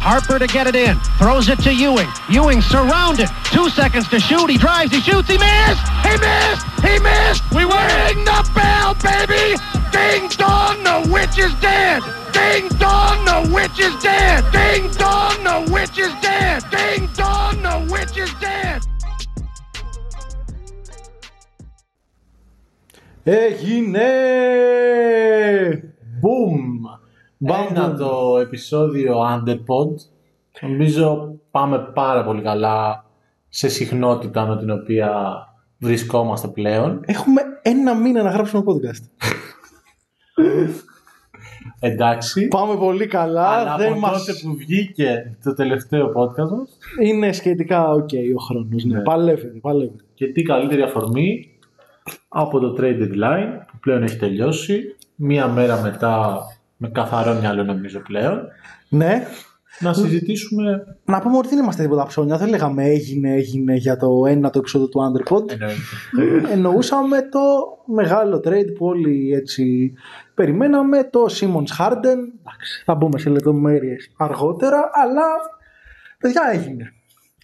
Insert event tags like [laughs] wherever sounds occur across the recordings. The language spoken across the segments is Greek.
Harper to get it in. Throws it to Ewing. Ewing surrounded. Two seconds to shoot. He drives. He shoots. He missed. He missed. He missed. We ring the bell, baby. Ding dong, the witch is dead. Ding dong, the witch is dead. Ding dong, the witch is dead. Ding dong, the witch is dead. Έγινε! Boom! Ένα το επεισόδιο Underpod. Νομίζω πάμε πάρα πολύ καλά σε συχνότητα με την οποία βρισκόμαστε πλέον. Έχουμε ένα μήνα να γράψουμε podcast. Εντάξει. Πάμε πολύ καλά. Αλλά δεν από μας... τότε που βγήκε το τελευταίο podcast μας Είναι σχετικά ok ο χρόνος. Ναι. Ναι. Παλεύεται, παλεύεται. και τι καλύτερη αφορμή από το trade deadline που πλέον έχει τελειώσει μία μέρα μετά με καθαρό μυαλό νομίζω πλέον Ναι. να συζητήσουμε Να πούμε ότι δεν είμαστε τίποτα ψώνια. Δεν λέγαμε έγινε, έγινε για το ένα το επεισόδιο του Underpod. εννοείται. Εννοούσαμε το μεγάλο trade που όλοι έτσι περιμέναμε. Το Simmons Harden. Εντάξει, θα μπούμε σε λεπτομέρειες αργότερα. Αλλά παιδιά έγινε.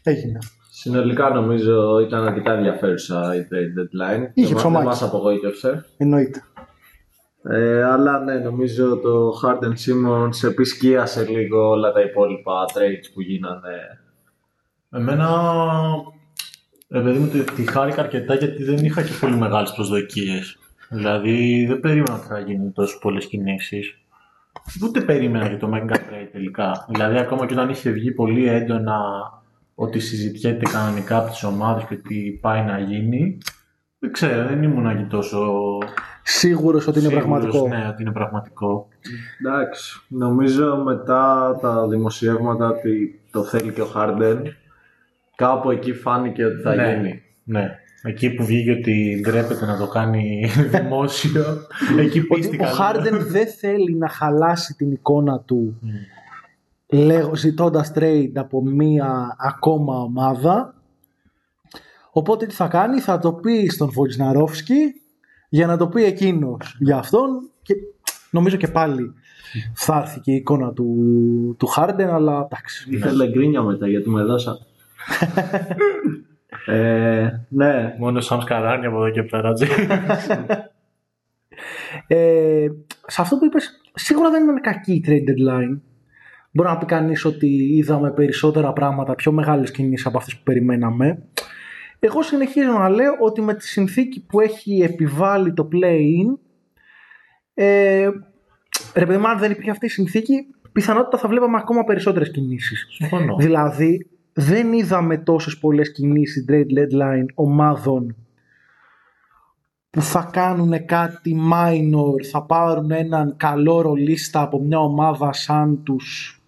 Έγινε. Συνολικά νομίζω ήταν αρκετά ενδιαφέρουσα η trade deadline. Είχε Δεν ψωμάκι. μας απογοήτευσε. Εννοείται. Ε, αλλά ναι, νομίζω το Harden Simmons επισκίασε λίγο όλα τα υπόλοιπα trades που γίνανε. Εμένα, ρε παιδί μου, τη- τη χάρηκα αρκετά γιατί δεν είχα και πολύ μεγάλες προσδοκίες. Δηλαδή, δεν περίμενα ότι θα γίνουν τόσο πολλές κινήσεις. Ούτε περίμενα για το Mega Trade τελικά. Δηλαδή, ακόμα και όταν είχε βγει πολύ έντονα ότι συζητιέται κανονικά από τις ομάδες και τι πάει να γίνει, δεν ξέρω, δεν ήμουν και τόσο Σίγουρος ότι είναι σίγουρος, πραγματικό. Ναι, ότι είναι πραγματικό. Εντάξει, νομίζω μετά τα δημοσιεύματα ότι το θέλει και ο Harden, κάπου εκεί φάνηκε ότι θα Ναι. γίνει. Ναι. Εκεί που βγήκε ότι ντρέπεται να το κάνει [laughs] δημόσιο, εκεί Ότι πίστηκα. ο λίγο. Χάρντεν δεν θέλει να χαλάσει την εικόνα του λέγω, ζητώντας trade από μία ακόμα ομάδα. Οπότε τι θα κάνει, θα το πει στον Βοτζναρόφσκι για να το πει εκείνος για αυτόν και νομίζω και πάλι θα έρθει και η εικόνα του, του Χάρντεν, αλλά εντάξει. Ήθελε γκρίνια μετά γιατί με δώσα. [laughs] ε, ναι, Μόνο σαν σκαράνι από εδώ και πέρα. Τζι. [laughs] Ε, σε αυτό που είπες, σίγουρα δεν ήταν κακή η trade deadline. Μπορεί να πει κανείς ότι είδαμε περισσότερα πράγματα, πιο μεγάλες κινήσεις από αυτές που περιμέναμε. Εγώ συνεχίζω να λέω ότι με τη συνθήκη που έχει επιβάλει το play-in, ε, ρε παιδί μου, αν δεν υπήρχε αυτή η συνθήκη, πιθανότητα θα βλέπαμε ακόμα περισσότερες κινήσεις. Συμφωνώ. Δηλαδή, δεν είδαμε τόσες πολλές κινήσεις στην trade deadline ομάδων που θα κάνουν κάτι minor, θα πάρουν έναν καλό ρολίστα από μια ομάδα σαν τους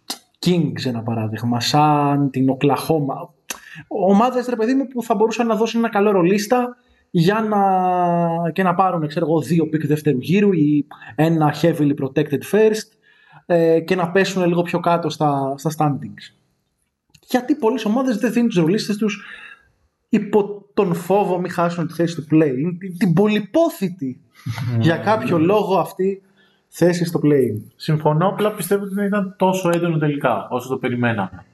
Kings ένα παράδειγμα, σαν την Οκλαχώμα. Ομάδες ρε παιδί μου που θα μπορούσαν να δώσουν ένα καλό ρολίστα για να, και να πάρουν ξέρω εγώ, δύο pick δεύτερου γύρου ή ένα heavily protected first ε, και να πέσουν λίγο πιο κάτω στα, στα standings. Γιατί πολλές ομάδες δεν δίνουν τις ρολίστες τους υπό τον φόβο μη χάσουν τη θέση του play. Την, την πολυπόθητη [laughs] για κάποιο λόγο αυτή θέση στο play. Συμφωνώ, απλά πιστεύω ότι δεν ήταν τόσο έντονο τελικά όσο το περιμέναμε.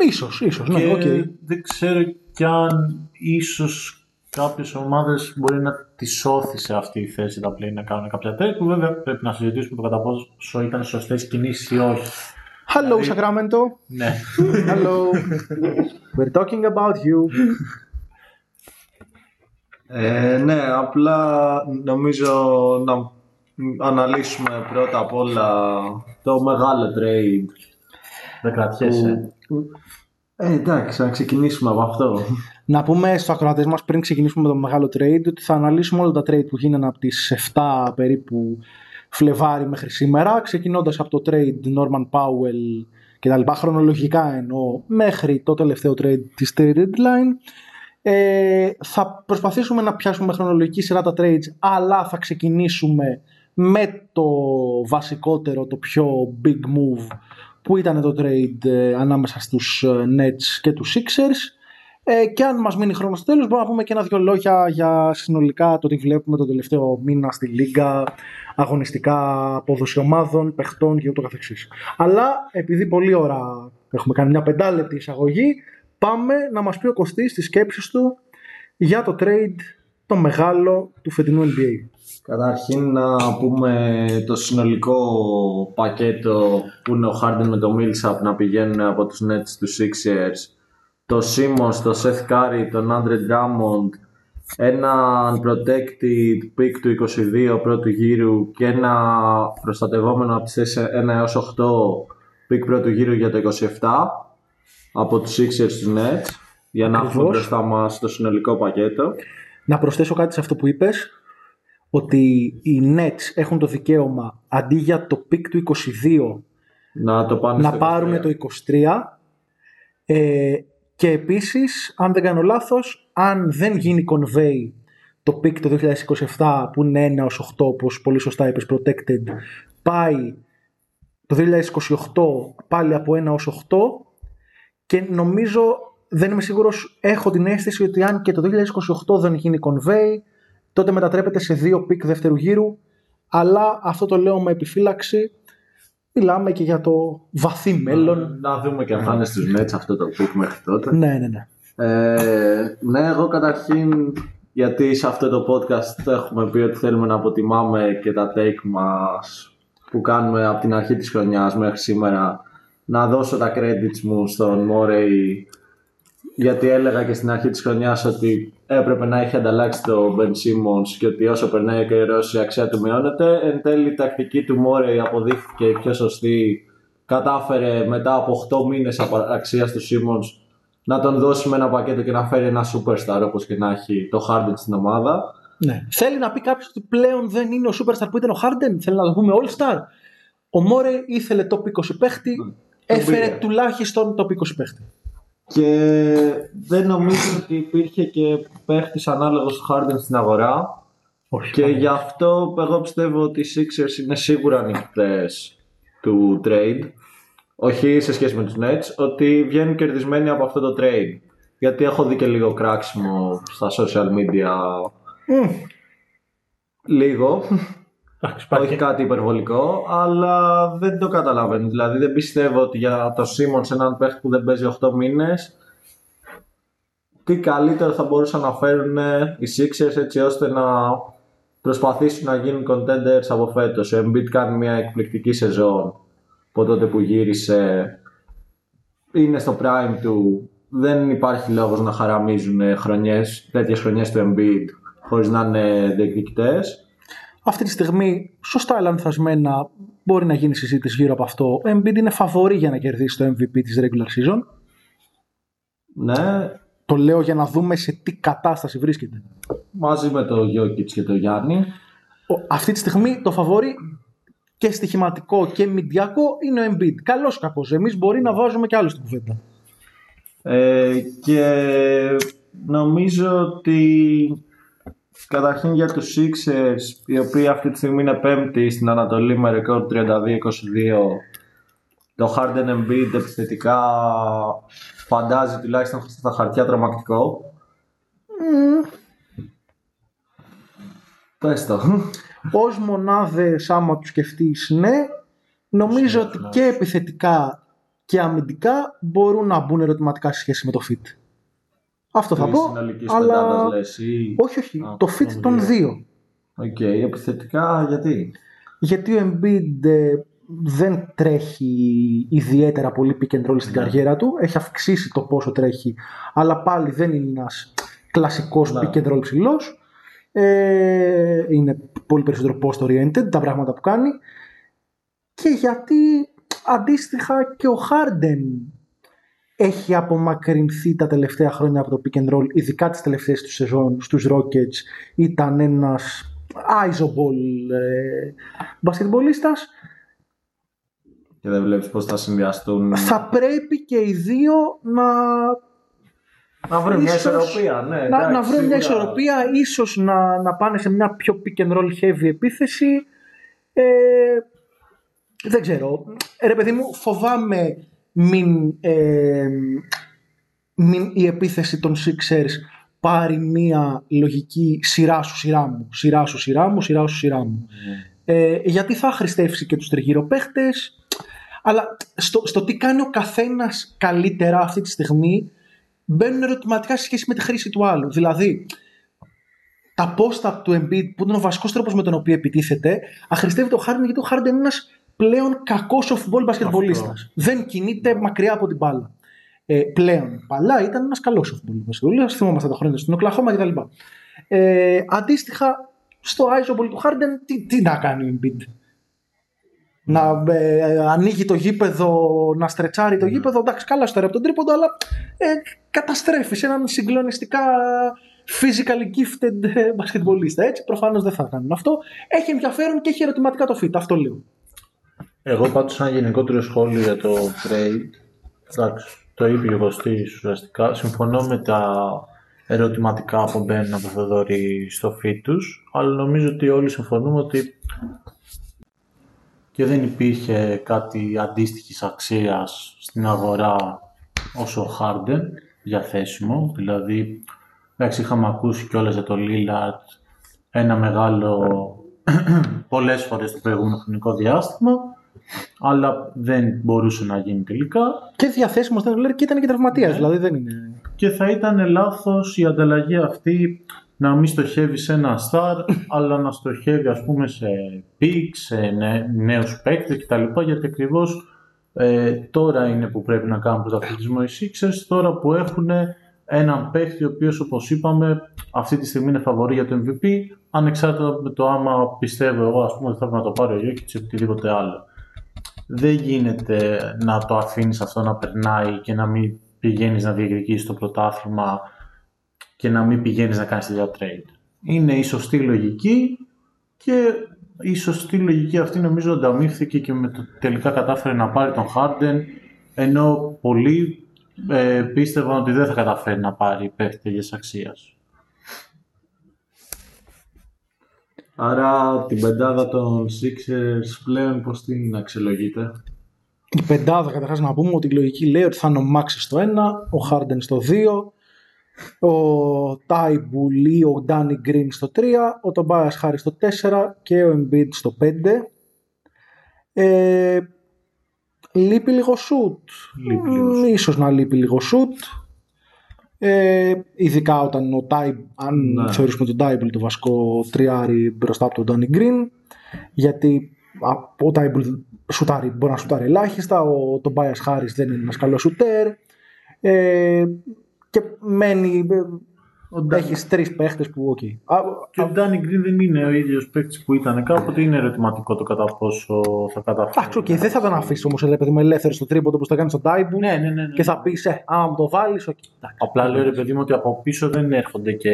Ίσως, ίσως, ναι, και οκ. δεν ξέρω κι αν ίσως κάποιες ομάδες μπορεί να τις ώθησε αυτή η θέση τα play να κάνουν κάποια τέτοια που βέβαια πρέπει να συζητήσουμε το κατά πόσο ήταν σωστές κινήσεις ή όχι. Hello, Sacramento. Ναι. [laughs] Hello. We're talking about you. Ε, ναι, απλά νομίζω να αναλύσουμε πρώτα απ' όλα το μεγάλο trade. Δεν κρατιέσαι. Ε, εντάξει, να ξεκινήσουμε από αυτό. [laughs] Να πούμε στους ακροατές μας πριν ξεκινήσουμε με το μεγάλο trade ότι θα αναλύσουμε όλα τα trade που γίνανε από τις 7 περίπου Φλεβάρι μέχρι σήμερα ξεκινώντας από το trade Norman Powell και τα λοιπά χρονολογικά εννοώ μέχρι το τελευταίο trade της trade deadline ε, θα προσπαθήσουμε να πιάσουμε με χρονολογική σειρά τα trades αλλά θα ξεκινήσουμε με το βασικότερο, το πιο big move που ήταν το trade ε, ανάμεσα στους ε, Nets και τους Sixers ε, και αν μας μείνει χρόνος στο τέλος μπορούμε να πούμε και ένα-δυο λόγια για συνολικά το τι βλέπουμε το τελευταίο μήνα στη Λίγκα, αγωνιστικά απόδοση ομάδων, παιχτών και ούτω καθεξής. Αλλά επειδή πολλή ώρα Έχουμε κάνει μια πεντάλεπτη εισαγωγή. Πάμε να μας πει ο Κωστής τις σκέψεις του για το trade το μεγάλο του φετινού NBA. Καταρχήν να πούμε το συνολικό πακέτο που είναι ο Harden με το Millsap να πηγαίνουν από τους Nets τους Sixers. Το Simmons, το Seth Curry, τον Andre Drummond ένα unprotected pick του 22 πρώτου γύρου και ένα προστατευόμενο από τις θέσεις 1 έως 8 pick πρώτου γύρου για το 27 από τους Sixers του Nets για να έχουμε μπροστά μας το συνολικό πακέτο. Να προσθέσω κάτι σε αυτό που είπες ότι οι Nets έχουν το δικαίωμα αντί για το pick του 22 να, το πάνε να πάρουν το 23 ε, και επίσης αν δεν κάνω λάθος αν δεν γίνει convey το pick το 2027 που είναι 1 ως 8 όπως πολύ σωστά είπες protected πάει το 2028 πάλι από 1 ως 8 και νομίζω δεν είμαι σίγουρος έχω την αίσθηση ότι αν και το 2028 δεν γίνει convey τότε μετατρέπεται σε δύο pick δεύτερου γύρου. Αλλά αυτό το λέω με επιφύλαξη. Μιλάμε και για το βαθύ μέλλον. Να, δούμε και αν θα είναι στους Nets αυτό το pick μέχρι τότε. Ναι, ναι, ναι. Ε, ναι, εγώ καταρχήν γιατί σε αυτό το podcast έχουμε πει ότι θέλουμε να αποτιμάμε και τα take μας που κάνουμε από την αρχή της χρονιάς μέχρι σήμερα να δώσω τα credits μου στον Morey γιατί έλεγα και στην αρχή της χρονιάς ότι έπρεπε να έχει ανταλλάξει το Ben Simmons και ότι όσο περνάει ο καιρός η αξία του μειώνεται. Εν τέλει η τακτική του Μόρεϊ αποδείχθηκε πιο σωστή. Κατάφερε μετά από 8 μήνες αξίας του Simmons να τον δώσει με ένα πακέτο και να φέρει ένα superstar όπως και να έχει το Harden στην ομάδα. Ναι. Θέλει να πει κάποιος ότι πλέον δεν είναι ο superstar που ήταν ο Harden, θέλει να το πούμε all star. Ο Μόρε ήθελε το 20 παίχτη, ναι. έφερε τουλάχιστον το 20 παίχτη. Και δεν νομίζω ότι υπήρχε και παίχτης ανάλογος του Harden στην αγορά. Όχι, και γι' αυτό εγώ πιστεύω ότι οι Sixers είναι σίγουρα ανοιχτές του trade. Όχι σε σχέση με τους Nets, ότι βγαίνουν κερδισμένοι από αυτό το trade. Γιατί έχω δει και λίγο κράξιμο στα social media. Λίγο. Όχι κάτι υπερβολικό, αλλά δεν το καταλαβαίνω. Δηλαδή δεν πιστεύω ότι για το Σίμον σε έναν παίχτη που δεν παίζει 8 μήνες, τι καλύτερο θα μπορούσαν να φέρουν οι Sixers έτσι ώστε να προσπαθήσουν να γίνουν contenders από φέτος. Ο Embiid κάνει μια εκπληκτική σεζόν από τότε που γύρισε. Είναι στο prime του. Δεν υπάρχει λόγος να χαραμίζουν χρονιές, τέτοιες χρονιές του Embiid χωρίς να είναι διεκδικητές. Αυτή τη στιγμή, σωστά λανθασμένα, μπορεί να γίνει συζήτηση γύρω από αυτό. Ο Embiid είναι φαβορή για να κερδίσει το MVP της regular season. Ναι. Το λέω για να δούμε σε τι κατάσταση βρίσκεται. Μαζί με το Jokic και το Γιάννη. Αυτή τη στιγμή το φαβορή και στοιχηματικό και μηντιακό είναι ο Embiid. Καλώς κακός. Εμείς μπορεί να βάζουμε και άλλους στην κουβέντα. Ε, και νομίζω ότι Καταρχήν για τους Sixers, οι οποίοι αυτή τη στιγμή είναι πέμπτη στην Ανατολή με ρεκόρ 32-22. Το Harden Embiid επιθετικά φαντάζει τουλάχιστον στα χαρτιά τρομακτικό. Mm. Πες το. Ως μονάδες άμα τους σκεφτείς ναι, νομίζω ότι και επιθετικά και αμυντικά μπορούν να μπουν ερωτηματικά σε σχέση με το fit. Αυτό θα πω. Αλλά... Λες, ή... Όχι, όχι. το fit των δύο. Ok. Okay. Επιθετικά γιατί; Γιατί ο Embiid ε, δεν τρέχει ιδιαίτερα πολύ pick and roll στην ναι. καριέρα του. Έχει αυξήσει το πόσο τρέχει. Αλλά πάλι δεν είναι ένας κλασικός ναι. pick and roll ψηλός. Ε, είναι πολύ περισσότερο post oriented τα πράγματα που κάνει. Και γιατί αντίστοιχα και ο Harden έχει απομακρυνθεί τα τελευταία χρόνια από το pick and roll, ειδικά τις τελευταίες του σεζόν στους Rockets. Ήταν ένας isoball ε, μπασκετμπολίστας. Και δεν βλέπεις πώς θα συνδυαστούν. Θα πρέπει και οι δύο να... Να βρουν μια ισορροπία, ναι. Να, να βρουν μια ισορροπία, ίσως να, να πάνε σε μια πιο pick and roll heavy επίθεση. Ε, δεν ξέρω. Ρε παιδί μου, φοβάμαι μην, ε, μην η επίθεση των Sixers πάρει μία λογική σειρά σου σειρά μου, σειρά σου σειρά μου, σειρά σου σειρά μου. Ε, γιατί θα χρηστεύσει και τους τριγύρω παίχτες, Αλλά στο, στο τι κάνει ο καθένας καλύτερα αυτή τη στιγμή μπαίνουν ερωτηματικά σε σχέση με τη χρήση του άλλου. Δηλαδή, τα post-up του Embiid, που είναι ο βασικός τρόπος με τον οποίο επιτίθεται, αχρηστεύεται ο Harden γιατί ο Harden είναι ένας πλέον κακός off-ball μπασκετμπολίστας. Δεν κινείται μακριά από την μπάλα. Ε, πλέον. Παλά ήταν ένας καλός off-ball μπασκετμπολίστας. Θυμόμαστε τα χρόνια στην Οκλαχώμα κτλ. Ε, αντίστοιχα, στο Άιζομπολ του Harden, τι, τι να κάνει ο Embiid; Να ε, ανοίγει το γήπεδο, να στρετσάρει το γήπεδο. Εντάξει, καλά στο από τον τρίποντο, αλλά ε, καταστρέφεις σε έναν συγκλονιστικά physically gifted μπασκετμπολίστα. Έτσι, προφανώς δεν θα κάνουν αυτό. Έχει ενδιαφέρον και έχει ερωτηματικά το fit. Αυτό λέω. Εγώ πάντως, ένα γενικότερο σχόλιο για το trade. Εντάξει, το είπε ο Κωστής ουσιαστικά. Συμφωνώ με τα ερωτηματικά που μπαίνουν από Θοδωρή στο feed τους, αλλά νομίζω ότι όλοι συμφωνούμε ότι και δεν υπήρχε κάτι αντίστοιχης αξίας στην αγορά όσο ο Harden διαθέσιμο. Δηλαδή, εντάξει, είχαμε ακούσει κιόλας για το Lillard ένα μεγάλο [clears throat] πολλές φορές το προηγούμενο χρονικό διάστημα αλλά δεν μπορούσε να γίνει τελικά. Και διαθέσιμος δεν λέει και ήταν και τραυματίας, ναι. δηλαδή δεν είναι. Και θα ήταν λάθος η ανταλλαγή αυτή να μην στοχεύει σε ένα star, [laughs] αλλά να στοχεύει ας πούμε σε picks, σε νέους παίκτες κτλ. Γιατί ακριβώς ε, τώρα είναι που πρέπει να κάνουν πρωταθλητισμό οι Sixers, τώρα που έχουν έναν παίκτη ο οποίος όπως είπαμε αυτή τη στιγμή είναι φαβορή για το MVP ανεξάρτητα με το άμα πιστεύω εγώ ας πούμε ότι θα να το πάρει ο Γιώκητς ή οτιδήποτε άλλο δεν γίνεται να το αφήνεις αυτό να περνάει και να μην πηγαίνεις να διεκδικήσεις το πρωτάθλημα και να μην πηγαίνεις να κάνεις τέτοια trade. Είναι η σωστή λογική και η σωστή λογική αυτή νομίζω ανταμείφθηκε και με το τελικά κατάφερε να πάρει τον Harden ενώ πολλοί ε, πίστευαν ότι δεν θα καταφέρει να πάρει παίχτη τέτοιας αξίας. Άρα την πεντάδα των Sixers πλέον πώς την αξιολογείτε; Η πεντάδα καταρχάς να πούμε ότι η λογική λέει ότι θα είναι ο Max στο 1, ο Harden στο 2, ο Thybulle, ο Danny Green στο 3, ο Tobias Χάρη στο 4 και ο Embiid στο 5. Ε, λείπει λίγο σουτ. Ίσως να λείπει λίγο σουτ. Ε, ειδικά όταν ο Τάιμπ, αν ναι. θεωρήσουμε τον Thybulle το βασικό τριάρι μπροστά από τον Danny Green, γιατί ο Thybulle σουτάρει, μπορεί να σουτάρει ελάχιστα, ο Tobias Harris δεν είναι ένας καλός σουτέρ ε, και μένει έχεις τρεις παίχτες που. Okay. Και ο Ντάνι Γκριν δεν είναι ο ίδιος παίχτη που ήταν κάποτε. Είναι ερωτηματικό το κατά πόσο θα καταφέρει. Εντάξει, okay. δεν θα τον αφήσεις όμως ρε παιδί μου ελεύθερος στο τρίποντο που θα κάνει στον Τάιμπου. Ναι, ναι, ναι, ναι, Και θα πεις, ε, άμα το βάλεις. Okay. Απλά λέω ρε παιδί μου ότι από πίσω δεν έρχονται και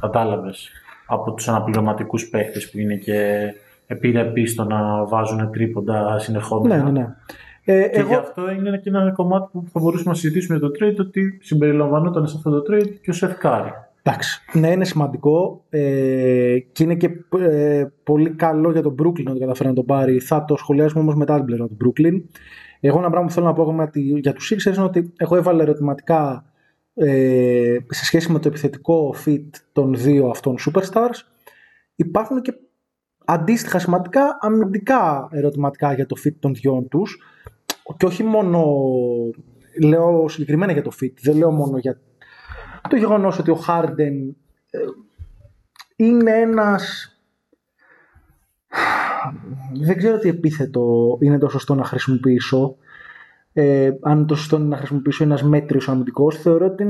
κατάλαβες από τους αναπληρωματικούς παίχτε που είναι και επιρρεπεί στο να βάζουν τρίποντα συνεχόμενα. Ναι, ναι, ναι. Ε, και εγώ... γι' αυτό είναι και ένα κομμάτι που θα μπορούσαμε να συζητήσουμε για το trade, ότι συμπεριλαμβανόταν σε αυτό το trade και ο Σεφκάρη. Εντάξει, ναι, είναι σημαντικό ε, και είναι και ε, πολύ καλό για τον Brooklyn ότι καταφέρει να τον πάρει. Θα το σχολιάσουμε όμως μετά την πλευρά του Brooklyn. Εγώ ένα πράγμα που θέλω να πω για τους Sixers είναι ότι εγώ έβαλα ερωτηματικά ε, σε σχέση με το επιθετικό fit των δύο αυτών superstars. Υπάρχουν και αντίστοιχα σημαντικά αμυντικά ερωτηματικά για το fit των δυο τους και όχι μόνο λέω συγκεκριμένα για το fit, δεν λέω μόνο για το γεγονός ότι ο Χάρντεν ε, είναι ένας δεν ξέρω τι επίθετο είναι το σωστό να χρησιμοποιήσω. Ε, αν το σωστό είναι να χρησιμοποιήσω ένας μέτριος αμυντικός θεωρώ ότι,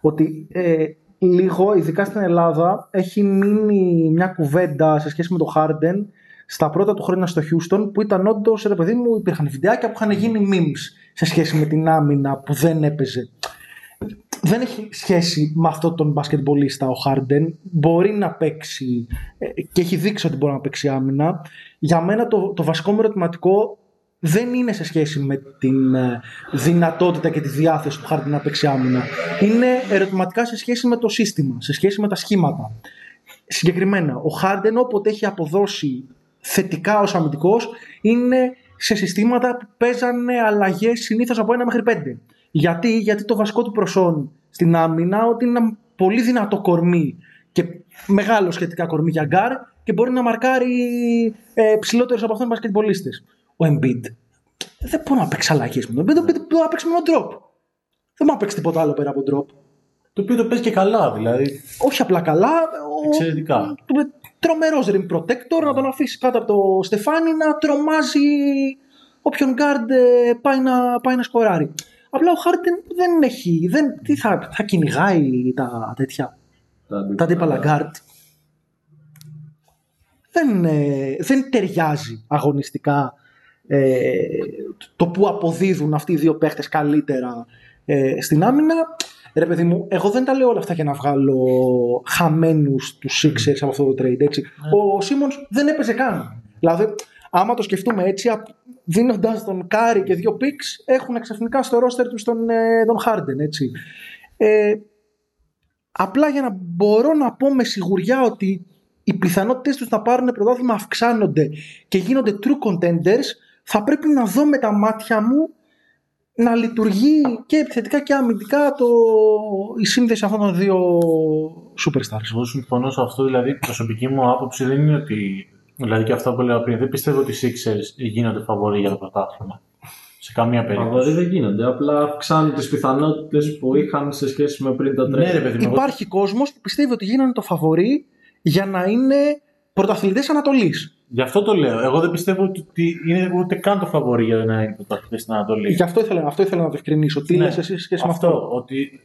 ότι ε, λίγο ειδικά στην Ελλάδα έχει μείνει μια κουβέντα σε σχέση με το Χάρντεν στα πρώτα του χρόνια στο Houston που ήταν όντως, ρε παιδί μου, υπήρχαν βιντεάκια που είχαν γίνει memes σε σχέση με την άμυνα που δεν έπαιζε. Δεν έχει σχέση με αυτόν τον μπασκετμπολίστα ο Χάρντεν. Μπορεί να παίξει ε, και έχει δείξει ότι μπορεί να παίξει άμυνα. Για μένα το, το βασικό μου ερωτηματικό δεν είναι σε σχέση με την ε, δυνατότητα και τη διάθεση του Χάρντεν να παίξει άμυνα. Είναι ερωτηματικά σε σχέση με το σύστημα, σε σχέση με τα σχήματα. Συγκεκριμένα, ο Χάρντεν όποτε έχει αποδώσει θετικά ως αμυντικός είναι σε συστήματα που παίζανε αλλαγές συνήθως από ένα μέχρι πέντε. Γιατί, γιατί το βασικό του προσόν στην άμυνα ότι είναι ένα πολύ δυνατό κορμί και μεγάλο σχετικά κορμί για γκάρ και μπορεί να μαρκάρει ε, ψηλότερους από αυτόν μπασκετμπολίστες. Ο Embiid δεν μπορεί να παίξει αλλαγές με τον Embiid. Δεν μπορεί να παίξει με τον drop. Δεν μπορεί να παίξει τίποτα άλλο πέρα από τον drop. Το οποίο το παίζει και καλά, δηλαδή. Όχι απλά καλά. Εξαιρετικά. Τρομερός rim protector, να τον αφήσει κάτω από το στεφάνι να τρομάζει όποιον guard ε, πάει να, πάει να σκοράρει. Απλά ο Harden δεν έχει. Δεν, τι θα, θα κυνηγάει τα τέτοια. Τα αντίπαλα guard. Δεν, ε, δεν ταιριάζει αγωνιστικά ε, το που αποδίδουν αυτοί οι δύο παίχτες καλύτερα ε, στην άμυνα. Ρε παιδί μου, εγώ δεν τα λέω όλα αυτά για να βγάλω χαμένους τους Sixers από αυτό το trade. Έτσι. Ο Σίμονς δεν έπαιζε καν. Δηλαδή, άμα το σκεφτούμε έτσι, δίνοντας τον Κάρι και δύο picks, έχουν ξαφνικά στο roster τους τον, ε, τον Harden. Έτσι. Ε, απλά για να μπορώ να πω με σιγουριά ότι οι πιθανότητες τους να πάρουν πρωτάθλημα αυξάνονται και γίνονται true contenders, θα πρέπει να δω με τα μάτια μου να λειτουργεί και επιθετικά και αμυντικά το, η σύνδεση αυτών των δύο superstars. Εγώ συμφωνώ σε αυτό, δηλαδή προσωπική μου άποψη δεν είναι ότι, δηλαδή και αυτό που έλεγα πριν, δεν πιστεύω ότι οι Sixers γίνονται φαβοροί για το πρωτάθλημα. Σε καμία περίπτωση. Φαβοροί δεν γίνονται, απλά αυξάνουν τις πιθανότητες που είχαν σε σχέση με πριν τα τρία. Ναι, ρε παιδί μου, Υπάρχει κόσμος που πιστεύει ότι γίνονται το φαβοροί για να είναι πρωταθλητές Ανατολής. Γι' αυτό το λέω. Εγώ δεν πιστεύω ότι είναι ούτε καν το φαβορή για να είναι πρωταθλητή στην Ανατολή. Γι' αυτό ήθελα, αυτό ήθελα να το ευκρινίσω. Τι Ναι. λες εσύ σε σχέση με αυτό, αυτό; Ότι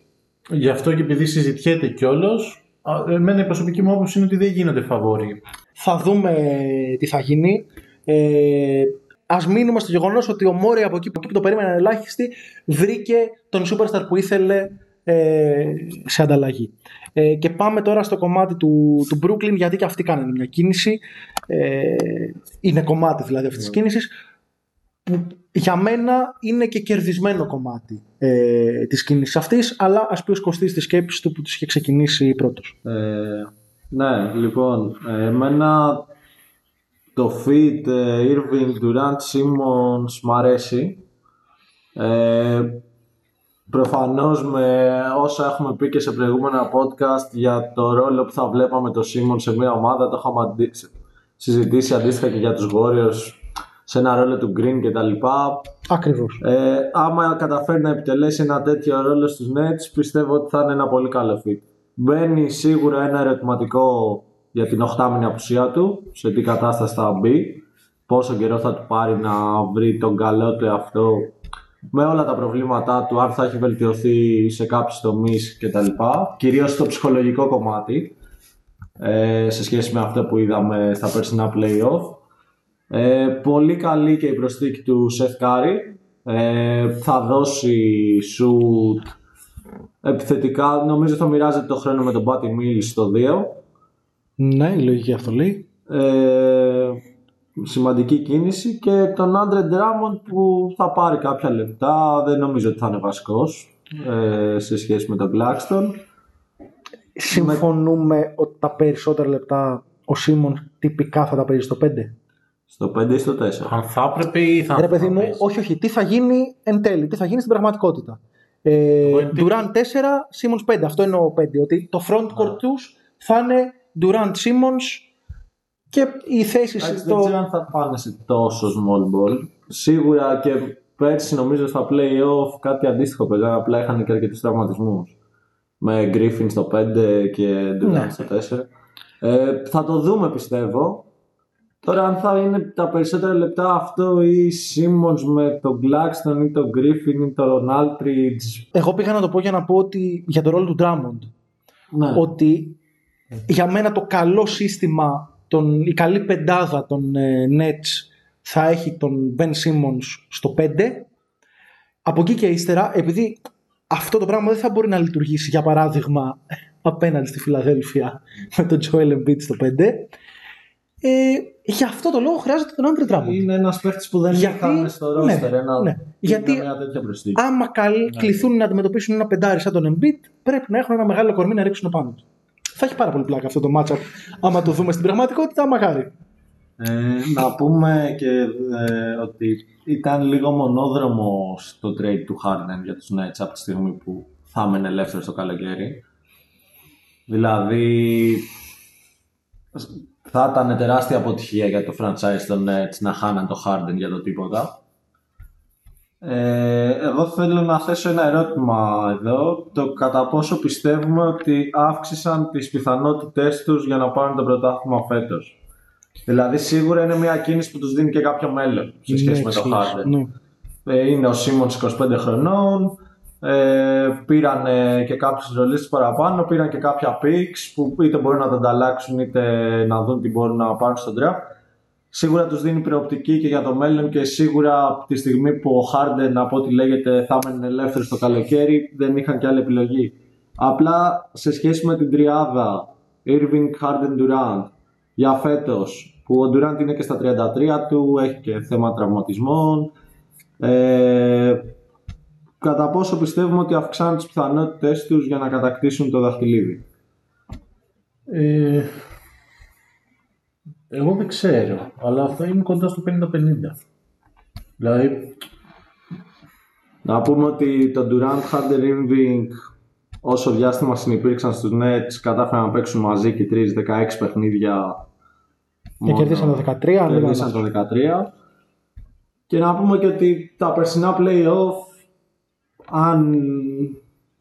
γι' αυτό και επειδή συζητιέται κιόλας, εμένα η προσωπική μου άποψη είναι ότι δεν γίνονται φαβοροί. Θα δούμε τι θα γίνει. Ε, Α μείνουμε στο γεγονός ότι ο Μόρι από εκεί, από εκεί που το περίμενε ελάχιστη βρήκε τον superstar που ήθελε ε, σε ανταλλαγή. Ε, και πάμε τώρα στο κομμάτι του, του Brooklyn γιατί και αυτοί κάνανε μια κίνηση. Ε, είναι κομμάτι δηλαδή αυτής της κίνησης που για μένα είναι και κερδισμένο κομμάτι ε, της κίνησης αυτής αλλά ας πει ο Κωστής τη σκέψη του που τους είχε ξεκινήσει πρώτος. Ε, ναι, λοιπόν, ε, εμένα το fit ε, Irving, Durant, Simmons μ' αρέσει. Ε, προφανώς με όσα έχουμε πει και σε προηγούμενα podcast για το ρόλο που θα βλέπαμε το Simmons σε μια ομάδα, το είχαμε αντι- συζητήσει αντίστοιχα και για τους Warriors σε ένα ρόλο του Green κτλ. Ακριβώς. Ε, άμα καταφέρει να επιτελέσει ένα τέτοιο ρόλο στους Nets, πιστεύω ότι θα είναι ένα πολύ καλό fit. Μπαίνει σίγουρα ένα ερωτηματικό για την οχτάμινη απουσία του, σε τι κατάσταση θα μπει, πόσο καιρό θα του πάρει να βρει τον καλό του εαυτό με όλα τα προβλήματά του, αν θα έχει βελτιωθεί σε κάποιους τομείς κτλ. Κυρίως στο ψυχολογικό κομμάτι, ε, σε σχέση με αυτό που είδαμε στα περσινά play-off. Ε, πολύ καλή και η προσθήκη του Seth Curry. Ε, θα δώσει shoot επιθετικά. Νομίζω θα μοιράζεται το χρόνο με τον Patty Mills στο 2. Ναι, η λογική αυτό λέει. Ε, σημαντική κίνηση και τον Andre Drummond που θα πάρει κάποια λεπτά. Δεν νομίζω ότι θα είναι βασικός ε, σε σχέση με τον Claxton. Συμφωνούμε ότι τα περισσότερα λεπτά ο Σίμον τυπικά θα τα παίζει στο 5. Στο 5 ή στο 4. Αν θα έπρεπε ή θα Ρε παιδί θα μου, παίζει. όχι, όχι. Τι θα γίνει εν τέλει, τι θα γίνει στην πραγματικότητα; Ε, Εγώ εν τέλει- Durant 4, Simmons 5. Αυτό εννοώ 5. Ότι το frontcourt τους θα είναι Durant Simmons και οι θέσεις Εντάξει, στο. Δεν ξέρω αν θα πάνε σε τόσο small ball. Σίγουρα και πέρσι νομίζω στα play-off κάτι αντίστοιχο παίζανε, απλά είχαν και αρκετούς τραυματισμούς. Με Griffin στο 5 και Durant Ναι. στο 4. Ε, θα το δούμε πιστεύω. Τώρα αν θα είναι τα περισσότερα λεπτά αυτό ή Simmons με τον Gladstone ή τον Griffin ή τον Aldridge. Εγώ πήγα να το πω για να πω ότι για το ρόλο του Drummond. Ναι. Ότι για μένα το καλό σύστημα, τον, η καλή πεντάδα των ε, Nets θα έχει τον Ben Simmons στο 5. Από εκεί και ύστερα, επειδή αυτό το πράγμα δεν θα μπορεί να λειτουργήσει, για παράδειγμα, απέναντι στη Φιλαδέλφια με τον Joel Embiid στο 5, ε, για αυτό το λόγο χρειάζεται τον Andre Drummond. Είναι ένας παίχτης που δεν Γιατί- είχαμε στο ναι, roster. ένα, ναι. είναι Γιατί- μια τέτοια προσθήκη. Άμα καλ, κληθούν να αντιμετωπίσουν ένα πεντάρι σαν τον Embiid, πρέπει να έχουν ένα μεγάλο κορμί να ρίξουν πάνω του. Θα έχει πάρα πολύ πλάκα αυτό το matchup. Άμα το δούμε στην πραγματικότητα, μακάρι. Ε, να πούμε και ε, ότι ήταν λίγο μονόδρομο το trade του Harden για τους Nets από τη στιγμή που θα έμενε ελεύθερο το καλοκαίρι. Δηλαδή θα ήταν τεράστια αποτυχία για το franchise των Nets να χάναν το Harden για το τίποτα. Ε, εγώ θέλω να θέσω ένα ερώτημα εδώ. Το κατά πόσο πιστεύουμε ότι αύξησαν τις πιθανότητές τους για να πάρουν το πρωτάθλημα φέτος; Δηλαδή σίγουρα είναι μια κίνηση που τους δίνει και κάποιο μέλλον σε σχέση με το Next Harden. Ναι. Ε, είναι ο Σίμονς 25 χρονών, ε, πήραν ε, και κάποιους ρολίστες παραπάνω, πήραν και κάποια picks που είτε μπορούν να τα ανταλλάξουν είτε να δουν τι μπορούν να πάρουν στον draft. Σίγουρα τους δίνει προοπτική και για το μέλλον και σίγουρα από τη στιγμή που ο Harden από ό,τι λέγεται θα έμενε ελεύθερος το καλοκαίρι δεν είχαν και άλλη επιλογή. Απλά σε σχέση με την τριάδα Irving, Harden, Durant για φέτος που ο Durant είναι και στα 33 του, έχει και θέμα τραυματισμών ε, κατά πόσο πιστεύουμε ότι αυξάνουν τις πιθανότητες τους για να κατακτήσουν το δαχτυλίδι; Ε, εγώ δεν ξέρω, αλλά αυτό είναι κοντά στο 50-50. Δηλαδή, Να πούμε ότι το Durant, Harden, Irving όσο διάστημα συνυπήρξαν στους Nets κατάφεραν να παίξουν μαζί και τρεις 16 παιχνίδια Και μόνο. κερδίσαν το 13, αν δεν κάνω Κερδίσαν το 13. Και να πούμε και ότι τα περσινά play-off αν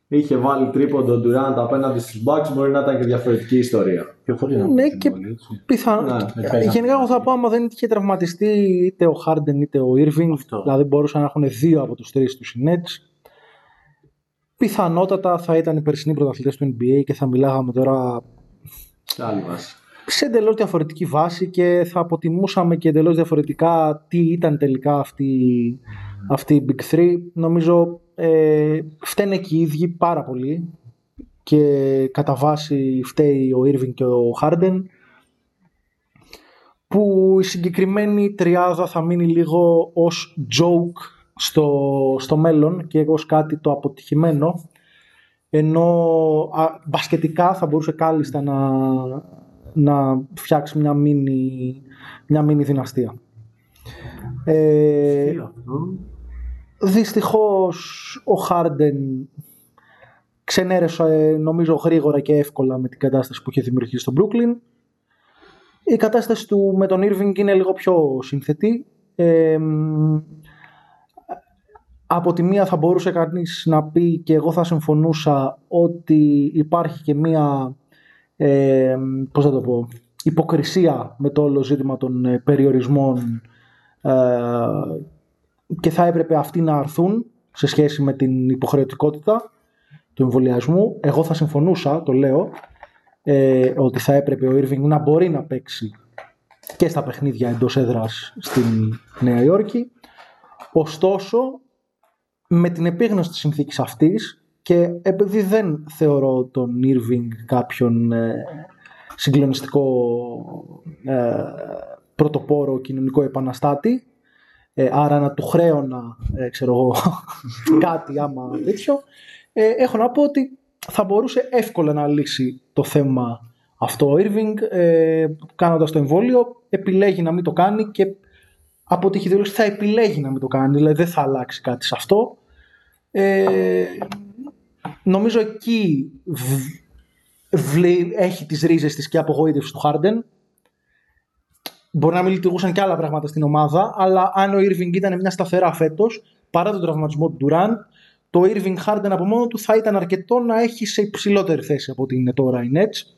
είχε βάλει τρίποντο ο Durant απέναντι στους Bucks μπορεί να ήταν και διαφορετική ιστορία. πιο χωρίς να Ναι, παίξουν και- πολύ, έτσι. Πιθανό. Ναι, παίζαν. Γενικά, εγώ θα πω άμα δεν είχε τραυματιστεί είτε ο Harden είτε ο Irving, Αυτό. δηλαδή μπορούσαν να έχουν δύο από τους τρεις τους οι Nets, πιθανότατα θα ήταν οι περσινοί πρωταθλητές του NBA και θα μιλάγαμε τώρα Σε άλλη βάση. σε εντελώς διαφορετική βάση και θα αποτιμούσαμε και εντελώς διαφορετικά τι ήταν τελικά αυτή, αυτή η Big Three. Νομίζω ε, φταίνε και οι ίδιοι πάρα πολύ και κατά βάση φταίει ο Irving και ο Harden που η συγκεκριμένη τριάδα θα μείνει λίγο ως joke στο, στο μέλλον και ως κάτι το αποτυχημένο ενώ α, μπασκετικά θα μπορούσε κάλλιστα να, να φτιάξει μια μίνι, μια μίνι δυναστεία. Ε, δυστυχώς ο Χάρντεν ξενέρεσε νομίζω γρήγορα και εύκολα με την κατάσταση που είχε δημιουργήσει στο Brooklyn. Η κατάσταση του με τον Irving είναι λίγο πιο συνθετή. Ε, μ, από τη μία θα μπορούσε κανείς να πει και εγώ θα συμφωνούσα ότι υπάρχει και μία ε, πώς θα το πω, υποκρισία με το όλο ζήτημα των ε, περιορισμών ε, και θα έπρεπε αυτοί να αρθούν σε σχέση με την υποχρεωτικότητα του εμβολιασμού. Εγώ θα συμφωνούσα, το λέω, ε, ότι θα έπρεπε ο Irving να μπορεί να παίξει και στα παιχνίδια εντός έδρας στην Νέα Υόρκη. Ωστόσο, με την επίγνωση της συνθήκης αυτής και επειδή δεν θεωρώ τον Irving κάποιον ε, συγκλονιστικό ε, πρωτοπόρο κοινωνικό επαναστάτη ε, άρα να του χρέωνα ε, ξέρω εγώ [laughs] κάτι άμα τέτοιο. Ε, έχω να πω ότι θα μπορούσε εύκολα να λύσει το θέμα αυτό ο Irving ε, κάνοντας το εμβόλιο. Επιλέγει να μην το κάνει και από ό,τι έχει δηλώσει θα επιλέγει να μην το κάνει. Δηλαδή δεν θα αλλάξει κάτι σε αυτό. Ε, νομίζω εκεί β- βλέ- έχει τις ρίζες της και απογοήτευσης του Harden Μπορεί να μην λειτουργούσαν και άλλα πράγματα στην ομάδα, αλλά αν ο Irving ήταν μια σταθερά φέτος, παρά τον τραυματισμό του Durant, το Irving Harden από μόνο του θα ήταν αρκετό να έχει σε υψηλότερη θέση από ότι είναι τώρα οι Nets.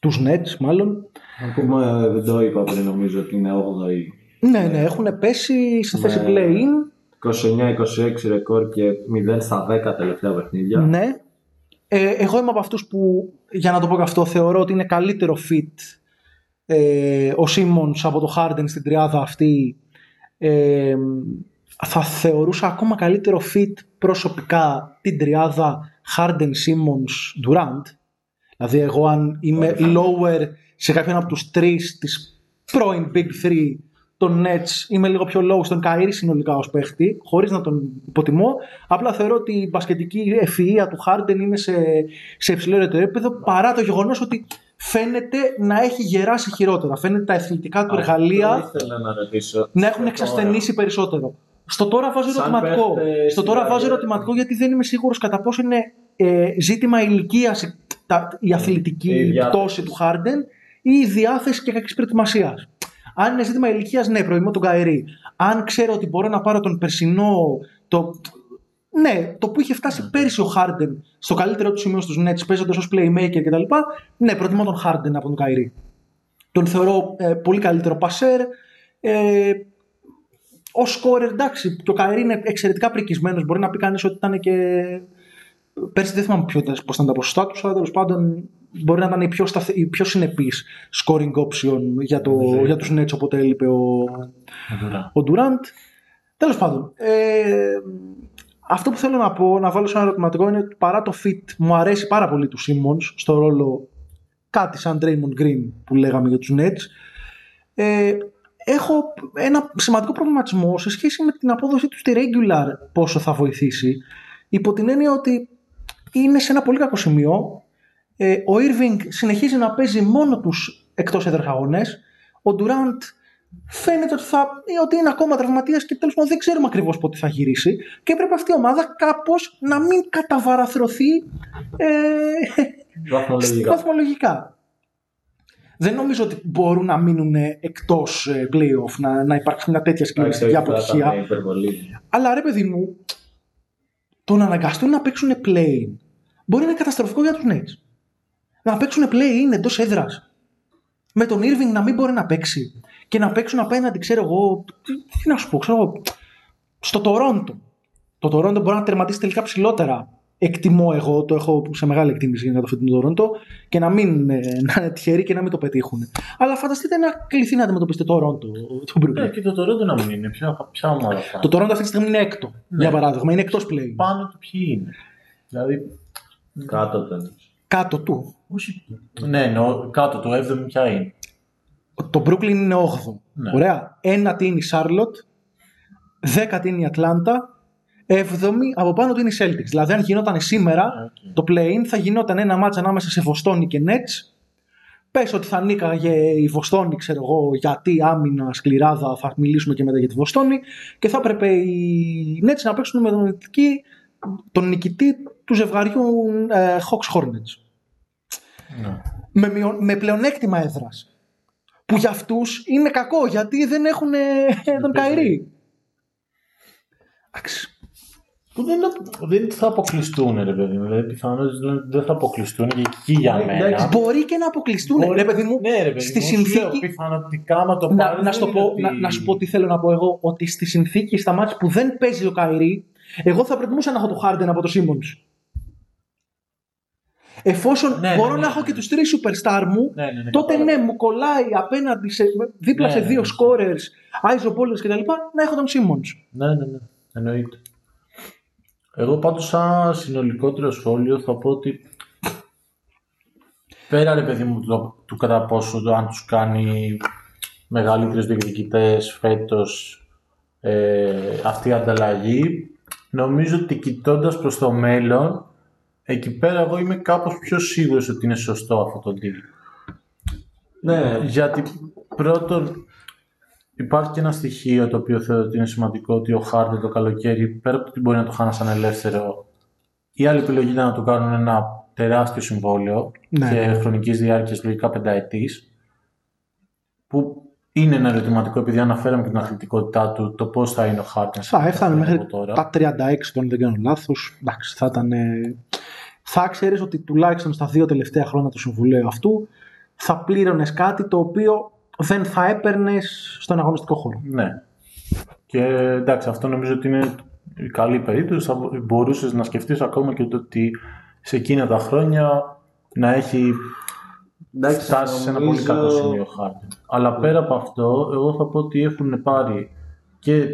Τους Nets, μάλλον. Να πούμε, δεν το είπα πριν, νομίζω ότι είναι 8η. Ναι, ναι, έχουν πέσει σε θέση Ναι. play-in. 29-26 ρεκόρ και 0 στα 10 τελευταία παιχνίδια. Ναι. Ε, εγώ είμαι από αυτούς που, για να το πω και αυτό, θεωρώ ότι είναι καλύτερο fit ε, ο Σίμονς από το Harden στην τριάδα αυτή. Ε, θα θεωρούσα ακόμα καλύτερο fit προσωπικά την τριάδα Harden, Simmons, Durant. Δηλαδή εγώ αν είμαι lower σε κάποιον από τους τρεις της πρώην Big Three τον Nets είμαι λίγο πιο low στον Kyrie συνολικά ως παίχτη χωρίς να τον υποτιμώ απλά θεωρώ ότι η μπασκετική ευφυΐα του Harden είναι σε, σε υψηλότερο επίπεδο παρά το γεγονός ότι φαίνεται να έχει γεράσει χειρότερα φαίνεται τα εθνικά του εργαλεία Αυτό ήθελα να ρωτήσω. να έχουν Τώρα. εξασθενήσει περισσότερο. Στο τώρα βάζω Σαν ερωτηματικό. παίχτες, Στο τώρα δηλαδή. βάζω ερωτηματικό γιατί δεν είμαι σίγουρος κατά πόσο είναι ε, ζήτημα ηλικίας η αθλητική Η διάθεση. πτώση του Χάρντεν ή η διάθεση και κακής προετοιμασίας. Αν είναι ζήτημα ηλικίας, ναι, προτιμώ τον Καηρή. Αν ξέρω ότι μπορώ να πάρω τον περσινό. Το... Ναι, το που είχε φτάσει πέρυσι ο Χάρντεν στο καλύτερο του σημείο στους Nets παίζοντας ως playmaker κτλ. Ναι, προτιμώ τον Χάρντεν από τον Καηρή. Τον θεωρώ ε, πολύ καλύτερο πασέρ. Ε, Ω σκόρερ, εντάξει, το Καηρή είναι εξαιρετικά πρικισμένος. Μπορεί να πει κανείς ότι ήταν και. Πέρσι δεν θυμάμαι πώς ήταν τα ποσοστά τους, αλλά τέλος πάντων μπορεί να ήταν η πιο, σταθε... η πιο συνεπής scoring option για, το... Ναι. για τους Nets όποτε έλειπε ο, Ντουρά. ο Durant. Τέλος πάντων, ε, αυτό που θέλω να πω, να βάλω σε ένα ερωτηματικό είναι ότι παρά το fit μου αρέσει πάρα πολύ του Simmons στο ρόλο κάτι σαν Draymond Green που λέγαμε για τους Nets. Ε, έχω ένα σημαντικό προβληματισμό σε σχέση με την απόδοση του στη regular πόσο θα βοηθήσει υπό την έννοια ότι είναι σε ένα πολύ κακό σημείο ε, ο Irving συνεχίζει να παίζει μόνο τους εκτός έδρας αγώνες ο Durant φαίνεται ότι, θα, ε, ότι είναι ακόμα τραυματίας και τέλος πάντων δεν ξέρουμε ακριβώς πότε θα γυρίσει και πρέπει αυτή η ομάδα κάπως να μην καταβαραθρωθεί ε, Βαθμολογικά. βαθμολογικά. Δεν νομίζω ότι μπορούν να μείνουν εκτός playoff, να, να υπάρξει μια τέτοια συγκλονιστική αποτυχία. Αλλά ρε παιδί μου, το να αναγκαστούν να παίξουν play μπορεί να είναι καταστροφικό για τους Nets. Να παίξουν play εντός έδρας. Με τον Irving να μην μπορεί να παίξει και να παίξουν απέναντι, ξέρω εγώ. Τι, τι να σου πω, ξέρω εγώ. Στο Τορόντο. Το Τορόντο μπορεί να τερματίσει τελικά ψηλότερα. Εκτιμώ εγώ, το έχω σε μεγάλη εκτίμηση για το φετινό Τορόντο και να μην ε, να είναι τυχεροί και να μην το πετύχουν. Αλλά φανταστείτε να κληθεί να αντιμετωπίσετε το Τορόντο, το Brooklyn. Ναι, και το Toronto να μην είναι. Ποια, ποια ομάδα θα Το Τορόντο αυτή τη στιγμή είναι έκτο, Ναι. για παράδειγμα. Είναι εκτός play. Πάνω του ποιοι είναι. Δηλαδή, Κάτω του. Κάτω του. όχι. Ναι, εννοώ, κάτω το 7 ποια είναι. Το Brooklyn είναι 8ο. Ναι. Ωραία. Ένατη είναι η Charlotte. Δέκατη είναι η Ατλάντα. Έβδομη από πάνω του είναι η Celtics. Δηλαδή, αν γινόταν σήμερα Οκ. το play-in, θα γινόταν ένα ματσάκι ανάμεσα σε Βοστόνη και Nets. Πες ότι θα νίκαγε η Βοστόνη, ξέρω εγώ, γιατί άμυνα σκληράδα, θα μιλήσουμε και μετά για τη Βοστόνη. Και θα έπρεπε οι Nets να παίξουν με τον νικητή, τον νικητή του ζευγαριού ε, Hawks Hornets. Ναι. με, μειον- με πλεονέκτημα έδρας. Που για αυτούς είναι κακό γιατί δεν έχουν ε, τον Καϊρή. Εντάξει. Που δεν, δεν θα αποκλειστούν, ρε παιδί μου. Δηλαδή, πιθανότητα δεν θα αποκλειστούν και εκεί για Ναι, μένα. εντάξει, Μπορεί και να αποκλειστούν. Μπορεί- Ρε παιδί μου, ναι, ρε παιδί στη μου, σου λέω, συνθήκη. πιθανοτικά, άμα το Να, πάρεις, να, δεν σου το είναι πω, ότι- να, να σου πω τι θέλω να πω εγώ. Ότι στη συνθήκη, στα μάτια που δεν παίζει ο Καϊρή, εγώ θα προτιμούσα να έχω το Χάρντεν από το Σίμονς. Εφόσον Ναι, ναι, μπορώ ναι, να ναι, έχω ναι. και τους τρεις superstar μου, Ναι, ναι, ναι, τότε κατάλαβα. ναι, μου κολλάει απέναντι σε, δίπλα Ναι, σε ναι, δύο ναι. scorers, Άιζο Πόλερ κτλ. να έχω τον Σίμονς. Ναι, ναι, ναι. Εννοείται. Εγώ πάντως σαν συνολικότερο σχόλιο θα πω ότι πέρα ρε παιδί μου το, του κατά πόσο το αν τους κάνει μεγαλύτερους διεκδικητές φέτος ε, αυτή η ανταλλαγή νομίζω ότι κοιτώντας προς το μέλλον εκεί πέρα εγώ είμαι κάπως πιο σίγουρος ότι είναι σωστό αυτό το deal. Ναι, Γιατί πρώτον υπάρχει και ένα στοιχείο το οποίο θεωρώ ότι είναι σημαντικό ότι ο Χάρντερ το καλοκαίρι πέρα από το ότι μπορεί να το χάνει σαν ελεύθερο η άλλη επιλογή ήταν να του κάνουν ένα τεράστιο συμβόλαιο Ναι. και χρονικής διάρκειας λογικά πενταετής που είναι ένα ερωτηματικό επειδή αναφέραμε και την αθλητικότητά του το πώς θα είναι ο Χάρντερ Θα έφτανε μέχρι από τώρα. τα 36 του, αν δεν κάνω λάθος. Εντάξει, θα ήταν. Ε, Θα ξέρεις ότι τουλάχιστον στα δύο τελευταία χρόνια του συμβουλίου αυτού θα πλήρωνες κάτι το οποίο δεν θα έπαιρνες στον αγωνιστικό χώρο. Ναι. Και εντάξει, αυτό νομίζω ότι είναι η καλή περίπτωση. Θα μπορούσες να σκεφτείς ακόμα και το ότι σε εκείνα τα χρόνια να έχει εντάξει, φτάσει σε ένα πολύ νομίζω- κακό σημείο χάρτη. Αλλά πέρα από αυτό, εγώ θα πω ότι έχουν πάρει και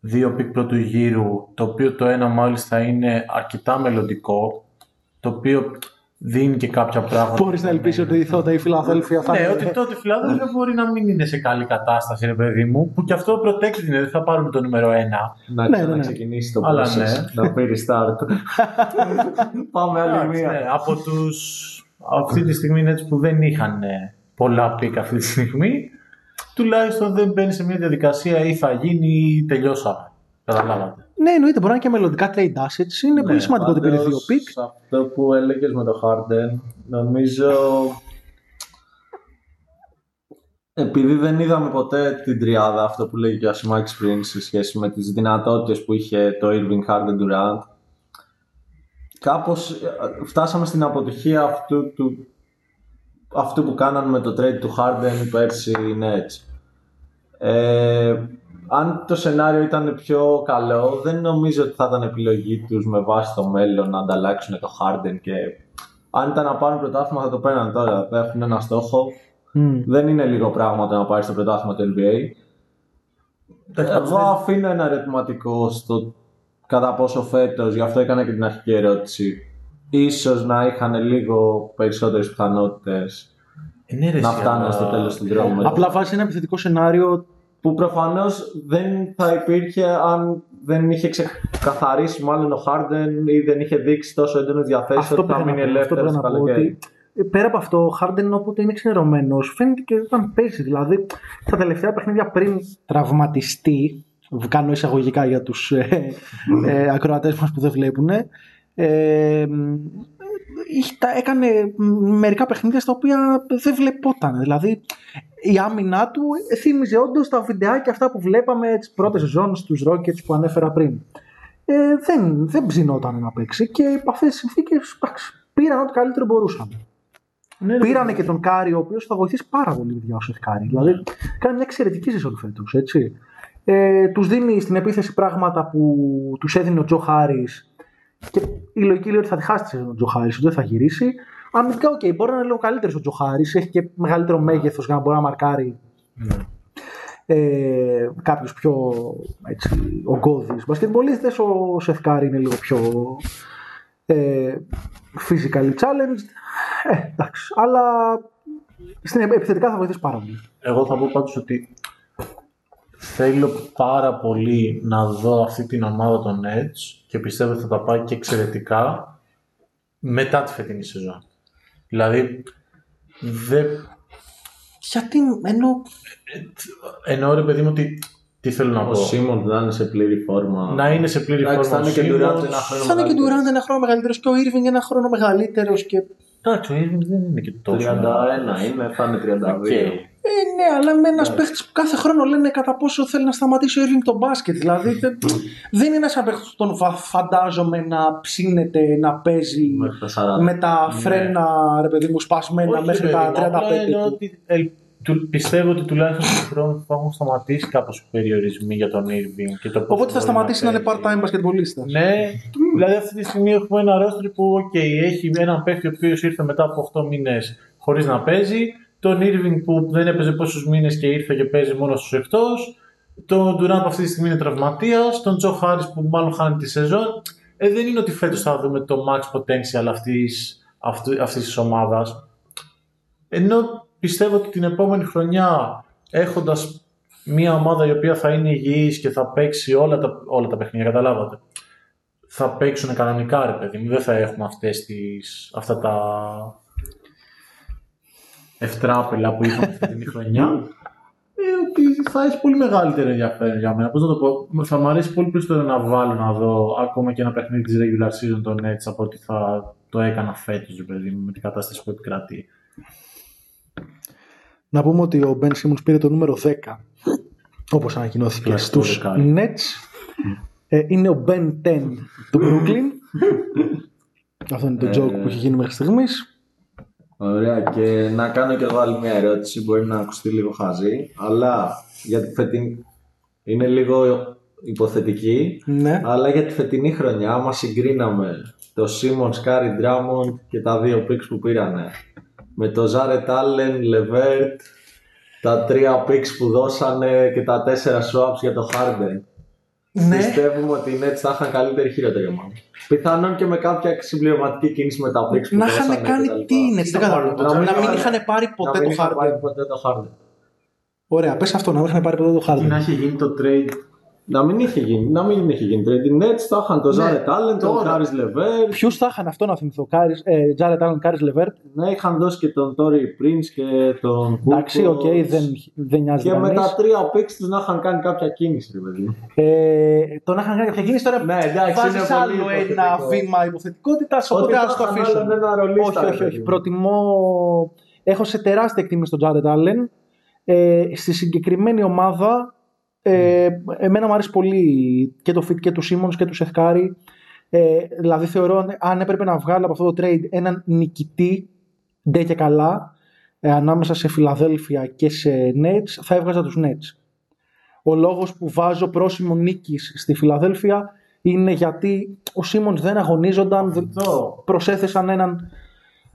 δύο picks πρώτου γύρου, το οποίο το ένα μάλιστα είναι αρκετά μελλοντικό, το οποίο δίνει και κάποια πράγματα. Μπορείς να ελπίσεις ότι τότε η Φιλαδέλφια θα Ναι, είναι. ότι τότε η Φιλαδέλφια μπορεί να μην είναι σε καλή κατάσταση, ρε παιδί μου, που και αυτό protected είναι, δεν θα πάρουν το νούμερο ένα. Να Ναι, ναι, ναι. ξεκινήσει το Αλλά process, ναι. να πει restart. [laughs] Πάμε άλλη Εντάξει, μία. ναι, από τους αυτή τη στιγμή είναι έτσι που δεν είχαν ε, πολλά picks αυτή τη στιγμή, τουλάχιστον δεν μπαίνει σε μια διαδικασία ή θα γίνει ή τελειώσαμε. Καταλάβατε. Ναι, εννοείται. Μπορεί να είναι και μελλοντικά trade assets. Είναι πολύ σημαντικό ότι πήρε δύο Πάντως, picks. Αυτό που έλεγες με το Harden, νομίζω Επειδή δεν είδαμε ποτέ την τριάδα, αυτό που λέγει και ο Ασημάκης πριν, σε σχέση με τις δυνατότητες που είχε το Irving Harden Durant, κάπως ε, φτάσαμε στην αποτυχία αυτού, του, αυτού που κάνανε με το trade του Harden πέρσι οι Nets. Ε, αν το σενάριο ήταν πιο καλό, δεν νομίζω ότι θα ήταν επιλογή τους με βάση το μέλλον να ανταλλάξουν το Harden και αν ήταν να πάρουν πρωτάθλημα θα το παίρναν τώρα. Έχουν ένα στόχο. Μμ. Δεν είναι λίγο πράγμα το να πάρεις το πρωτάθλημα του NBA. Εγώ αφήνω ένα ερωτηματικό στο κατά πόσο φέτος, γι' αυτό έκανα και την αρχική ερώτηση, ίσως να είχαν λίγο περισσότερες πιθανότητες Ε, ναι, ρε, να εσύ, φτάνουν αλλά- στο τέλος του δρόμου. Απλά βάζει ένα επιθετικό σενάριο. Που προφανώς δεν θα υπήρχε αν δεν είχε ξεκαθαρίσει μάλλον ο Χάρντεν ή δεν είχε δείξει τόσο έντονο διαθέσιο Αυτό ότι θα πρέπει μείνει να πω. Αυτό ελεύθερο πρέπει στο να πω. καλοκαίρι. Ότι ε, πέρα από αυτό, ο Χάρντεν όποτε είναι ξενερωμένος, φαίνεται και όταν παίζει. Δηλαδή, στα τελευταία παιχνίδια πριν τραυματιστεί, κάνω εισαγωγικά για τους ε, ε, ακροατές μας που δεν βλέπουν, ε, είχε- τα- έκανε μερικά παιχνίδια στα οποία δεν βλεπόταν. Δηλαδή, η άμυνά του θύμιζε όντως τα βιντεάκια αυτά που βλέπαμε τις πρώτες σεζόν στους Rockets που ανέφερα πριν. Ε, δεν, δεν ψινόταν να παίξει και από αυτές τις συνθήκες πήραν ό,τι καλύτερο μπορούσαν. Ναι, ρε, Πήρανε και τον Κάρι, ο οποίος θα βοηθήσει πάρα πολύ παιδιά ο Σεθ Κάρι. Δηλαδή, κάνει μια εξαιρετική σεζόν φέτος. Ε, τους δίνει στην επίθεση πράγματα που τους έδινε ο Τζο Χάρις. Και η λογική λέει ότι θα τη χάσει τη σεζόν ο Τζο Χάρις, ότι δεν θα γυρίσει. Αμυντικά, οκ, μπορεί να είναι λίγο καλύτερος ο Τζο Χάρις, έχει και μεγαλύτερο μέγεθος για να μπορεί να μαρκάρει Ναι. ε, κάποιους πιο έτσι, ογκώδεις μπασκετμπολίστες. Ο Σεθ Κάρι είναι λίγο πιο ε, physically challenged. Ε, εντάξει, αλλά στην επιθετικά θα βοηθήσει πάρα πολύ. Εγώ θα πω πάντως ότι θέλω πάρα πολύ να δω αυτή την ομάδα των Nets και πιστεύω ότι θα τα πάει και εξαιρετικά μετά τη φετινή σεζόν. Δηλαδή, δεν... Γιατί ενώ εννοώ ρε παιδί μου ότι τι θέλω να Ο πω; Σίμον να είναι σε πλήρη φόρμα. Να είναι σε πλήρη Εντάξει, φόρμα θα ο είναι και Simmons. Durant ένα χρόνο θα είναι και του μεγαλύτερος. Ράντ ένα χρόνο μεγαλύτερος και ο Irving ένα χρόνο μεγαλύτερος. Και... Εντάξει, ο Irving δεν είναι και 31 τόσο. είναι, θα είναι 32. Οκ. Ε, ναι, αλλά με ένας παίχτης που κάθε χρόνο λένε κατά πόσο θέλει να σταματήσει ο Irving το μπάσκετ. Δηλαδή δεν, δεν είναι ένα παίχτης που τον φα- φαντάζομαι να ψήνεται, να παίζει Μέχρι τα 40. με τα φρένα ρε παιδί μου σπασμένα Ναι. Όχι, μέχρι ρε τα παιδί μου, 35 απλά εννοώ του. ότι, ε, του- πιστεύω ότι τουλάχιστον στον χρόνο θα έχουν σταματήσει κάπως οι περιορισμοί για τον Irving και το πώς Οπότε θα μπορεί σταματήσει να είναι παίζει. part-time μπασκετμπολίστας. Ναι, δηλαδή αυτή τη στιγμή έχουμε ένα ρόστρι που okay, έχει έναν παίκτη ο οποίος ήρθε μετά από 8 μήνες χωρίς να παίζει. Τον Irving που δεν έπαιζε πόσους μήνες και ήρθε και παίζει μόνο στους εκτό. Τον Durant που αυτή τη στιγμή είναι τραυματίας. Τον Τζο Χάρη που μάλλον χάνει τη σεζόν. Ε, δεν είναι ότι φέτος θα δούμε το max potential αυτής της ομάδας. Ενώ πιστεύω ότι την επόμενη χρονιά έχοντας μια ομάδα η οποία θα είναι υγιής και θα παίξει όλα τα, όλα τα παιχνίδια, καταλάβατε. Θα παίξουν κανονικά ρε παιδί μου, δεν θα έχουμε αυτές τις, αυτά τα ευτράπελα που είχαμε αυτή την χρονιά. Ε, ότι θα έχει πολύ μεγαλύτερο ενδιαφέρον για μένα. Πώς να το πω, θα μου αρέσει πολύ περισσότερο να βάλω να δω ακόμα και ένα παιχνίδι της regular season των Nets από ότι θα το έκανα φέτος, ρε παιδί μου, με την κατάσταση που επικρατεί. Να πούμε ότι ο Ben Simmons πήρε το νούμερο 10 όπως ανακοινώθηκε Κλασικό στους δεκάρι. Nets. Ε, είναι ο Ben 10 του Brooklyn. Αυτό είναι το joke που έχει γίνει μέχρι στιγμής. Ωραία και να κάνω και εγώ άλλη μια ερώτηση, μπορεί να ακουστεί λίγο χαζή, αλλά για τη φετινή... είναι λίγο υποθετική, Ναι. αλλά για τη φετινή χρονιά, άμα συγκρίναμε το Simmons, Curry, Drummond και τα δύο picks που πήρανε, με το Jared Allen, Levert, τα τρία picks που δώσανε και τα τέσσερα swaps για το Harden. Ναι. Πιστεύουμε ότι οι Nets θα είχαν καλύτερη ή χειρότερη ομάδα. Πιθανόν και με κάποια συμπληρωματική κίνηση με τα picks που Να δώσανε είχαν κάνει κτλ. τι είναι, δεν καταλαβαίνω. Να μην Να μην είχαν- είχαν πάρει ποτέ να μην το είχαν πάρει Harden. ποτέ το Harden. Ωραία, πες αυτό, να μην είχαν πάρει ποτέ το Τι να Harden. έχει γίνει το trade Να μην είχε γίνει, να μην είχε γίνει trade. Οι Nets θα είχαν τον Ναι, Jared Allen, τον τώρα. Caris LeVert. Ποιους θα είχαν αυτό να θυμηθώ, Κάρις, ε, Jared Allen, Κάρις Levert. Ναι, είχαν δώσει και τον Tory Prince και τον Εντάξει, Kukoc. οκ, δεν, δεν νοιάζει Και με κανείς. τα τρία picks τους να είχαν κάνει κάποια κίνηση, ρε παιδί. Ε, το να είχαν κάνει κάποια κίνηση τώρα. Ναι, εντάξει, βάζεις είναι πολύ άλλο ένα υποθετικό. βήμα υποθετικότητας, οπότε Ότι α το θα είχαν αφήσω. άλλον ένα ρολίστα, Όχι, ρε όχι, όχι. παιδί μου. Προτιμώ. Έχω σε τεράστια εκτίμηση τον Jared Allen. Ε, στη συγκεκριμένη ομάδα, ε, εμένα μου αρέσει πολύ και το fit και του Σίμονς και του Σεθ Κάρι. Ε, δηλαδή θεωρώ αν έπρεπε να βγάλω από αυτό το trade έναν νικητή ντε και καλά ε, ανάμεσα σε Φιλαδέλφια και σε Nets θα έβγαζα τους Nets. Ο λόγος που βάζω πρόσημο νίκης στη Φιλαδέλφια είναι γιατί ο Σίμονς δεν αγωνίζονταν, δεν προσέθεσαν έναν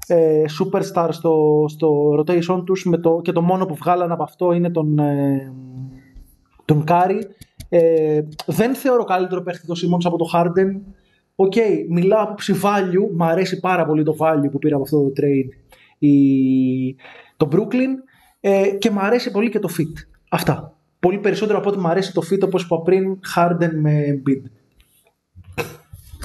ε, superstar στο, στο rotation τους με το, και το μόνο που βγάλαν από αυτό είναι τον, ε, τον Κάρι. Ε, δεν θεωρώ καλύτερο παίχτη το Σίμονς από το Harden. Οκ, οκέι, μιλάω από value, μου αρέσει πάρα πολύ το value που πήρα από αυτό το trade η, το Brooklyn ε, και μου αρέσει πολύ και το fit. Αυτά. Πολύ περισσότερο από ό,τι μου αρέσει το fit όπως είπα πριν Harden με Embiid.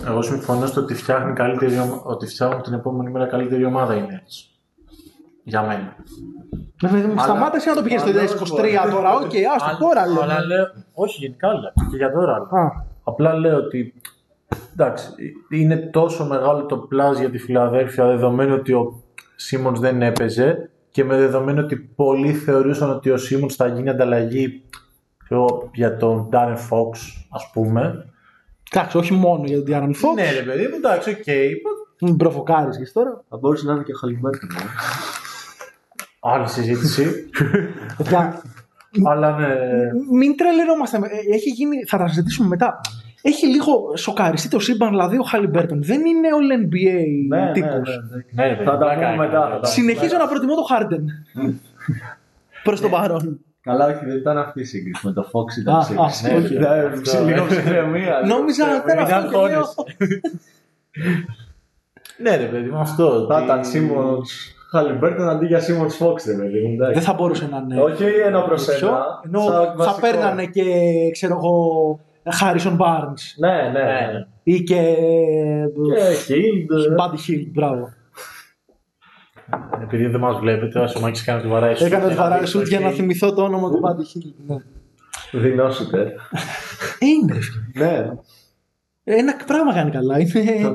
Εγώ συμφωνώ στο ότι, φτιάχνει καλύτερη, ότι φτιάχνουν την επόμενη μέρα καλύτερη ομάδα είναι έτσι. Για μένα. Βέβαια, μου σταμάτησε να το πηγαίνεις στο 2023 τώρα. Οκ, οκέι, άστο τώρα λέω. Αλλά λέω, όχι γενικά λέω και για τώρα. Α. Απλά λέω ότι εντάξει, είναι τόσο μεγάλο το plus για τη Φιλαδέλφια δεδομένου ότι ο Σίμονς δεν έπαιζε και με δεδομένο ότι πολλοί θεωρούσαν ότι ο Σίμονς θα γίνει ανταλλαγή για τον De'Aaron Fox, ας πούμε. Εντάξει, όχι μόνο για τον De'Aaron Fox. Ναι, ρε παιδί μου, εντάξει, οκ. Οκέι. Μην προβοκάρεις και τώρα. Θα μπορούσε να είναι και ο Χαλιμπέρτον. Ε. Άλλη συζήτηση. Αλλά ναι. Μην τρελαινόμαστε. Ε, έχει γίνει, θα τα συζητήσουμε μετά έχει λίγο σοκαριστεί το σύμπαν, δηλαδή ο Χάλιμπερτον. Δεν είναι ο NBA ναι, τύπος. Ναι, ναι, ναι, θα τα πούμε μετά. Συνεχίζω να προτιμώ το Χάρντεν. Προς το παρόν. Καλά, όχι, δεν ήταν αυτή η σύγκριση με το Fox ήταν σύγκριση. Λίγο ψυχραιμία. Νόμιζα να ήταν αυτό. Ναι, ρε παιδί μου, αυτό. Θα ήταν Σίμον Χαλιμπέρτον αντί για Σίμον Φόξ, ρε παιδί Δεν θα μπορούσε να είναι. Όχι ένα προς ένα. Θα παίρνανε και ξέρω εγώ Χάρισον Barnes. Ναι, ναι, ναι. Ή και. Και Hill. Buddy Hill, μπράβο. Επειδή δεν μας βλέπετε, ο Μάκης κάνει τη βαράει Έκανε τη βαράει σου για να θυμηθώ το όνομα του Buddy Hill. Ναι. Δεινόσετε. Είναι. Ναι. Ένα πράγμα κάνει καλά. Είναι...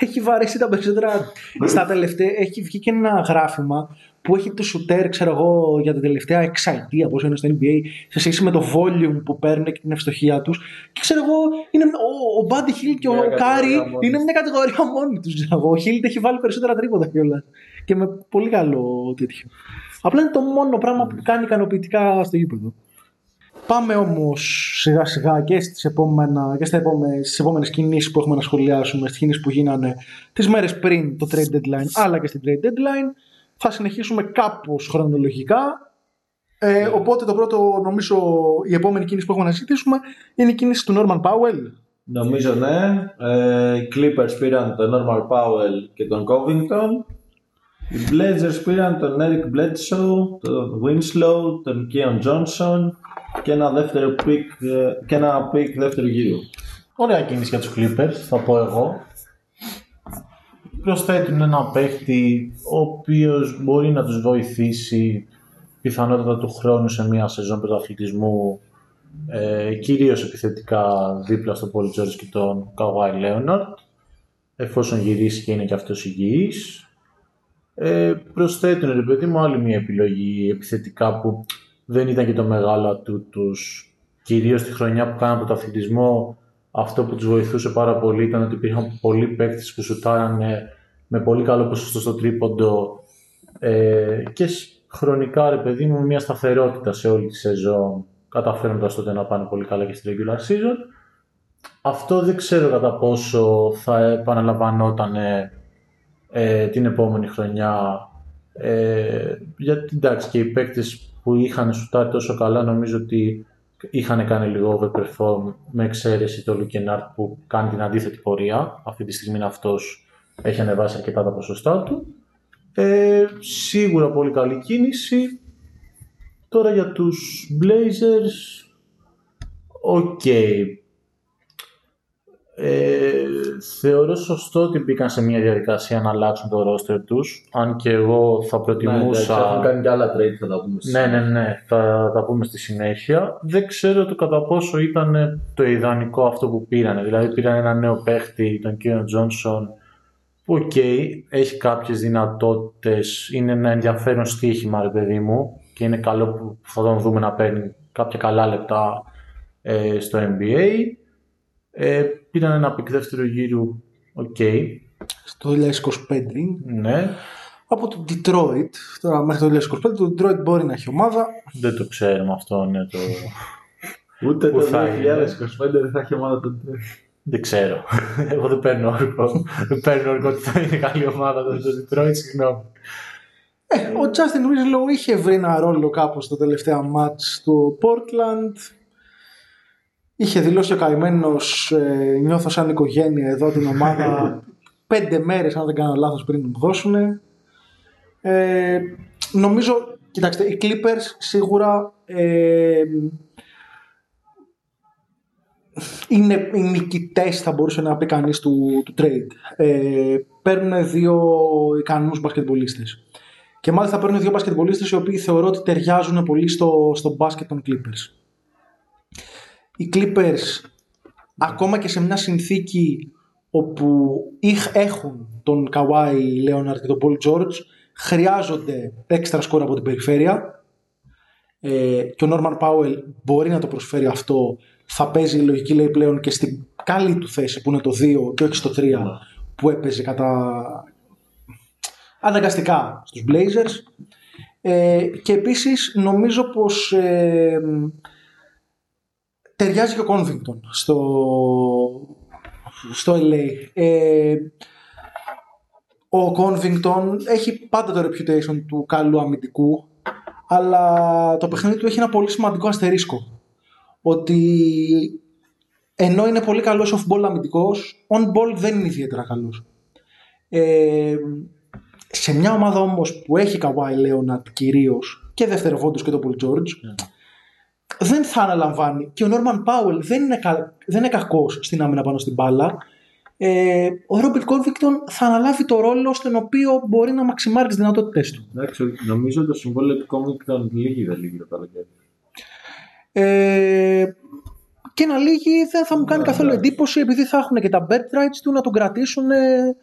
έχει βαρέσει τα περισσότερα. Στα τελευταία έχει βγει και ένα γράφημα που έχει το σουτέρ, ξέρω εγώ, για τα τελευταία εξαετία, πώς είναι στο NBA, σε σχέση με το volume που παίρνουν και την ευστοχία τους. Και ξέρω εγώ, είναι, ο, ο Buddy Hield και ο Κάρι είναι μια κατηγορία μόνη τους. Ο Hield έχει βάλει περισσότερα τρίποτα κιόλας. Και με πολύ καλό τέτοιο. Απλά είναι το μόνο πράγμα που κάνει ικανοποιητικά στο γήπεδο. Πάμε όμως σιγά σιγά και, στις επόμενα, και στις επόμενες κινήσεις που έχουμε να σχολιάσουμε, στις κινήσεις που γίνανε τις μέρες πριν το trade deadline αλλά και στην trade deadline. Θα συνεχίσουμε κάπως χρονολογικά. Ε, οπότε το πρώτο, νομίζω, η επόμενη κίνηση που έχουμε να συζητήσουμε είναι η κίνηση του Norman Powell. Νομίζω ναι. Ε, οι Clippers πήραν τον Norman Powell και τον Covington. Οι Blazers πήραν τον Eric Bledsoe, τον Winslow, τον Keon Johnson και ένα δεύτερο pick, ε, και ένα pick δεύτερο γύρου. Ωραία κίνηση για τους Clippers, θα πω εγώ. Προσθέτουν ένα παίχτη ο οποίος μπορεί να τους βοηθήσει πιθανότατα του χρόνου σε μια σεζόν πρωταθλητισμού ε, κυρίως επιθετικά δίπλα στο Paul George και τον Kawhi Leonard εφόσον γυρίσει και είναι και αυτός υγιής ε, προσθέτουν ρε παιδί μου άλλη μια επιλογή επιθετικά που δεν ήταν και το μεγάλο ατού τους. Κυρίως τη χρονιά που κάναν αθλητισμό, αυτό που τους βοηθούσε πάρα πολύ ήταν ότι υπήρχαν πολλοί παίκτες που σουτάρανε με πολύ καλό ποσοστό στο τρίποντο ε, και χρονικά ρε παιδί μου μια σταθερότητα σε όλη τη σεζόν καταφέροντας τότε να πάνε πολύ καλά και στη regular season. Αυτό δεν ξέρω κατά πόσο θα επαναλαμβανόταν ε, την επόμενη χρονιά. Ε, γιατί εντάξει και οι παίκτες που είχαν σουτάρει τόσο καλά νομίζω ότι είχαν κάνει λίγο overperform με εξαίρεση το Λουκ Κενάρντ που κάνει την αντίθετη πορεία. Αυτή τη στιγμή αυτός έχει ανεβάσει αρκετά τα ποσοστά του. Ε, σίγουρα πολύ καλή κίνηση. Τώρα για τους Blazers, ok. Okay. Ε, θεωρώ σωστό ότι μπήκαν σε μια διαδικασία να αλλάξουν το ρόστερ τους. Αν και εγώ θα προτιμούσα. Ναι, έχουν κάνει και άλλα trade, θα τα πούμε. Ναι, ναι, ναι, θα τα πούμε στη συνέχεια. Δεν ξέρω το κατά πόσο ήταν το ιδανικό αυτό που πήραν. Δηλαδή, πήραν ένα νέο παίχτη, τον Κίον Τζόνσον, που ok, okay, έχει κάποιες δυνατότητες, είναι ένα ενδιαφέρον στοίχημα, ρε παιδί μου, και είναι καλό που θα τον δούμε να παίρνει κάποια καλά λεπτά ε, στο NBA. Ε, πήραν ένα pick δεύτερο γύρου, οκ. Στο 2025. Ναι, Από το Detroit. Τώρα μέχρι το 2025 το Detroit μπορεί να έχει ομάδα. δεν το ξέρουμε αυτό, ναι, το... [laughs] Ούτε Πού το 2025 θα είναι. δεν θα έχει ομάδα το δεν ξέρω. [laughs] Εγώ δεν παίρνω όρκο. δεν παίρνω όρκο ότι θα είναι καλή ομάδα το, το Detroit, συγγνώμη. Ε, ο Justise Winslow είχε βρει ένα ρόλο κάπου στο τελευταία μάτς του Portland. Είχε δηλώσει ο καημένος ε, νιώθω σαν οικογένεια εδώ την ομάδα [laughs] πέντε μέρες αν δεν κάνω λάθος πριν μου δώσουν. Ε, νομίζω, κοιτάξτε, οι Clippers σίγουρα ε, είναι οι νικητές θα μπορούσε να πει κανείς του, του trade. Ε, παίρνουν δύο ικανούς μπασκετμπολίστες. Και μάλιστα παίρνουν δύο μπασκετμπολίστες οι οποίοι θεωρώ ότι ταιριάζουν πολύ στο, στο μπάσκετ των Clippers. Οι Clippers ακόμα και σε μια συνθήκη όπου είχ- έχουν τον Kawhi Leonard και τον Paul George χρειάζονται έξτρα σκορ από την περιφέρεια. Ε, και ο Norman Powell μπορεί να το προσφέρει αυτό. Θα παίζει η λογική λέει πλέον και στην καλή του θέση που είναι το 2 και όχι στο 3 που έπαιζε κατά αναγκαστικά στους Blazers. Ε, και επίσης νομίζω πως ε, ταιριάζει και ο Covington στο, στο LA. Ε, ο Covington έχει πάντα το reputation του καλού αμυντικού αλλά το παιχνίδι του έχει ένα πολύ σημαντικό αστερίσκο ότι ενώ είναι πολύ καλός off-ball αμυντικός on ball δεν είναι ιδιαίτερα καλός. Ε, σε μια ομάδα όμως που έχει Kawhi Leonard κυρίως και δευτεροβόντους και το Paul George δεν θα αναλαμβάνει και ο Norman Powell δεν είναι, κα, δεν είναι κακός στην άμυνα πάνω στην μπάλα ε, ο Robert Covington θα αναλάβει το ρόλο στον οποίο μπορεί να μαξιμάρει τις δυνατότητες του. Εντάξει, νομίζω το συμβόλαιο του Covington λίγη δεν λίγη το καλοκαίρι. Ε, και να λίγη δεν θα μου κάνει Ναι, καθόλου εντάξει. εντύπωση επειδή θα έχουν και τα bird rights του να τον κρατήσουν ε, ε,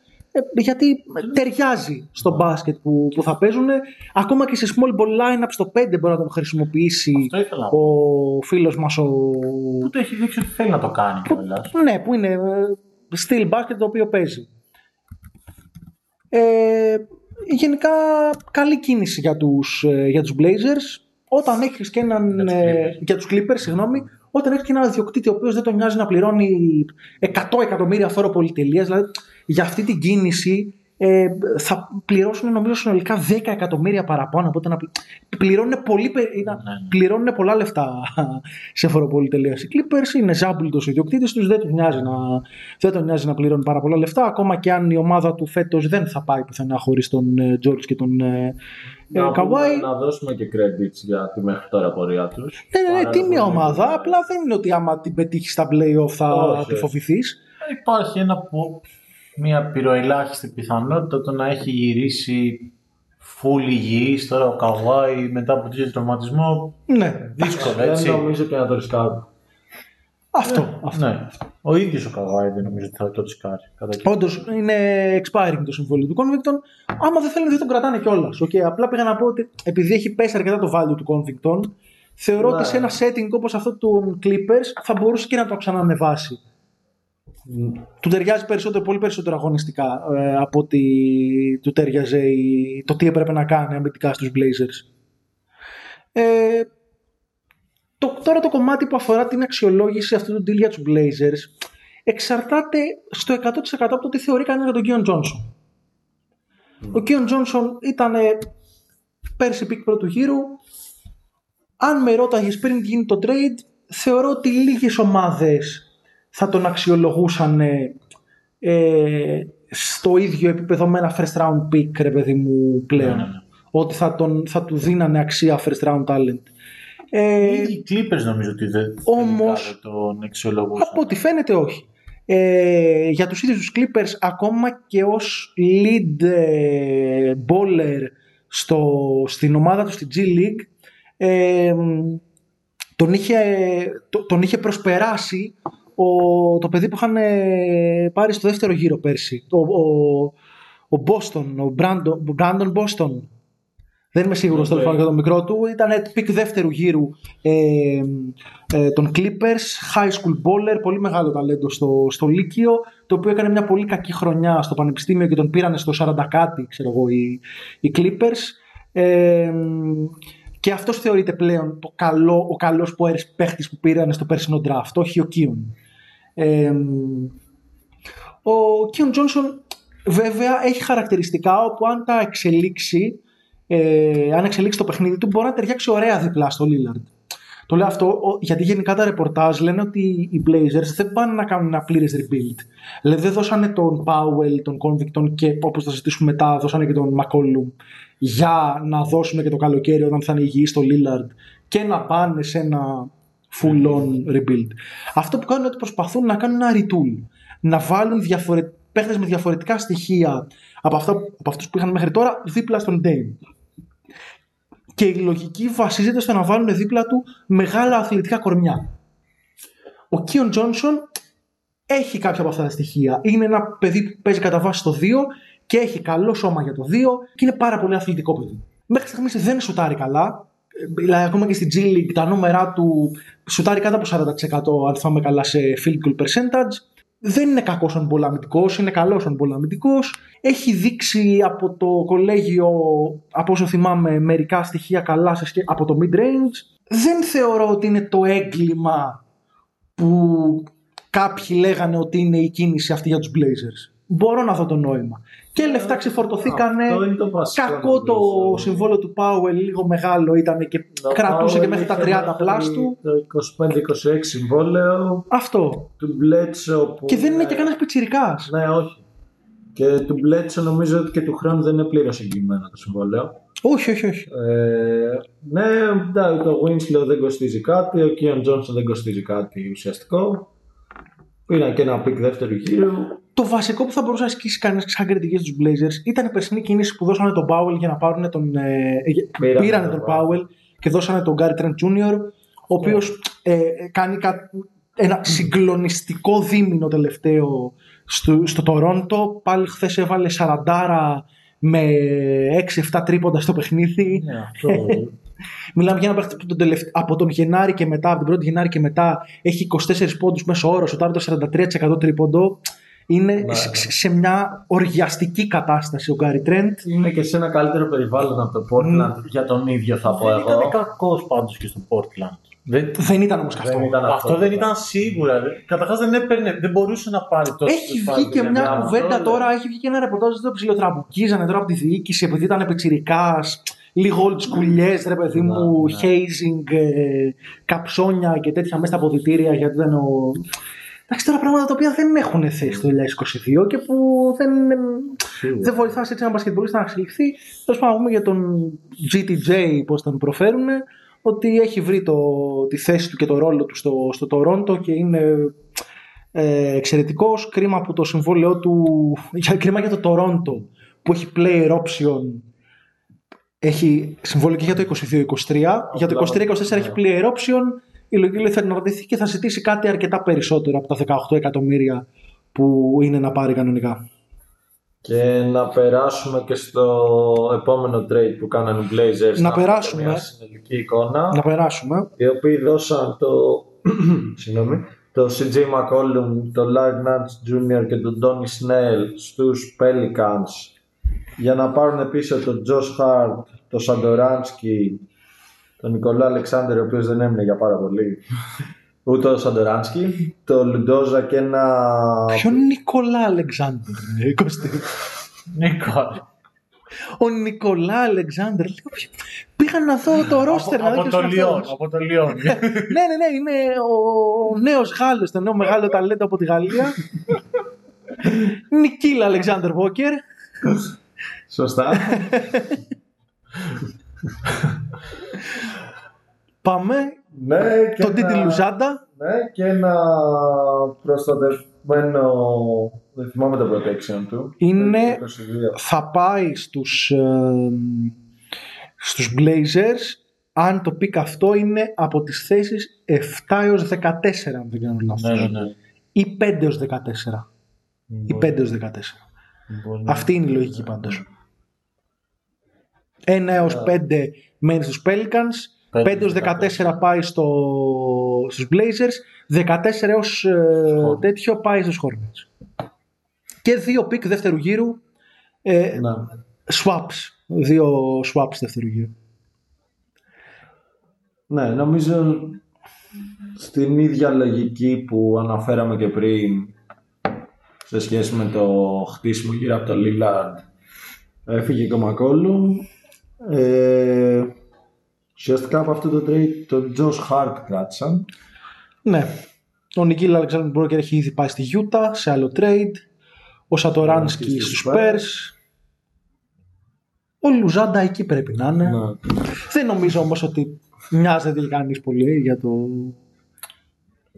γιατί ταιριάζει στο μπάσκετ που, που θα παίζουν. Ακόμα και σε small ball lineup στο 5 μπορεί να τον χρησιμοποιήσει Αυτό ήθελα να πω. ο φίλος μας ο... Που το έχει δείξει ότι θέλει να το κάνει κιόλας. Ναι, που είναι ε, still basket το οποίο παίζει. Ε, γενικά καλή κίνηση για τους, ε, για τους Blazers. Όταν έχεις και έναν... Για τους ε, Clippers. για τους Clippers, συγγνώμη. Όταν έχεις και έναν διοκτήτη ο οποίος δεν τον νοιάζει να πληρώνει 100 εκατομμύρια φόρο πολυτελείας, δηλαδή για αυτή την κίνηση ε, θα πληρώσουν νομίζω συνολικά 10 εκατομμύρια παραπάνω. Οπότε να πλη- πληρώνουν, πολύ, πε- να- Ναι, ναι. πληρώνουν πολλά λεφτά [laughs] σε φοροπολιτελεία. Οι Clippers είναι ζάμπλουτο ο ιδιοκτήτη τους, δεν τους νοιάζει να, δεν τον νοιάζει να πληρώνει πάρα πολλά λεφτά. Ακόμα και αν η ομάδα του φέτος δεν θα πάει πουθενά χωρίς τον ε, George και τον ε, ε, Να, πούμε- Kawhi. να δώσουμε και credits για τη μέχρι τώρα πορεία τους. Ναι, ναι, ναι, τίμια ομάδα. Απλά δεν είναι ότι άμα την πετύχεις στα playoff θα Όχι, τη όχι. φοβηθείς. Υπάρχει ένα, πο- μια πυροελάχιστη πιθανότητα το να έχει γυρίσει full υγιής τώρα ο Καβάη μετά από τέτοιο τραυματισμό. Ναι, Δύσκολο, Δεν έτσι. νομίζω και να το ρισκάρω. αυτό. αυτό. Ναι. Ο ίδιος ο Καβάη δεν νομίζω ότι θα το ρισκάρει. Κατά κύριο. Όντως είναι expiring το συμβόλαιο του Convicton. Άμα δεν θέλουν, δεν τον κρατάνε κιόλας. Okay, απλά πήγα να πω ότι επειδή έχει πέσει αρκετά το value του Convicton, θεωρώ Ναι. ότι σε ένα setting όπως αυτό του Clippers θα μπορούσε και να το ξανανεβάσει. Του ταιριάζει περισσότερο, πολύ περισσότερο αγωνιστικά ε, από ότι του ταιριάζε η- το τι έπρεπε να κάνει αμυντικά στους Blazers. Ε, το, τώρα το κομμάτι που αφορά την αξιολόγηση αυτού του deal για τους Blazers εξαρτάται στο 100% από το τι θεωρεί κανείς για τον Κίον Τζόνσον. Ο Κίον Τζόνσον ήταν ε, πέρσι pick πρώτου γύρου. Αν με ρώταγες πριν γίνει το trade, θεωρώ ότι λίγες ομάδες θα τον αξιολογούσαν ε, ε, στο ίδιο επίπεδο με ένα first round pick, ρε παιδί μου, πλέον. Ναι, ναι, ναι. Ότι θα, τον, θα του δίνανε αξία first round talent. Ε, Οι Clippers νομίζω ότι δεν Όμως- τελικά δεν τον εξολογούσαν. Από ό,τι φαίνεται όχι. Ε, για τους ίδιους τους Clippers ακόμα και ως lead ε, bowler στο, στην ομάδα τους στη G League ε, τον, είχε, το- τον είχε προσπεράσει ο, το παιδί που είχαν ε, πάρει στο δεύτερο γύρο πέρσι. Ο, ο, ο Boston, ο Brandon, Brandon Boston. Δεν είμαι σίγουρος Okay. τέλος πάντων για το μικρό του. Ήταν pick δεύτερου γύρου ε, ε, των Clippers, high school baller, πολύ μεγάλο ταλέντο στο, στο Λύκειο, το οποίο έκανε μια πολύ κακή χρονιά στο Πανεπιστήμιο και τον πήρανε στο 40 κάτι, ξέρω εγώ, οι, οι Clippers. Ε, και αυτός θεωρείται πλέον το καλό, ο καλός παίχτης που πήραν στο περσινό draft, όχι ο Κίον. Ε, ο Κίον Τζόνσον βέβαια έχει χαρακτηριστικά όπου αν τα εξελίξει, ε, αν εξελίξει το παιχνίδι του, μπορεί να ταιριάξει ωραία διπλά στο Lillard. Το λέω αυτό ο- γιατί γενικά τα ρεπορτάζ λένε ότι οι Blazers δεν πάνε να κάνουν ένα πλήρες rebuild. Δηλαδή δεν δώσανε τον Powell, τον Convicton και όπως θα συζητήσουμε μετά, δώσανε και τον McCollum για να δώσουν και το καλοκαίρι όταν θα είναι υγιή στο Lillard και να πάνε σε ένα full on rebuild. Αυτό που κάνουν είναι ότι προσπαθούν να κάνουν ένα retool. Να βάλουν διαφορε... παίχτες με διαφορετικά στοιχεία από, αυτά, από αυτούς που είχαν μέχρι τώρα δίπλα στον Dame. Και η λογική βασίζεται στο να βάλουν δίπλα του μεγάλα αθλητικά κορμιά. Ο Κίον Τζόνσον έχει κάποια από αυτά τα στοιχεία. Είναι ένα παιδί που παίζει κατά βάση στο 2 και έχει καλό σώμα για το 2 και είναι πάρα πολύ αθλητικό παιδί. Μέχρι στιγμής δεν σουτάρει καλά. Ε, Δηλαδή, ακόμα και στην G League τα νούμερα του σουτάρει κάτω από 40% αν θυμάμαι καλά σε field goal percentage. Δεν είναι κακός σαν πολαμητικός, είναι καλός σαν πολαμητικός. Έχει δείξει από το κολέγιο, από όσο θυμάμαι, μερικά στοιχεία καλά σε σχέ- από το mid-range. Δεν θεωρώ ότι είναι το έγκλημα που κάποιοι λέγανε ότι είναι η κίνηση αυτή για τους Blazers. Μπορώ να δω το νόημα. Και λεφτά ξεφορτωθήκανε. Αυτό είναι το βασικό. Κακό το νομίζω. συμβόλαιο του Πάουελ, λίγο μεγάλο ήταν και Το κρατούσε Powell και μέχρι τα είχε 30 μέχρι πλάς του. Το 25-26 συμβόλαιο Αυτό. του Μπλέτσο. Που Και δεν είναι και κανένας πιτσιρικάς. Ναι, όχι. Και του Μπλέτσο νομίζω ότι και του χρόνου δεν είναι πλήρως εγγυημένο το συμβόλαιο. Όχι, όχι, όχι. Ε, ναι, εντάξει, το Winslow δεν κοστίζει κάτι, ο Kion Johnson δεν κοστίζει κάτι ουσιαστικό. Πήραν και ένα pick δεύτερου γύρου. Το βασικό που θα μπορούσε να ασκήσει κανένα σαν κριτική στους Blazers ήταν η περσινή κίνηση που δώσανε τον Πάουελ για να πάρουν τον. Ε, ε, Πήρανε πήρανε τον τον Πάουελ και δώσανε τον Γκάρι Τρεντ Jr. Ο οποίος ε, κάνει κα- ένα συγκλονιστικό δίμηνο τελευταίο στο, στο Τορόντο. Πάλι χθες έβαλε 40 με 6-7 τρίποντα στο παιχνίδι. Ναι, αυτό. [laughs] Μιλάμε για ένα παίχτη που τον τελευτ- από τον Γενάρη και μετά, από την 1η Γενάρη και μετά, έχει 24 πόντους μέσω όρο, σοτάρει το 43% τρίποντο. Είναι Ναι. σε, σε μια οργιαστική κατάσταση ο Γκάρι Τρέντ. Είναι και σε ένα καλύτερο περιβάλλον από το Portland για τον ίδιο θα πω δεν ήταν εγώ. κακός πάντως και στο Portland. Δεν, Δεν ήταν όμως αυτό. Δεν ήταν αυτό δεν ήταν σίγουρα. Καταρχάς δεν έπαιρνε, δεν μπορούσε να πάρει τόσο. Έχει βγει και μια αυτό κουβέντα λέω. τώρα, έχει βγει και ένα ρεπορτάζ ότι το ψιλοτραμπουκίζανε τώρα από τη διοίκηση επειδή ήταν πετσυρικά, λίγο old school ρε παιδί Ναι, μου, ναι. hazing, ε, καψόνια και τέτοια μέσα στα αποδητήρια γιατί ήταν ο. Εντάξει, τώρα πράγματα τα οποία δεν έχουν θέση το 2022 και που δεν, δεν βοηθάς έτσι ένα μπασκετμπολίστα να εξελιχθεί. Τέλος πάντων, να πούμε για τον GTJ, πώς τον προφέρουν, ότι έχει βρει το, τη θέση του και το ρόλο του στο, στο Τορόντο και είναι ε, εξαιρετικός. Κρίμα που το συμβόλαιό του. Για, κρίμα για το Τορόντο που έχει player option. Έχει συμβόλαιο και για το 22-23. Για το 23-24 έχει player option. Η λογική λέει θέλει να ρωτηθεί και θα ζητήσει κάτι αρκετά περισσότερο από τα 18 εκατομμύρια που είναι να πάρει κανονικά. Και να περάσουμε και στο επόμενο trade που κάνανε οι Blazers. Να έχουμε περάσουμε. Μια συνολική εικόνα. Να περάσουμε. Οι οποίοι δώσαν το, [clears throat] συγγνώμη, το CJ McCollum, το Larry Nance Jr. και τον Tony Snell στους Pelicans για να πάρουν πίσω τον Josh Hart, τον Σαντοράνσκι, τον Νικολά Αλεξάνδρ, ο οποίος δεν έμεινε για πάρα πολύ. Ούτε ο Σαντοράνσκι, τον Λουντόζα και ένα. Ποιον Νικολά Αλεξάνδρ, ε, Κωστή. Νίκο. Ο Νικολά Αλεξάνδρ. λέω, ποιο- Πήγα να δω το ρόστερ. να δω από ποιος το είναι Λιόν. αυτός. Από το Λιόν. ναι, ναι, ναι, είναι ο νέος Γάλλος, το νέο μεγάλο ταλέντο από τη Γαλλία. Νικίλα Αλεξάνδρ Βόκερ. Σωστά. [laughs] Πάμε. ναι, και Τον Τίντι ένα- Λουζάντα. Ναι, και ένα προστατευμένο. Δεν θυμάμαι το protection του. Είναι- Το 22. Θα πάει στους, ε, στους Blazers αν το pick αυτό είναι από τις θέσεις 7 έως 14 αν δεν κάνω λάθος. ναι, ναι, ναι. Ή 5 έως 14. Ή 5 έως 14. Μπορεί. Αυτή είναι η λογική πάντως. 1 έως 5 μένει στους Pelicans, 5 έως 14 πάει στο, στους Blazers, 14 έως ε, τέτοιο πάει στους Hornets. Και δύο pick δεύτερου γύρου, ε, Ναι. swaps, δύο swaps δεύτερου γύρου. Ναι, νομίζω στην ίδια λογική που αναφέραμε και πριν σε σχέση με το χτίσιμο γύρω από το Lillard έφυγε και ο Μακόλουμ ε, ουσιαστικά από αυτό το trade τον Josh Hart κράτησαν Ναι. Ο Νικίλ Αλεξάνδρου Μπρόκερ έχει ήδη πάει στη Utah σε άλλο trade. Ο Σατοράνσκι αρχίσει στους στους Spurs. Ο Λουζάντα εκεί πρέπει να είναι. Ναι. Δεν νομίζω όμως ότι μοιάζεται και κανείς πολύ για το...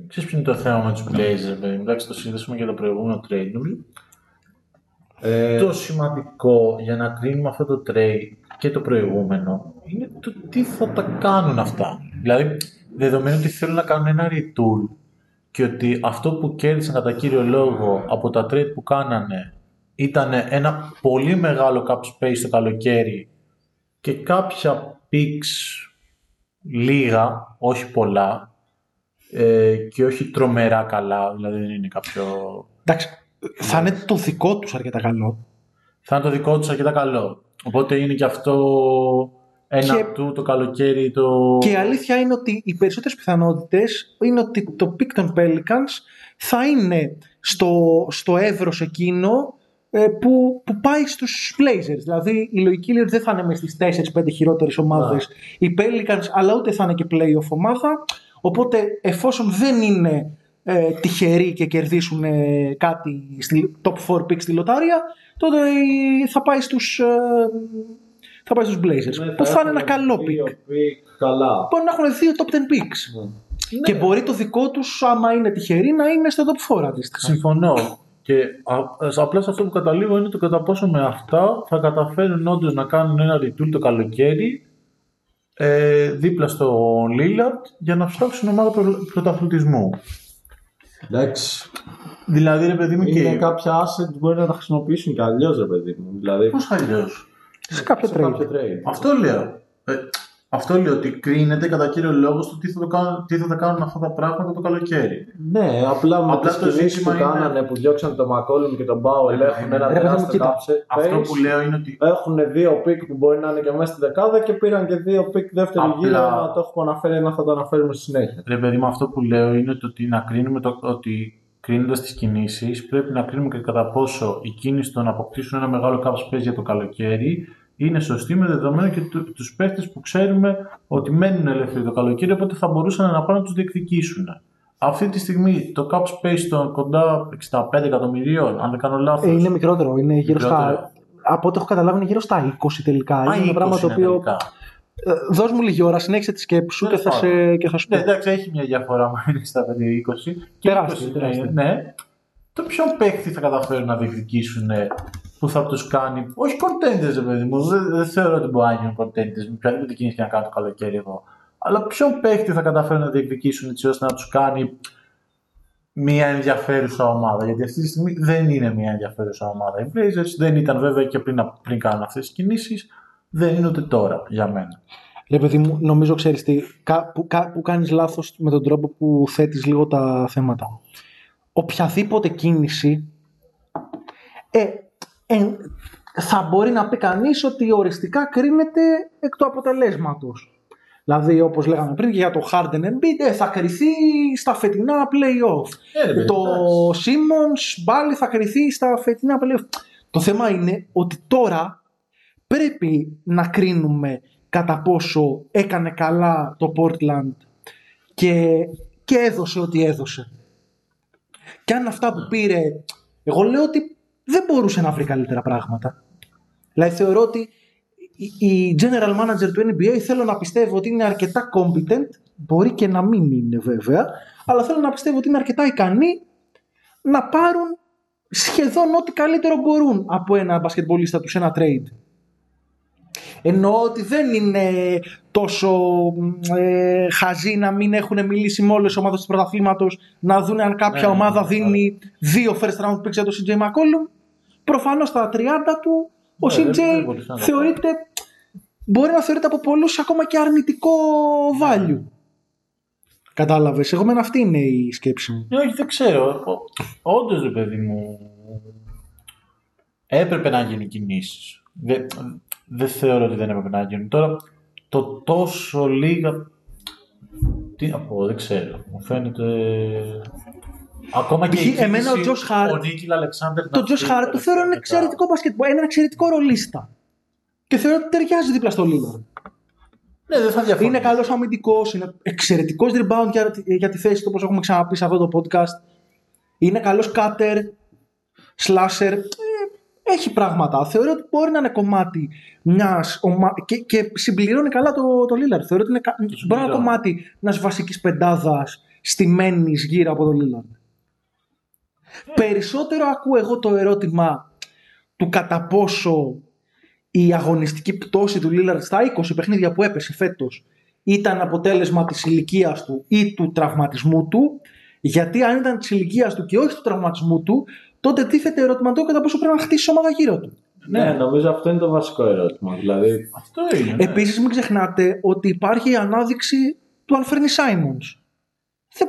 Ξέρεις ποιο είναι το θέμα με τους Blazers, παιδί μου; Εντάξει, το συζητήσουμε για το προηγούμενο trade. Νομίζω Ε, το σημαντικό για να κρίνουμε αυτό το trade και το προηγούμενο είναι το τι θα τα κάνουν αυτά. Δηλαδή, δεδομένου ότι θέλουν να κάνουν ένα retool και ότι αυτό που κέρδισαν κατά κύριο λόγο από τα trade που κάνανε ήταν ένα πολύ μεγάλο cap space το καλοκαίρι και κάποια picks λίγα, όχι πολλά ε, και όχι τρομερά καλά, δηλαδή δεν είναι κάποιο Εντάξει, θα είναι το δικό τους αρκετά καλό. θα είναι το δικό τους αρκετά καλό. Οπότε είναι και αυτό ένα Και- του το καλοκαίρι το... Και η αλήθεια είναι ότι οι περισσότερες πιθανότητες είναι ότι το pick των Pelicans θα είναι στο, στο εύρος εκείνο ε, που, που πάει στους Blazers. Δηλαδή η λογική λέει ότι δεν θα είναι μες στις 4-5 χειρότερες ομάδες οι Pelicans, αλλά ούτε θα είναι και playoff ομάδα. Οπότε εφόσον δεν είναι ε, τυχεροί και κερδίσουν ε, κάτι στη top 4 pick στη λοτάρια, τότε ε, θα πάει στους, ε, θα πάει στους Blazers. ναι, που θα είναι ένα έχουν καλό δύο pick. pick καλά. Μπορεί να έχουν δύο top 10 picks. Και μπορεί το δικό τους, άμα είναι τυχεροί, να είναι στο top 4 αντίστοιχα. Συμφωνώ. Και α- απλά σε αυτό που καταλήγω είναι το κατά πόσο με αυτά θα καταφέρουν όντως να κάνουν ένα retool το καλοκαίρι ε, δίπλα στο Lillard για να φτιάξουν ομάδα προ, πρωταθλητισμού. Εντάξει. Δηλαδή, ρε παιδί μου, Είναι και. κάποια assets που μπορεί να τα χρησιμοποιήσουν και αλλιώς, ρε παιδί μου. Δηλαδή, Πώς αλλιώς. Σε κάποιο σε trade. κάποιο trade. Αυτό λέω. Ε, αυτό λέω ότι κρίνεται κατά κύριο λόγο στο τι θα, το κάνουν, τι θα τα κάνουν αυτά τα πράγματα το καλοκαίρι. Ναι, απλά με Απλά τις το κινήσεις ζήτημα που είναι- κάνανε που διώξαν τον Μακόλουμ και τον Πάουελ έχουν ένα Ρε παιδί μου, τεράστιο κοίτα, cap space. Αυτό που λέω είναι ότι Έχουν δύο pick που μπορεί να είναι και μέσα στη δεκάδα και πήραν και δύο pick δεύτερη Απλά- γύρο. Να το έχουμε αναφέρει, να θα το αναφέρουμε στη συνέχεια. Ρε παιδί μου, αυτό που λέω είναι το ότι να κρίνουμε το, ότι κρίνοντας τις κινήσεις, πρέπει να κρίνουμε και κατά πόσο η κίνηση το να αποκτήσουν ένα μεγάλο cap space για το καλοκαίρι είναι σωστή με δεδομένο και του τους παίχτες που ξέρουμε ότι μένουν ελεύθεροι το καλοκαίρι, οπότε θα μπορούσαν να πάνε να τους διεκδικήσουν. Αυτή τη στιγμή το cap space των κοντά 65 εκατομμυρίων, αν δεν κάνω λάθος. Ε, είναι μικρότερο. Είναι γύρω στα. Μικρότερο. Από ό,τι έχω καταλάβει, είναι γύρω στα 20 τελικά. είναι ένα πράγμα το οποίο. Ε, δώσ' μου λίγη ώρα, συνέχισε τη σκέψη σου και Τέλος θα, σε, και θα σου πω. Ναι, εντάξει, έχει μια διαφορά [laughs] μα είναι στα 5-20. Και Τεράστια, 20, τεράστια. Ναι. Το ποιον παίκτη θα καταφέρουν να διεκδικήσουν που θα τους κάνει. Όχι contenders, ρε παιδί μου. Δεν, δεν θεωρώ ότι μπορεί να γίνουν contenders με οποιαδήποτε κίνηση και να κάνουν το καλοκαίρι εδώ. Αλλά ποιον παίκτη θα καταφέρουν να διεκδικήσουν έτσι ώστε να τους κάνει μια ενδιαφέρουσα ομάδα; Γιατί αυτή τη στιγμή δεν είναι μια ενδιαφέρουσα ομάδα. Οι Blazers δεν ήταν βέβαια και πριν, πριν κάνουν αυτές τις κινήσεις. Δεν είναι ούτε τώρα για μένα. Ρε παιδί μου, νομίζω ξέρεις τι, κα- που, κα- που κάνεις λάθος με τον τρόπο που θέτεις λίγο τα θέματα. Οποιαδήποτε κίνηση ε, ε, θα μπορεί να πει κανείς ότι οριστικά κρίνεται εκ του αποτελέσματος. Δηλαδή, όπως λέγαμε πριν και για το Harden Embiid, ε, θα κριθεί στα φετινά play-off. Ε, ρε παιδί, το εντάξει. Simmons πάλι θα κριθεί στα φετινά play-off. Το θέμα είναι ότι τώρα πρέπει να κρίνουμε κατά πόσο έκανε καλά το Portland και, και έδωσε ό,τι έδωσε. Και αν αυτά που πήρε, εγώ λέω ότι δεν μπορούσε να βρει καλύτερα πράγματα. Δηλαδή θεωρώ ότι η- η general manager του NBA θέλω να πιστεύω ότι είναι αρκετά competent, μπορεί και να μην είναι βέβαια, αλλά θέλω να πιστεύω ότι είναι αρκετά ικανοί να πάρουν σχεδόν ό,τι καλύτερο μπορούν από ένα μπασκετμπολίστα τους σε ένα trade. Εννοώ ότι δεν είναι τόσο μ, ε, χαζοί να μην έχουν μιλήσει με όλες τις ομάδες του πρωταθλήματος να δουν αν κάποια Ναι, ομάδα ναι, δίνει δύο first round picks για τον CJ McCollum. Προφανώς στα 30 του ο Ναι, δεν- CJ δεν μπορούσε να το θεωρείται μπορεί να θεωρείται από πολλούς ακόμα και αρνητικό value. Κατάλαβες. Εγώ με αυτή είναι η σκέψη μου. Ε, όχι, δεν ξέρω. Όντως, ρε παιδί μου, έπρεπε να γίνουν κινήσεις. Δεν, δεν θεωρώ ότι δεν έπρεπε να γίνουν. Τώρα, το τόσο λίγα. Τι να πω, δεν ξέρω. Μου φαίνεται. Ακόμα και Π.χ. η εμένα ο κίνηση, Josh Hart- Ο Νίκηλ Αλεξάνδρ. Το Josh Hart το θεωρώ ένα εξαιρετικό μπασκετ, ένα εξαιρετικό ρολίστα. Και θεωρώ ότι ταιριάζει δίπλα στο Lillard. Ναι, δεν θα διαφωνήσω. Είναι καλός αμυντικός, είναι εξαιρετικός rebound για, για τη θέση του, όπως έχουμε ξαναπεί σε αυτό το podcast. Είναι καλός cutter, slasher. Ε, έχει πράγματα. Θεωρώ ότι μπορεί να είναι κομμάτι μιας ομα... και, και συμπληρώνει καλά το, το Lillard. Θεωρώ ότι είναι, κα- μπορεί να είναι συμπληρώνει. κομμάτι μιας βασικής πεντάδας στημένης γύρω από το Lillard. Περισσότερο ακούω εγώ το ερώτημα του κατά πόσο η αγωνιστική πτώση του Λίλαρντ στα 20 παιχνίδια που έπεσε φέτος ήταν αποτέλεσμα της ηλικίας του ή του τραυματισμού του γιατί αν ήταν της ηλικίας του και όχι του τραυματισμού του τότε τίθεται ερώτημα το κατά πόσο πρέπει να χτίσει ομάδα γύρω του. Ναι, νομίζω αυτό είναι το βασικό ερώτημα. Δηλαδή, Αυτό είναι. Ναι. Επίσης μην ξεχνάτε ότι υπάρχει η ανάδειξη του Αλφέρνη Σάιμονς. Δεν...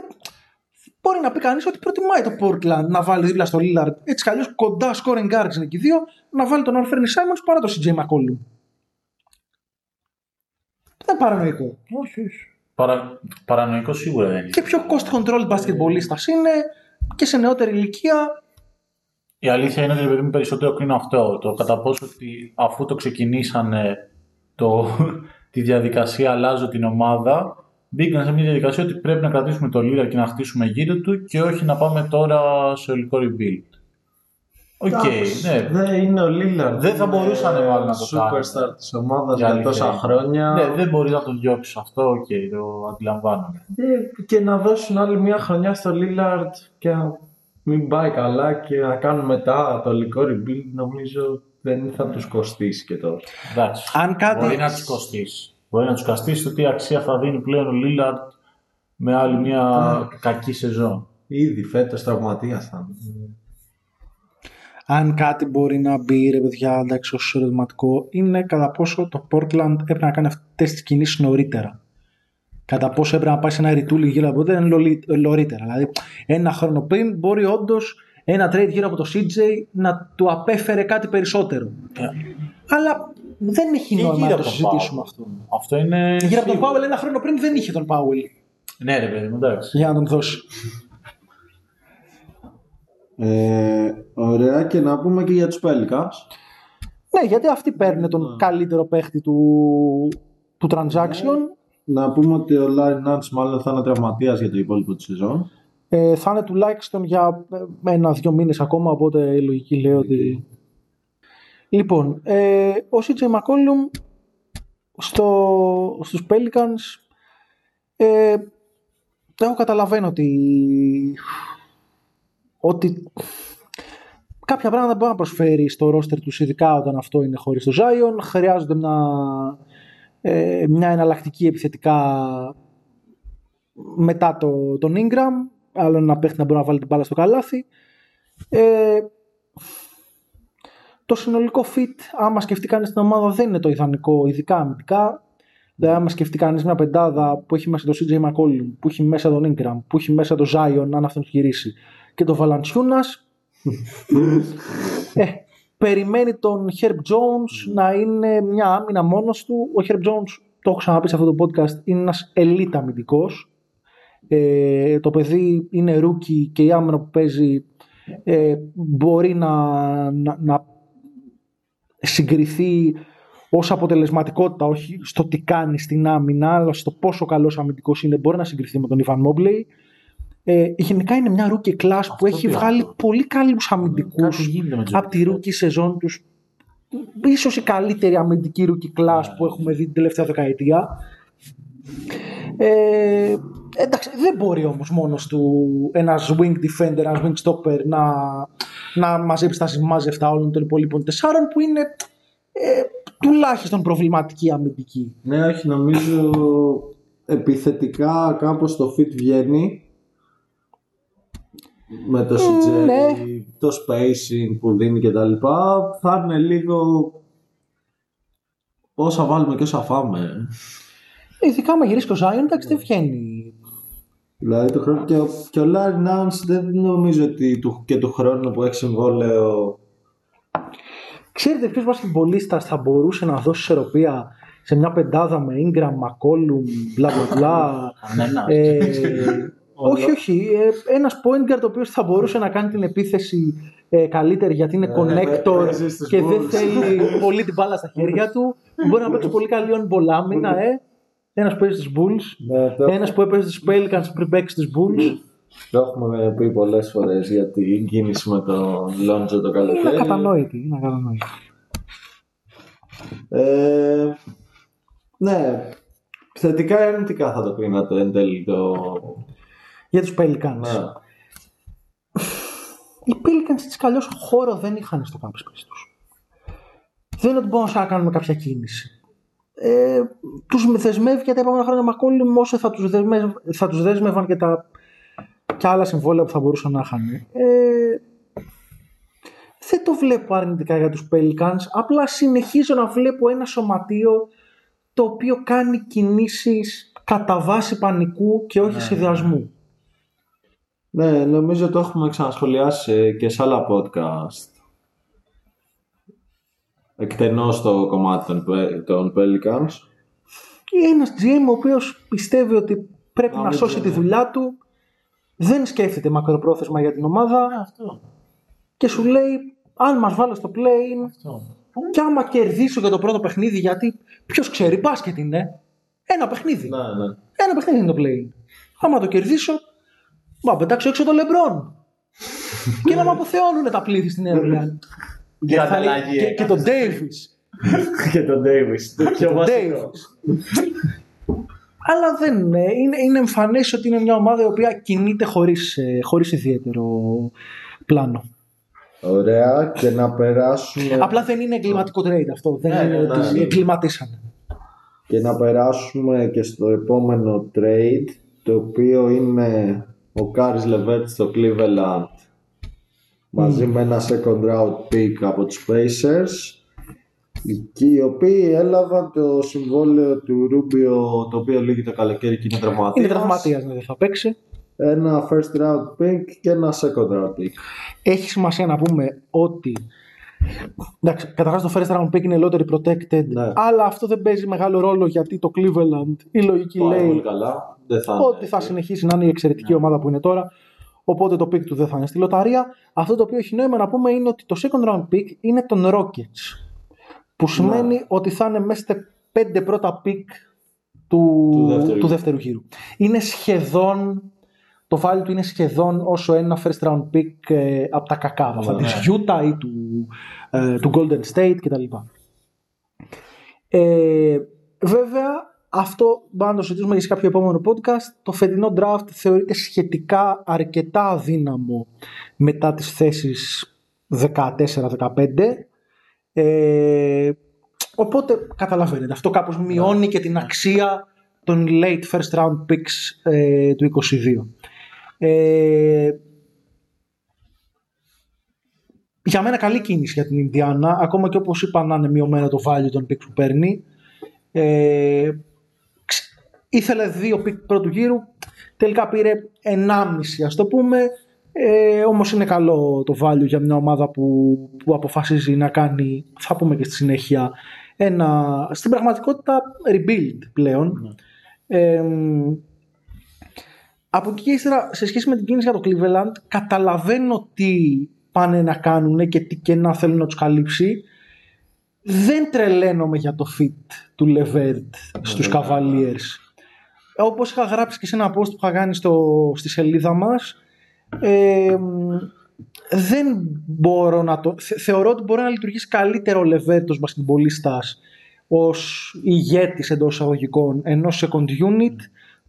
Μπορεί να πει κανείς ότι προτιμάει το Portland να βάλει δίπλα στο Lillard έτσι κι αλλιώς κοντά scoring guards είναι και οι δύο να βάλει τον Αλφέρνη Σάιμονς παρά τον CJ McCollum. Δεν είναι παρανοϊκό. Όχι, όχι. Παρα... Παρανοϊκό σίγουρα δεν είναι. Και πιο cost control basketballistας είναι και σε νεότερη ηλικία Η αλήθεια είναι ότι επειδή μου περισσότερο κρίνω αυτό. Το κατά πόσο ότι αφού το ξεκινήσανε το, [laughs] τη διαδικασία αλλάζω την ομάδα, μπήκαν σε μια διαδικασία ότι πρέπει να κρατήσουμε το Lillard και να χτίσουμε γύρω του και όχι να πάμε τώρα σε ολικό rebuild. Ok, ναι. Δεν είναι ο Λίλαρντ. Δεν θα μπορούσαν, μάλλον, να το κάνουν. Superstar της ομάδας Η για αλήθεια τόσα είναι. χρόνια. ναι. Δεν μπορείς να τον διώξεις αυτό, οκ, το αντιλαμβάνομαι. Ε, και να δώσουν άλλη μια χρονιά στο Λίλαρντ και να μην πάει καλά και να κάνουν μετά το ολικό rebuild νομίζω δεν θα τους κοστίσει και τόσο. Εντάξει. Αν κάτι- Μπορεί να τους κοστίσει. Μπορεί να τους κοστίσει το τι αξία θα δίνει πλέον ο Lillard με άλλη μια κακή σεζόν. Ήδη φέτος τραυματίας θα είναι. αν κάτι μπορεί να μπει ρε παιδιά εντάξει ως ερωτηματικό είναι κατά πόσο το Portland έπρεπε να κάνει αυτές τις κινήσεις νωρίτερα. Κατά πόσο έπρεπε να πάει σε ένα ρητούλι γύρω από το λολί- νωρίτερα. Δηλαδή ένα χρόνο πριν μπορεί όντως ένα trade γύρω από το CJ να του απέφερε κάτι περισσότερο. Αλλά δεν έχει Και νόημα γύρω να από το τον συζητήσουμε Powell. αυτό. Αυτό είναι. Γύρω από τον σίγουρο. Πάουελ ένα χρόνο πριν δεν είχε τον Πάουελ Ναι, ρε παιδί μου, εντάξει. για να τον δώσει. Ε, ωραία και να πούμε και για τους Pelicans. Ναι, γιατί αυτοί παίρνουν τον καλύτερο παίχτη του, του transaction. Να πούμε ότι ο Larry Nance μάλλον θα είναι τραυματίας για το υπόλοιπο της σεζόν. Ε, θα είναι τουλάχιστον για ε, ένα-δύο μήνες ακόμα, οπότε η λογική λέει ότι... Λοιπόν, ε, ο CJ McCollum στο, στους Pelicans ε, εγώ καταλαβαίνω ότι ότι κάποια πράγματα μπορεί να προσφέρει στο ρόστερ τους ειδικά όταν αυτό είναι χωρίς το Zion. Χρειάζονται μια, ε, μια εναλλακτική επιθετικά μετά το, τον Ingram. Άλλο ένα παίχτη να μπορεί να βάλει την μπάλα στο καλάθι. Ε, το συνολικό fit άμα σκεφτεί κανείς την ομάδα δεν είναι το ιδανικό ειδικά αμυντικά Δηλαδή, άμα σκεφτεί κανείς μια πεντάδα που έχει μέσα τον CJ McCollum, που έχει μέσα τον Ingram, που έχει μέσα τον Zion, αν αυτόν του γυρίσει, και τον Valanciunas, ε, περιμένει τον Herb Jones να είναι μια άμυνα μόνος του. Ο Herb Jones, το έχω ξαναπεί σε αυτό το podcast, είναι ένας ελίτ αμυντικός. Ε, το παιδί είναι rookie και η άμυνα που παίζει ε, μπορεί να, να, να συγκριθεί ως αποτελεσματικότητα, όχι στο τι κάνει στην άμυνα, αλλά στο πόσο καλός αμυντικός είναι, μπορεί να συγκριθεί με τον Έβαν Μόμπλεϊ. Ε, γενικά είναι μια rookie class που έχει τι βγάλει αυτό. πολύ καλούς αμυντικούς Κάτι γίνεται με τους από τη rookie σεζόν τους. Ίσως η καλύτερη αμυντική rookie class που έχουμε δει την τελευταία δεκαετία. Ε, εντάξει, δεν μπορεί όμως μόνος του ένας wing defender, ένας wing stopper να, να μαζέψει τα συμμάζευτα όλων των υπολείπων τεσσάρων που είναι ε, τουλάχιστον προβληματική αμυντική. Ναι, όχι, νομίζω επιθετικά κάπως το fit βγαίνει. Με το CJ, ναι. το spacing που δίνει και τα λοιπά, θα είναι λίγο όσα βάλουμε και όσα φάμε. Ειδικά άμα γυρίσει και ο Ζάιον, εντάξει δεν βγαίνει. Δηλαδή το χρόνο και, ο- και ο Λάρι Νάνς δεν νομίζω ότι του, και του χρόνου που έχει συμβόλαιο Ξέρετε ποιος μπασκετμπολίστας θα μπορούσε να δώσει ισορροπία σε μια πεντάδα με Ingram, McCollum, μπλα μπλα μπλα. [laughs] Κανένας. ε, [laughs] όχι, όχι. Ε, Ένας point guard ο οποίος θα μπορούσε να κάνει την επίθεση ε, καλύτερη γιατί είναι connector παίζει στους και δεν Bulls. θέλει πολύ την μπάλα στα χέρια του. Μπορεί να παίξει [laughs] πολύ καλή on ball άμυνα, ε. Ένας που παίζει στου Bulls. Ναι, το, Ένας που έπαιζε στου Pelicans πριν παίξει στου Bulls. το έχουμε πει πολλές φορές για την κίνηση με τον Λόντζο το Είναι καλοκαίρι. ακατανόητη. Είναι ακατανόητη. Ε, ναι, θετικά ή αρνητικά θα το κρίνατε εν τέλει το... Για τους Pelicans. Ναι. Οι Pelicans έτσι καλώς χώρο δεν είχαν στο campus space τους. Δεν είναι ότι μπορούμε να κάνουμε κάποια κίνηση. Ε, τους δεσμεύει για τα επόμενα χρόνια Μακόλυμ όσο θα τους, δεσμευ, θα τους δέσμευαν και τα και άλλα συμβόλαια που θα μπορούσαν να είχαν. Ε, δεν το βλέπω αρνητικά για τους Pelicans. Απλά συνεχίζω να βλέπω ένα σωματείο το οποίο κάνει κινήσεις κατά βάση πανικού και όχι σχεδιασμού. ναι, νομίζω το έχουμε ξανασχολιάσει και σε άλλα podcast. Εκτενώς το κομμάτι των, Pe- των Pelicans. ή ένας GM ο οποίος πιστεύει ότι πρέπει Να να μην σώσει τη ξέρει. δουλειά του, δεν σκέφτεται μακροπρόθεσμα για την ομάδα Αυτό. και σου λέει αν μας βάλω στο play Αυτό. και άμα κερδίσω για το πρώτο παιχνίδι γιατί ποιος ξέρει μπάσκετ είναι ένα παιχνίδι Ναι, ναι. ένα παιχνίδι είναι το play άμα το κερδίσω μα πετάξω έξω το Λεμπρόν [laughs] και να με αποθεώνουν τα πλήθη στην Νέα Για θα λέει- ανταλλαγή και, έκανες. και τον Davis [laughs] και τον Davis. Το πιο τον βασικό. Davis. Αλλά δεν είναι. Είναι, είναι εμφανές ότι είναι μια ομάδα η οποία κινείται χωρίς, ε, χωρίς ιδιαίτερο πλάνο. Ωραία, και να περάσουμε, Απλά δεν είναι εγκληματικό trade αυτό. Δεν Ναι, είναι ναι, ότι ναι. εγκληματίσανε. και να περάσουμε και στο επόμενο trade, το οποίο είναι ο Κάρις Λεβέρτ στο Cleveland μαζί με ένα second round pick από τους Pacers και οι οποίοι έλαβαν το συμβόλαιο του Ρούμπιο το οποίο λύγει το καλοκαίρι και είναι τραυματίας Είναι τραυματίας, ναι, δεν θα παίξει. ένα first round pick και ένα second round pick Έχει σημασία να πούμε ότι. Εντάξει, καταρχάς το first round pick είναι lottery protected, Ναι. αλλά αυτό δεν παίζει μεγάλο ρόλο γιατί το Cleveland η λογική Πάρα λέει πολύ καλά δεν θα ότι είναι θα έτσι. συνεχίσει να είναι η εξαιρετική ομάδα που είναι τώρα. Οπότε το pick του δεν θα είναι στη λοταρία. Αυτό το οποίο έχει νόημα να πούμε είναι ότι το second round pick είναι των Rockets. Που σημαίνει ότι θα είναι μέσα στα πέντε πρώτα pick του, Του δεύτερου του δεύτερου γύρου. Είναι σχεδόν, το value του είναι σχεδόν όσο ένα first round pick ε, από τα κακά. Αυτά Ναι. της Utah ή του, ε, του Golden State κτλ. Ε, βέβαια, αυτό μπορούμε να το συζητήσουμε και σε κάποιο επόμενο podcast. Το φετινό draft θεωρείται σχετικά αρκετά αδύναμο μετά τις θέσεις 14-15. Ε, οπότε καταλαβαίνετε, αυτό κάπως μειώνει και την αξία των late first round picks ε, του 22. Ε, για μένα καλή κίνηση για την Ινδιάνα, ακόμα και όπως είπα να είναι μειωμένο το value των picks που παίρνει. Ε, ξ- ήθελε δύο pick πρώτου γύρου, τελικά πήρε 1,5 ας το πούμε, ε, όμως είναι καλό το value για μια ομάδα που, που αποφασίζει να κάνει, θα πούμε και στη συνέχεια, ένα, στην πραγματικότητα rebuild πλέον. Ε, από εκεί και ύστερα, σε σχέση με την κίνηση για το Cleveland, καταλαβαίνω τι πάνε να κάνουν και τι κενά θέλουν να τους καλύψει. Δεν τρελαίνομαι για το fit του Levert στους Cavaliers. Όπως είχα γράψει και σε ένα post που είχα κάνει στο, στη σελίδα μας, ε, δεν μπορώ να το... θε- θεωρώ ότι μπορεί να λειτουργήσει καλύτερο ο Levert ως μπασκετμπολίστας ως ηγέτης εντός εισαγωγικών ενός second unit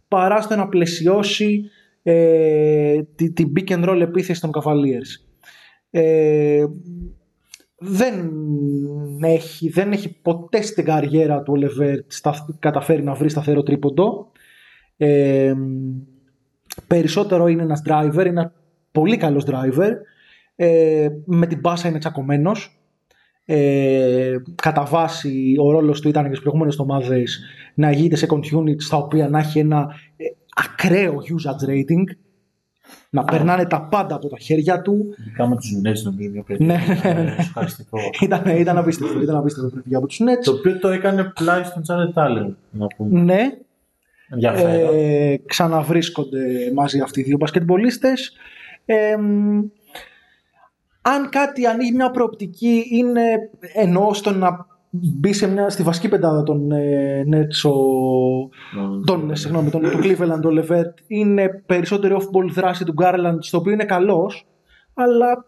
παρά στο να πλαισιώσει ε, τη- την pick and roll επίθεση των Cavaliers. Ε, δεν, έχει, δεν έχει ποτέ στην καριέρα του ο Levert στα, καταφέρει να βρει σταθερό τρίποντο. Ε, περισσότερο είναι ένας driver, είναι ένα πολύ καλός driver. Ε, με την μπάσα είναι τσακωμένος. ε, κατά βάση ο ρόλος του ήταν και στις προηγούμενες ομάδες να γίνεται σε units τα οποία να έχει ένα ε, ακραίο usage rating να περνάνε τα πάντα από τα χέρια του. Ειδικά με τους Nets νομίζω είναι παιδί. Ναι, ναι, ναι. Ευχαριστικό. ήταν, ήταν απίστευτο, ήταν απίστευτο παιδιά από τους Nets. Το οποίο το έκανε πλάι στον Jared Allen, να πούμε. Ναι, Ενδιαφέρον. Ε, ξαναβρίσκονται μαζί αυτοί οι δύο μπασκετμπολίστες. Ε, μ, αν κάτι ανοίγει μια προοπτική είναι εννοώ στο να μπει σε μια, στη βασική πεντάδα των ε, Nets ο, τον, ε, συγγνώμη, τον, του Cleveland, ο Levert, είναι περισσότερη off-ball δράση του Garland, στο οποίο είναι καλός, αλλά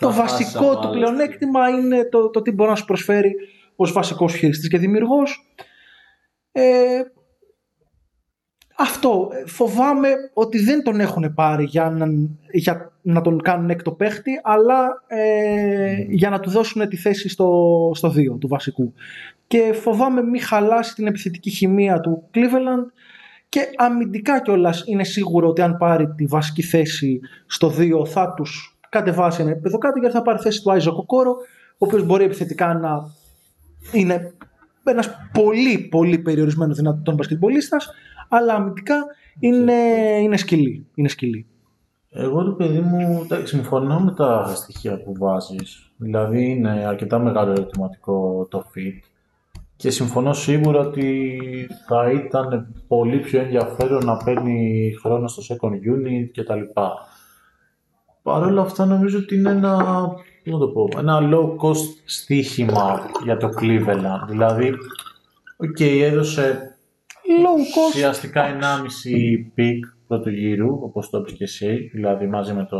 το χάσει βασικό του αμάλιστα. πλεονέκτημα είναι το, το τι μπορεί να σου προσφέρει ως βασικός χειριστής και δημιουργός. Ε, αυτό. Ε, Φοβάμαι ότι δεν τον έχουν πάρει για να, για να τον κάνουν έκτο παίχτη, αλλά ε, για να του δώσουν τη θέση στο, στο 2 του βασικού. Και φοβάμαι μη χαλάσει την επιθετική χημεία του Cleveland και αμυντικά κιόλας είναι σίγουρο ότι αν πάρει τη βασική θέση στο 2 θα τους κατεβάσει ένα επίπεδο κάτω γιατί θα πάρει θέση του Άιζο Κοκόρο, ο οποίος μπορεί επιθετικά να είναι ένας πολύ πολύ περιορισμένος δυνατόν μπασκετμπολίστας αλλά αμυντικά είναι, είναι σκυλή. Είναι σκυλή. Εγώ το παιδί μου, εντάξει, συμφωνώ με τα στοιχεία που βάζεις. Δηλαδή είναι αρκετά μεγάλο ερωτηματικό το fit. Και συμφωνώ σίγουρα ότι θα ήταν πολύ πιο ενδιαφέρον να παίρνει χρόνο στο second unit κτλ. Παρ' όλα αυτά νομίζω ότι είναι ένα, πώς να το πω, ένα low cost στοίχημα για το Cleveland. Δηλαδή, οκ, έδωσε Low cost. ουσιαστικά 1,5 pick πρώτου γύρου, όπως το είπες και εσύ, δηλαδή μαζί με το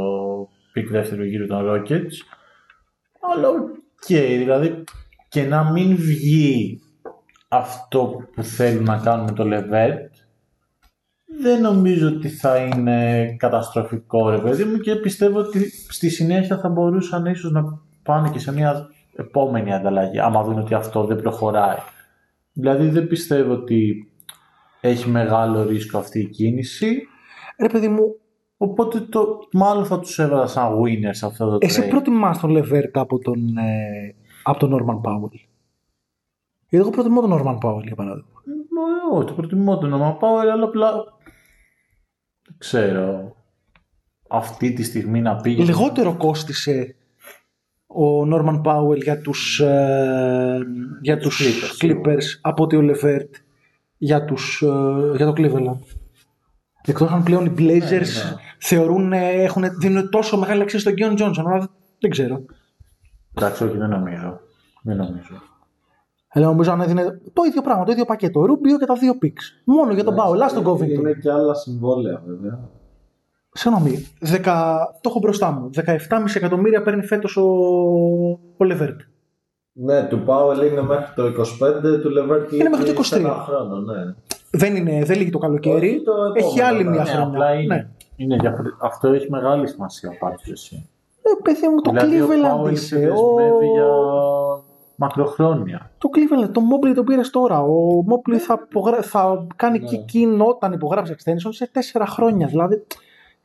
pick δεύτερου γύρου των Rockets. Αλλά οκ, δηλαδή και να μην βγει αυτό που θέλουν να κάνουν με το Levert, δεν νομίζω ότι θα είναι καταστροφικό ρε παιδί μου και πιστεύω ότι στη συνέχεια θα μπορούσαν ίσως να πάνε και σε μια επόμενη ανταλλαγή άμα δουν ότι αυτό δεν προχωράει. Δηλαδή δεν πιστεύω ότι έχει μεγάλο ρίσκο αυτή η κίνηση Ρε παιδί μου, οπότε το, μάλλον θα τους έβαλα σαν winners σε αυτό το εσύ trade. προτιμάς τον Λεβέρτ από τον, ε, από τον Norman Powell; Γιατί εγώ προτιμώ τον Norman Powell για παράδειγμα. Ε, Όχι, το προτιμώ τον Norman Powell, αλλά απλά δεν ξέρω αυτή τη στιγμή να πήγε. Λιγότερο κόστισε ο Norman Powell για τους, ε, για τους Clippers, Clippers από ότι ο Levert για, τους, ε, για το Cleveland. Εκτός αν πλέον οι Blazers ναι. θεωρούν, ε, έχουν, δίνουν τόσο μεγάλη αξία στον Keon Johnson, αλλά δεν ξέρω. Εντάξει, όχι, δεν νομίζω. Δεν νομίζω. Αλλά νομίζω αν έδινε το ίδιο πράγμα, το ίδιο πακέτο. Ρούμπιο και τα δύο picks. Μόνο για τον Powell, άστον Covington. Είναι και άλλα συμβόλαια βέβαια. Συγγνώμη, 10, το έχω μπροστά μου. 17,5 εκατομμύρια παίρνει φέτος ο, ο Levert. Ναι, του Πάουελ είναι μέχρι το 25, του Λεβέρτ Είναι μέχρι το 23. Ένα χρόνο, ναι. Δεν, είναι, δεν λύγει το καλοκαίρι. Όχι, το επόμενο, έχει άλλη ναι. μια Ναι, χρονιά. απλά είναι. Ναι. είναι διαφορε- Αυτό έχει μεγάλη σημασία πάντως εσύ. Ε, παιδί μου, το δηλαδή ο Cleveland Powell είσαι. σε δεσμεύει Ο... για μακροχρόνια. Το Cleveland, το Mobley το πήρες τώρα. Ο Mobley θα, υπογρα... θα κάνει Ναι. και εκείνο όταν υπογράψει extension σε τέσσερα χρόνια. Δηλαδή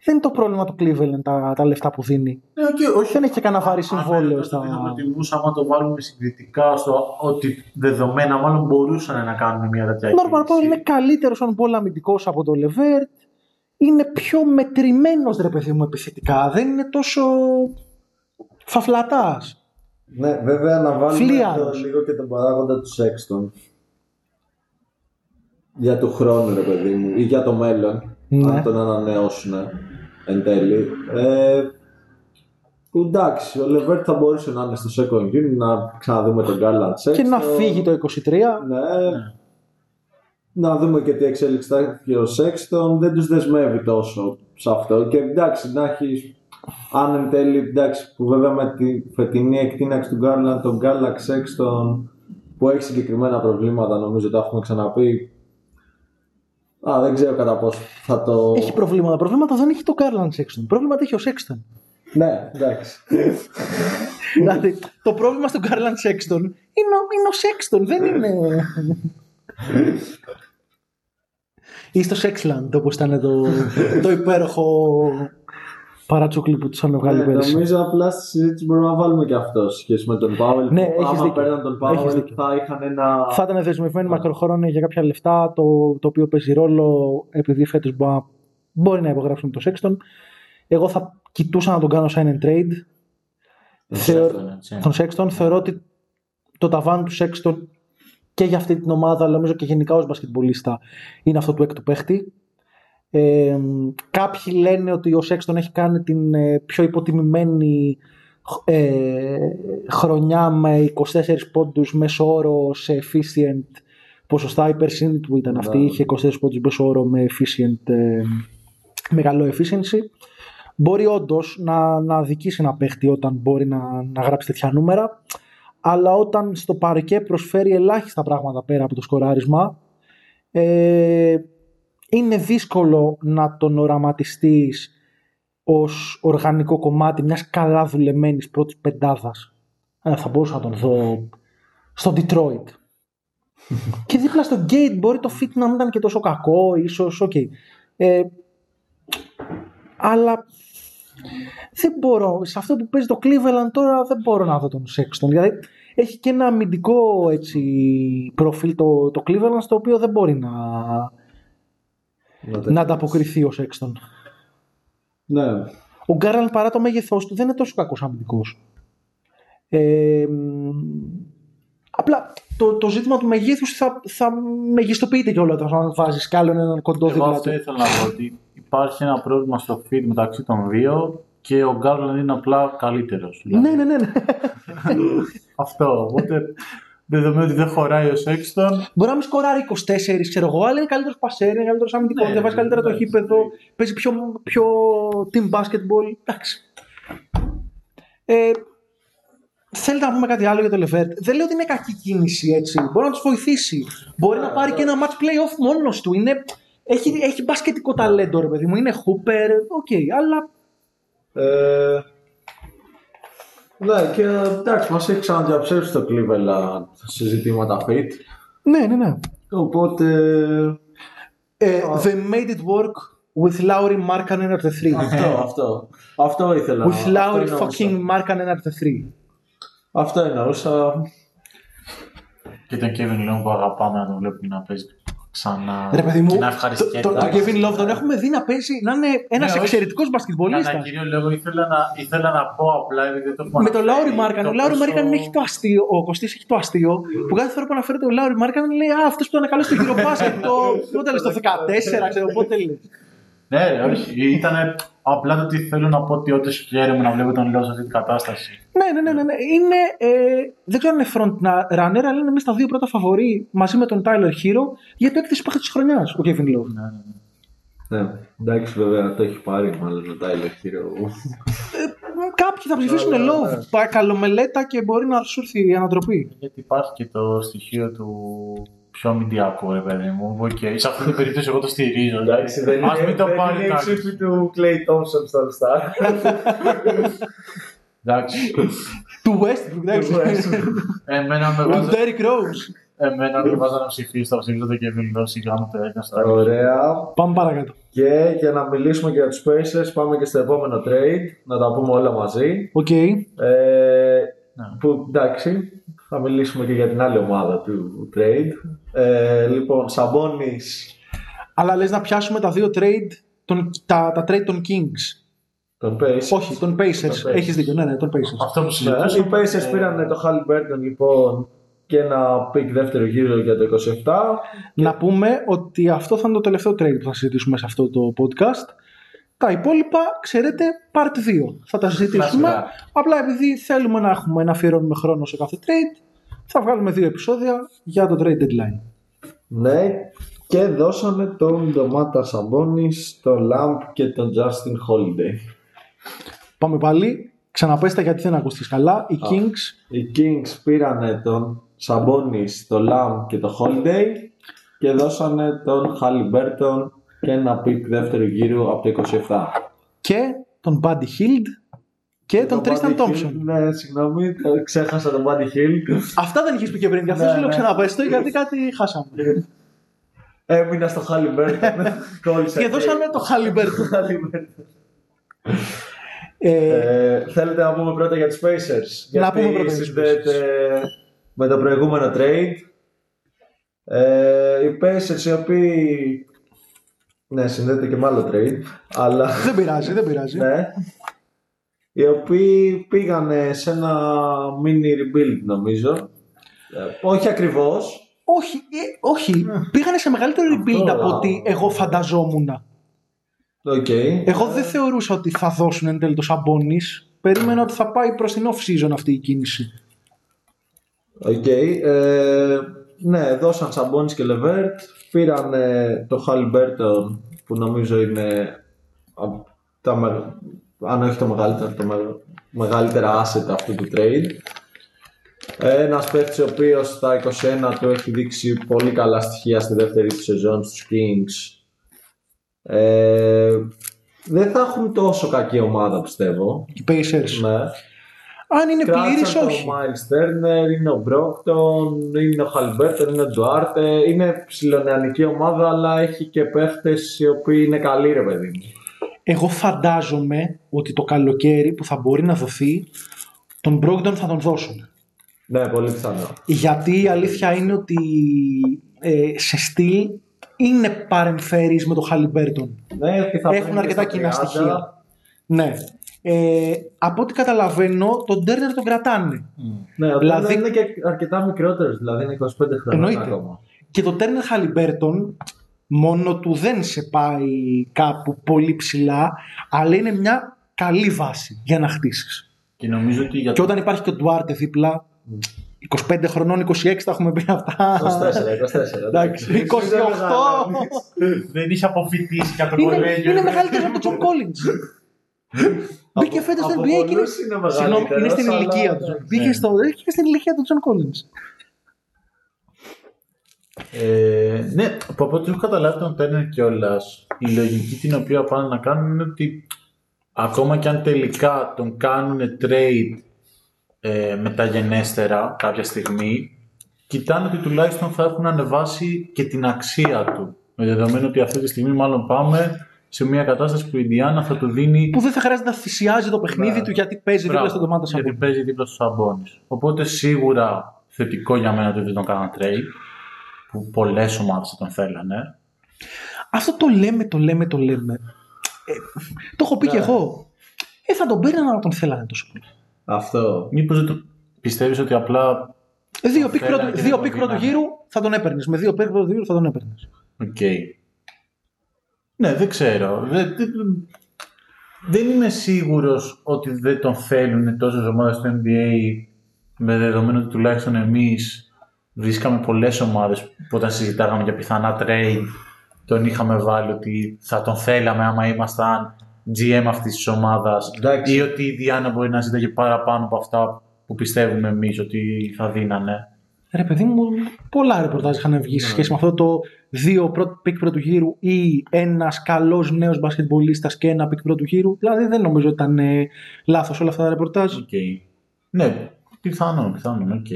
δεν είναι το πρόβλημα του Cleveland τα, τα λεφτά που δίνει. Ναι, okay, όχι. Δεν έχει και κανένα βαρύ Αν συμβόλαιο δεν στα. το προτιμούσα, άμα το βάλουμε συγκριτικά στο ότι δεδομένα μάλλον μπορούσαν να κάνουν μια τέτοια Ο Norman Powell κίνηση. είναι καλύτερος on ball αμυντικός από τον Levert. Είναι πιο μετρημένος ρε παιδί μου επιθετικά. Δεν είναι τόσο φαφλατάς. Ναι, βέβαια να βάλουμε Φλίαρος. το, λίγο και τον παράγοντα του Σέξτον. Για του χρόνου, ρε παιδί μου, ή για το μέλλον, Ναι. αν τον ανανεώσουν εν τέλει. Ε, που εντάξει, ο Λεβέρτ θα μπορούσε να είναι στο second unit, να ξαναδούμε τον Γκάλαντ Και Σέξτον. να φύγει το 23. Ναι. Να δούμε και τι εξέλιξη θα έχει ο Σέξτον. Δεν τους δεσμεύει τόσο σε αυτό. Και εντάξει, να έχεις αν εν τέλει, εντάξει, που βέβαια με τη φετινή εκτείναξη του Γκάρλαντ, τον Γκάλαξ Σέξτον, που έχει συγκεκριμένα προβλήματα, νομίζω το έχουμε ξαναπεί. Α, δεν ξέρω κατά πόσο θα το. Έχει προβλήματα. Προβλήματα δεν έχει το Garland Sexton. Προβλήματα έχει ο Sexton. Ναι, εντάξει. δηλαδή, το πρόβλημα στον Garland Sexton είναι, ο- είναι ο Sexton, δεν είναι. [laughs] ή στο Sexland, όπως ήταν το, το υπέροχο παράτσοκλι που τους είχαν βγάλει Ναι, πέρυσι. νομίζω απλά στη συζήτηση μπορούμε να βάλουμε και αυτό σε σχέση με τον Πάουελ. Ναι, που έχεις άμα δίκιο. παίρναν τον Έχεις Πάουελ δίκιο. θα είχαν ένα. Θα ήταν δεσμευμένοι μακροχρόνια για κάποια λεφτά, το, το οποίο παίζει ρόλο επειδή φέτος μπορεί, να- μπορεί να υπογράψουν το Sexton. Εγώ θα κοιτούσα να τον κάνω sign and trade. Θεω- Sexton, έτσι. τον Sexton. Θεωρώ ότι το ταβάνι του Sexton και για αυτή την ομάδα, αλλά νομίζω και γενικά ως μπασκετμπολίστα, είναι αυτό του έκτου παίχτη. Ε, κάποιοι λένε ότι ο Sexton έχει κάνει την ε, πιο υποτιμημένη ε, χρονιά με 24 πόντους μέσω όρο σε efficient ποσοστά. Η περσίνη του ήταν αυτή, Ναι. είχε 24 πόντους μέσω όρο με efficient, ε, με καλό efficiency. Μπορεί όντως να, να αδικήσει ένα παίχτη όταν μπορεί να, να γράψει τέτοια νούμερα, αλλά όταν στο παρκέ προσφέρει ελάχιστα πράγματα πέρα από το σκοράρισμα, ε, είναι δύσκολο να τον οραματιστείς ως οργανικό κομμάτι μιας καλά δουλεμένης πρώτης πεντάδας. Ε, θα μπορούσα να τον δω στο Detroit. [laughs] και δίπλα στο Cade μπορεί το fit να μην ήταν και τόσο κακό, ίσως, οκ. Ε, αλλά δεν μπορώ, σε αυτό που παίζει το Cleveland τώρα δεν μπορώ να δω τον Sexton. Δηλαδή έχει και ένα αμυντικό έτσι, προφίλ το, το Cleveland στο οποίο δεν μπορεί να, Να, να ανταποκριθεί ο Sexton. Ναι. Ο Γκάρλαντ παρά το μέγεθός του δεν είναι τόσο κακός αμυντικός. Ε, μ, απλά το, το ζήτημα του μεγέθους θα, θα μεγιστοποιείται κιόλας όταν βάζεις κι άλλον έναν κοντό Εγώ δίπλα αυτό του. ήθελα να πω ότι υπάρχει ένα πρόβλημα στο feed μεταξύ των δύο και ο Γκάρλαντ είναι απλά καλύτερος. Ναι, ναι, ναι. ναι. Αυτό. Οπότε δεδομένου ότι δεν χωράει ο Sexton, Μπορεί να μην σκοράρει 24, ξέρω εγώ, αλλά είναι καλύτερος πασέρ, είναι καλύτερος αμυντικός, Ναι, διαβάζει καλύτερα το εντάξει, γήπεδο, ναι. παίζει πιο, πιο team basketball. Εντάξει. Ε, θέλετε να πούμε κάτι άλλο για το Levert; Δεν λέω ότι είναι κακή κίνηση έτσι. Μπορεί να τους βοηθήσει. Μπορεί να πάρει και ένα match playoff μόνος του. Είναι, έχει, έχει μπασκετικό ταλέντο, ρε παιδί μου. Είναι hooper, οκ, αλλά Ε, ναι, και εντάξει, μας έχει ξαναδιαψεύσει το Cleveland σε ζητήματα fit. ναι, ναι, ναι. Οπότε. Ε, they made it work with Lowry Markkanen at the 3. αυτό, αυτό. Αυτό ήθελα. With αυτό Lowry εννοούσα. fucking Markkanen at the 3. Αυτό εννοούσα. και τον Kevin Long που αγαπάμε να τον βλέπουμε να παίζει ξανά. Ρε παιδί μου, και να το, ευχαριστιέται. το, το Kevin Love τον έχουμε δει να παίζει, να είναι ένας Ναι, όχι. εξαιρετικός Κατά μπασκετμπολίστα. κύριο λόγο ήθελα να, ήθελα να πω απλά επειδή δεν το έχουμε Με τον αναφέρει, Λάουρι Μάρκαν. το Ο Λάουρι πόσο- Μάρκαν έχει το αστείο, ο Κωστής έχει το αστείο που κάθε φορά που αναφέρεται ο Λάουρι Μάρκαν λέει Α, αυτός που ήταν καλός στο Eurobasket το. Πότε λες, το 14, ξέρω πότε λέει. Ναι, ρε, όχι. Ήταν απλά το ότι θέλω να πω ότι όντως χαίρομαι να βλέπω τον Λέω σε αυτή την κατάσταση. Ναι, ναι, ναι, ναι, ναι. Είναι, ε, δεν ξέρω αν είναι front runner, αλλά είναι εμεί τα δύο πρώτα φαβορή μαζί με τον Tyler Hero για το έκθεση παίχτης της χρονιάς, ο Kevin Love. Ναι, ναι, ναι. Ναι, εντάξει, βέβαια το έχει πάρει μάλλον ο Tyler Hero. Κάποιοι θα ψηφίσουν Αλλά, Love. ναι. Πάει καλομελέτα και μπορεί να σου έρθει η ανατροπή. Γιατί υπάρχει και το στοιχείο του πιο αμυντιακού, ρε παιδί μου. Οκ, σε αυτή την περίπτωση εγώ το στηρίζω. Εντάξει, δεν Ας είναι, μην το δεν πάρει είναι η κάποιος. ψήφη του Clay Thompson στο All Star. [laughs] Εντάξει. Του Westbrook, εντάξει. Εμένα με Του βάζαν, Derrick Rose. εμένα με βάζαν να ψηφίσω, θα ψηφίσω το Kevin Love σιγά μου το έκανε στα Ωραία. Πάμε παρακάτω. Και για να μιλήσουμε για τους Pacers πάμε και στο επόμενο trade, να τα πούμε όλα μαζί. Οκ. Ε, Ναι. που εντάξει, θα μιλήσουμε και για την άλλη ομάδα του trade. Ε, λοιπόν, Σαμπόνις, Αλλά λες να πιάσουμε τα δύο trade, τον, τα, τα trade των Kings. τον Pacers. Όχι, τον Pacers. Pacers. Έχεις δίκιο, ναι, ναι, τον Pacers. Αυτό που Ναι, συζητούσαμε. οι Pacers πήραν το Halliburton λοιπόν και ένα pick δεύτερο γύρο για το 27. Να πούμε ότι αυτό θα είναι το τελευταίο trade που θα συζητήσουμε σε αυτό το podcast. Τα υπόλοιπα, ξέρετε, part 2. Θα τα συζητήσουμε. Κλασικά. Απλά επειδή θέλουμε να έχουμε να αφιερώνουμε χρόνο σε κάθε trade, θα βγάλουμε δύο επεισόδια για το trade deadline. Ναι, και δώσαμε τον Ντομάτα Σαμπόνις, τον Lamp και τον Justin Holiday. Πάμε πάλι. Ξαναπέστε γιατί δεν ακούστηκες καλά. Οι Kings Οι Kings πήρανε τον Σαμπόνις, τον Lamp και τον Holiday και δώσανε τον Halliburton και ένα pick δεύτερο γύρο από το 27. και τον Buddy Hield και τον Tristan Buddy Thompson. Hield, Ναι, συγγνώμη, το ξέχασα τον Buddy Hill. Αυτά δεν είχες πει και πριν, γι' αυτό Ναι, σου λέω ναι. ξαναπες το γιατί κάτι χάσαμε. Έμεινα στο Halliburton. Κόλλησα. και δώσαμε το Halliburton. Halliburton. Ε, Ε, θέλετε να πούμε πρώτα για τους Pacers. Να γιατί πούμε πρώτα για τους συνδέεται με το προηγούμενο trade. Ε, οι Pacers οι οποίοι... Ναι, συνδέεται και με άλλο trade. Αλλά... δεν πειράζει, δεν πειράζει. ναι. Οι οποίοι πήγανε σε ένα mini rebuild νομίζω. Ε, όχι ακριβώς. Όχι, ε, όχι. πήγανε σε μεγαλύτερο rebuild Αυτό, από α. ότι εγώ φανταζόμουν. Οκ. Εγώ δεν θεωρούσα ότι θα δώσουν εν τέλει το Σαμπόνις. Περίμενα ότι θα πάει προς την off-season αυτή η κίνηση. Οκ. Ε, ναι, δώσαν Σαμπόνις και Λεβέρτ. Πήραν ε, το Χαλιμπέρτον που νομίζω είναι από τα, με- αν όχι το μεγαλύτερο, το με- μεγαλύτερα asset αυτού του trade. Ε, Ένας παίκτης ο οποίος στα 21 του έχει δείξει πολύ καλά στοιχεία στη δεύτερη του σεζόν στους Kings. Ε, δεν θα έχουν τόσο κακή ομάδα πιστεύω. Οι Pacers. Ναι. Αν είναι πλήρης, Κράτησαν όχι. Το Miles Turner, είναι ο Μπρόκτον, είναι ο Χαλμπέρτον, είναι ο Ντουάρτε. Είναι ψηλονεανική ομάδα, αλλά έχει και παίχτες οι οποίοι είναι καλοί, ρε παιδί μου. Εγώ φαντάζομαι ότι το καλοκαίρι που θα μπορεί να δοθεί, τον Brogdon θα τον δώσουν. Ναι, πολύ πιθανό. Γιατί η αλήθεια είναι ότι ε, σε στυλ είναι παρεμφέρεις με το Halliburton. Ναι, και θα Έχουν μπαίνει αρκετά και στα κοινά 30. στοιχεία. Ναι. Ε, από ό,τι καταλαβαίνω, τον Turner τον κρατάνε. Ναι, ο Δηλαδή- δηλαδή... είναι και αρκετά μικρότερος, δηλαδή είναι 25 χρόνια Εννοείται. ακόμα. Και το Turner Halliburton μόνο του δεν σε πάει κάπου πολύ ψηλά, αλλά είναι μια καλή βάση για να χτίσεις. Και νομίζω ότι για Και όταν υπάρχει και ο Ντουάρτε δίπλα, 25 χρονών, 26 τα έχουμε πει αυτά. 24, 24. [laughs] Εντάξει, 28. δεν είχε αποφοιτήσει κατά το Είναι, κολέγιο. είναι μεγαλύτερος από τον Τζον Κόλλινς. Μπήκε φέτος στο από NBA και είναι. πολλούς είναι Συγγνώμη, είναι μεγαλύτερος, στην αλλά ηλικία του. εντάξει. Μπήκε στο- μπήκε στην ηλικία του Τζον Κόλλινς. Ε, ναι, από ό,τι έχω καταλάβει τον Τέρνερ κιόλας, η λογική την οποία πάνε να κάνουν είναι ότι ακόμα και αν τελικά τον κάνουν trade ε, μεταγενέστερα κάποια στιγμή, κοιτάνε ότι τουλάχιστον θα έχουν ανεβάσει και την αξία του. Με δεδομένο ότι αυτή τη στιγμή μάλλον πάμε σε μια κατάσταση που η Ιντιάνα θα του δίνει Που δεν θα χρειάζεται να θυσιάζει το παιχνίδι Ναι. του γιατί παίζει δίπλα Μπράβο, στον Ντομάτα Γιατί Σαμπόνι. παίζει δίπλα στους Σαμπόνι. Οπότε σίγουρα θετικό για μένα το ότι τον κάναν trade. Που πολλές ομάδες θα τον θέλανε. Αυτό το λέμε, το λέμε, το λέμε. Ε, το έχω πει Ναι. και εγώ. Ε, θα τον παίρνανε να τον θέλανε τόσο πολύ. Αυτό. Μήπως δεν το πιστεύεις ότι απλά. Ε, Δύο Το pick θέλανε πρώτου, και δύο δεν pick το πρώτου δίνανε; γύρου θα τον έπαιρνες. Με δύο pick πρώτου γύρου θα τον έπαιρνες. Οκ. Ναι, δεν ξέρω. Δεν, δεν, δεν είμαι σίγουρος ότι δεν τον θέλουν τόσες ομάδες στο NBA με δεδομένο ότι τουλάχιστον εμείς βρίσκαμε πολλές ομάδες που όταν συζητάγαμε για πιθανά trade τον είχαμε βάλει ότι θα τον θέλαμε άμα ήμασταν GM αυτής της ομάδας Εντάξει. ή ότι η Ιντιάνα μπορεί να ζητάει παραπάνω από αυτά που πιστεύουμε εμείς ότι θα δίνανε. Ρε παιδί μου, πολλά ρεπορτάζ είχαν βγει σε σχέση με αυτό το δύο πρώτο pick πρώτου γύρου ή ένας καλός νέος μπασκετμπολίστας και ένα pick πρώτου γύρου. Δηλαδή δεν νομίζω ότι ήταν ε, λάθος όλα αυτά τα ρεπορτάζ. Οκ. Ναι, πιθανόν, πιθανόν, οκ.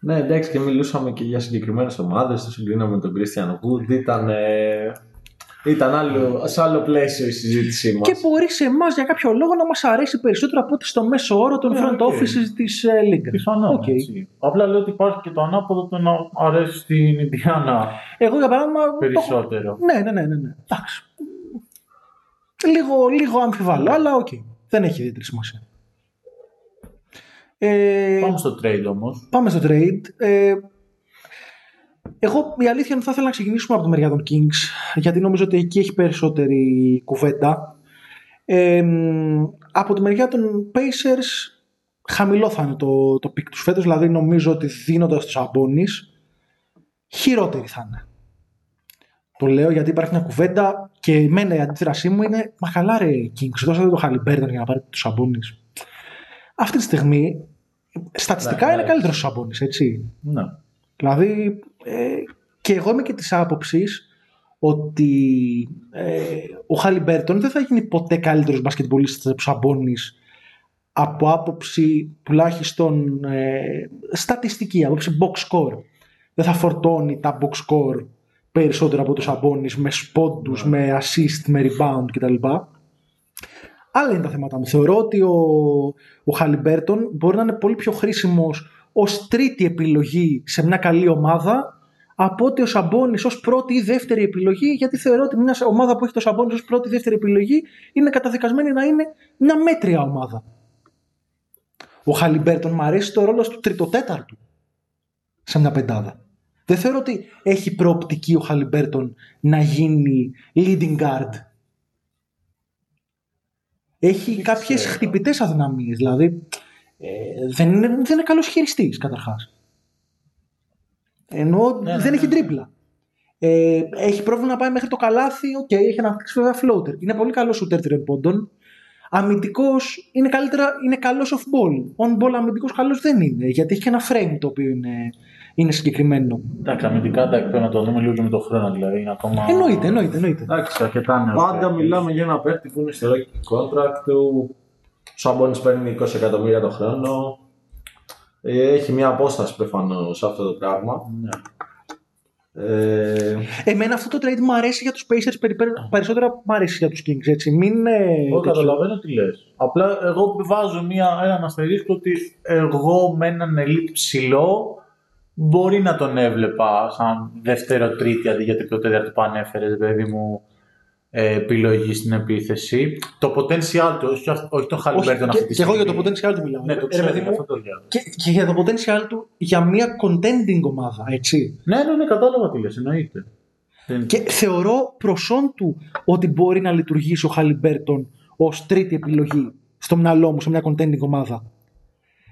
Ναι, εντάξει, και μιλούσαμε και για συγκεκριμένες ομάδες. Το συγκρίναμε με τον Christian Wood. Ήταν, ε, ήταν άλλο, σε άλλο πλαίσιο η συζήτησή μας. Και μπορεί σε εμάς για κάποιο λόγο να μας αρέσει περισσότερο από ότι στο μέσο όρο των Ναι, front οκ. offices της ε, Λίγκα. Πιθανόν. Οκ. έτσι. Απλά λέω ότι υπάρχει και το ανάποδο το να αρέσει στην Ιντιάνα Εγώ για παράδειγμα. το έχω- περισσότερο. Ναι, ναι, ναι, ναι. ναι. Εντάξει. Λίγο, λίγο αμφιβάλλω, αλλά οκ. Δεν έχει ιδιαίτερη σημασία. Ε, Πάμε στο trade όμως. Πάμε στο trade. Ε, εγώ η αλήθεια είναι ότι θα ήθελα να ξεκινήσουμε από τη μεριά των Kings, γιατί νομίζω ότι εκεί έχει περισσότερη κουβέντα. Ε, μ, από τη μεριά των Pacers, χαμηλό θα είναι το, το pick τους φέτος, δηλαδή νομίζω ότι δίνοντας τους Sabonis, χειρότερη θα είναι. Το λέω γιατί υπάρχει μια κουβέντα και εμένα η αντίδρασή μου είναι «Μα καλά ρε Kings, δώσατε το Halliburton για να πάρετε τους Sabonis». Αυτή τη στιγμή, στατιστικά Ναι, είναι ναι. καλύτερος στους Sabonis, έτσι. Ναι. Δηλαδή, ε, και εγώ είμαι και της άποψης ότι ε, ο Χαλιμπέρτον δεν θα γίνει ποτέ καλύτερος μπασκετμπολίστας από Σαμπόνις από άποψη τουλάχιστον ε, στατιστική, άποψη box score. Δεν θα φορτώνει τα box score περισσότερο από τους Σαμπόνις με σπόντους, με assist, με rebound κτλ. Άλλα είναι τα θέματα μου. Θεωρώ ότι ο, ο Χαλιμπέρτον μπορεί να είναι πολύ πιο χρήσιμος ως τρίτη επιλογή σε μια καλή ομάδα από ότι ο Σαμπόνι ως πρώτη ή δεύτερη επιλογή, γιατί θεωρώ ότι μια ομάδα που έχει το Σαμπόνι ως πρώτη ή δεύτερη επιλογή είναι καταδικασμένη να είναι μια μέτρια ομάδα. Ο Χαλιμπέρτον μου αρέσει το ρόλο του τριτοτέταρτου σε μια πεντάδα. Δεν θεωρώ ότι έχει προοπτική ο Χαλιμπέρτον να γίνει leading guard. Έχει κάποιες ξέρω. χτυπητές αδυναμίες, δηλαδή ε, δεν, είναι, δεν είναι καλός χειριστής καταρχάς. Ενώ Ναι, ναι, δεν ναι, έχει ναι. τρίπλα. Ε, έχει πρόβλημα να πάει μέχρι το καλάθι, οκ, έχει αναπτύξει βέβαια floater. Είναι πολύ καλός shooter τριών πόντων. Αμυντικός είναι, καλύτερα, είναι καλός off ball. On ball αμυντικός καλός δεν είναι, γιατί έχει και ένα frame το οποίο είναι, είναι συγκεκριμένο. Εντάξει, αμυντικά εντάξει, πρέπει να το δούμε λίγο και με τον χρόνο δηλαδή. Είναι ακόμα... Εννοείται, εννοείται, εννοείται. Εντάξει, αρκετά νέος. Πάντα παίκτης. μιλάμε για ένα παίχτη που είναι στο rookie contract του. Ο Σαμπόνι παίρνει 20 εκατομμύρια το χρόνο. Ε, Έχει μια απόσταση προφανώς σε αυτό το πράγμα. Ναι. Ε, Εμένα αυτό το trade μου αρέσει για τους Pacers περι- περισσότερα μου αρέσει για τους Kings. Έτσι. Μην, ε, Εγώ τέτοιο. καταλαβαίνω τι λες. Απλά εγώ βάζω μια, έναν αστερίσκο ότι εγώ με έναν elite ψηλό μπορεί να τον έβλεπα σαν δεύτερο τρίτη αντί για το τέταρτο που ανέφερες, παιδί μου, ε, επιλογή στην επίθεση. Το potential του, όχι, αυ- όχι το Όχι, Χαλιμπέρτον και, αυτή τη και εγώ για στιγμή. το potential του μιλάω. Ναι, το Ε, ξέρω, ρε παιδί γι' μου, αυτό το λέω. και, και για το potential του για μια contending ομάδα, έτσι. Ναι, ναι, ναι, κατάλαβα τι λες, εννοείται. Δεν- Και θεωρώ προσόν του ότι μπορεί να λειτουργήσει ο Χαλιμπέρτον ως τρίτη επιλογή στο μυαλό μου σε μια contending ομάδα.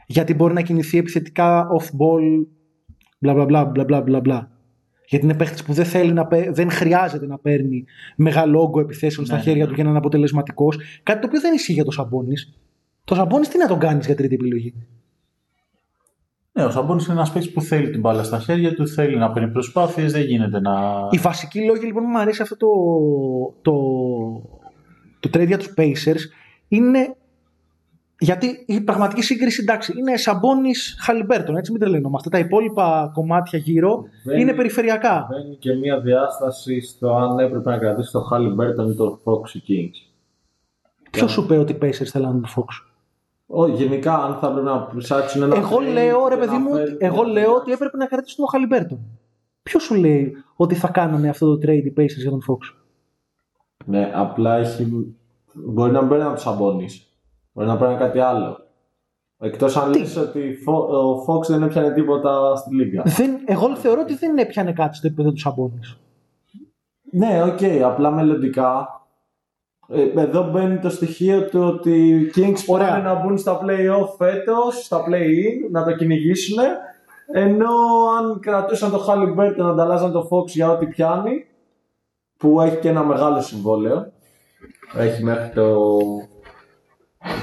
Γιατί μπορεί να κινηθεί επιθετικά off-ball, μπλα μπλα μπλα μπλα μπλα μπλα μπλα. Γιατί είναι παίχτης που δεν, θέλει να, παί- δεν χρειάζεται να παίρνει μεγάλο όγκο επιθέσεων στα Ναι, χέρια ναι. του για να είναι αποτελεσματικός. Κάτι το οποίο δεν ισχύει για το Σαμπόνι. Το Σαμπόνι τι να τον κάνεις για τρίτη επιλογή; Ναι, ο Σαμπόνι είναι ένας παίκτης που θέλει την μπάλα στα χέρια του, θέλει να παίρνει προσπάθειες, δεν γίνεται να. Οι βασικοί λόγοι λοιπόν που μου αρέσει αυτό το, το, το trade για τους Pacers είναι γιατί η πραγματική σύγκριση εντάξει είναι Σαμπόνι Χαλιμπέρτον, έτσι μην τρελαινόμαστε. Τα υπόλοιπα κομμάτια γύρω Δεν- είναι περιφερειακά. Μπαίνει και μια διάσταση στο αν έπρεπε να κρατήσει το Haliburton ή το Fox οι Kings. Ποιος σου είπε ότι οι Pacers θέλανε τον Fox; Ω, γενικά, αν θα έπρεπε να ψάξουν ένα. Εγώ trade λέω ρε και παιδί να μου, ότι- φέρουν- εγώ λέω ότι έπρεπε να κρατήσουν τον Χαλιμπέρτον. Ποιος σου λέει ότι θα κάνανε αυτό το trade οι Pacers για τον Fox; Ναι, απλά έχει. Μπορεί να μην παίρνει από τους Σαμπόνι. Μπορεί να παίρνει κάτι άλλο. Εκτός αν Τι; λες ότι φο- ο Fox δεν έπιανε τίποτα στη Λίγκα. Δεν, εγώ θεωρώ ότι δεν έπιανε κάτι στο επίπεδο του Σαμπόνις. Ναι, οκ, απλά μελλοντικά. Ε, εδώ μπαίνει το στοιχείο του ότι οι Kings Ωραία. πάνε να μπουν στα play-off φέτος, στα play-in, να το κυνηγήσουν. Ενώ αν κρατούσαν το Halliburton να ανταλλάζαν το Fox για ό,τι πιάνει, που έχει και ένα μεγάλο συμβόλαιο. Έχει μέχρι το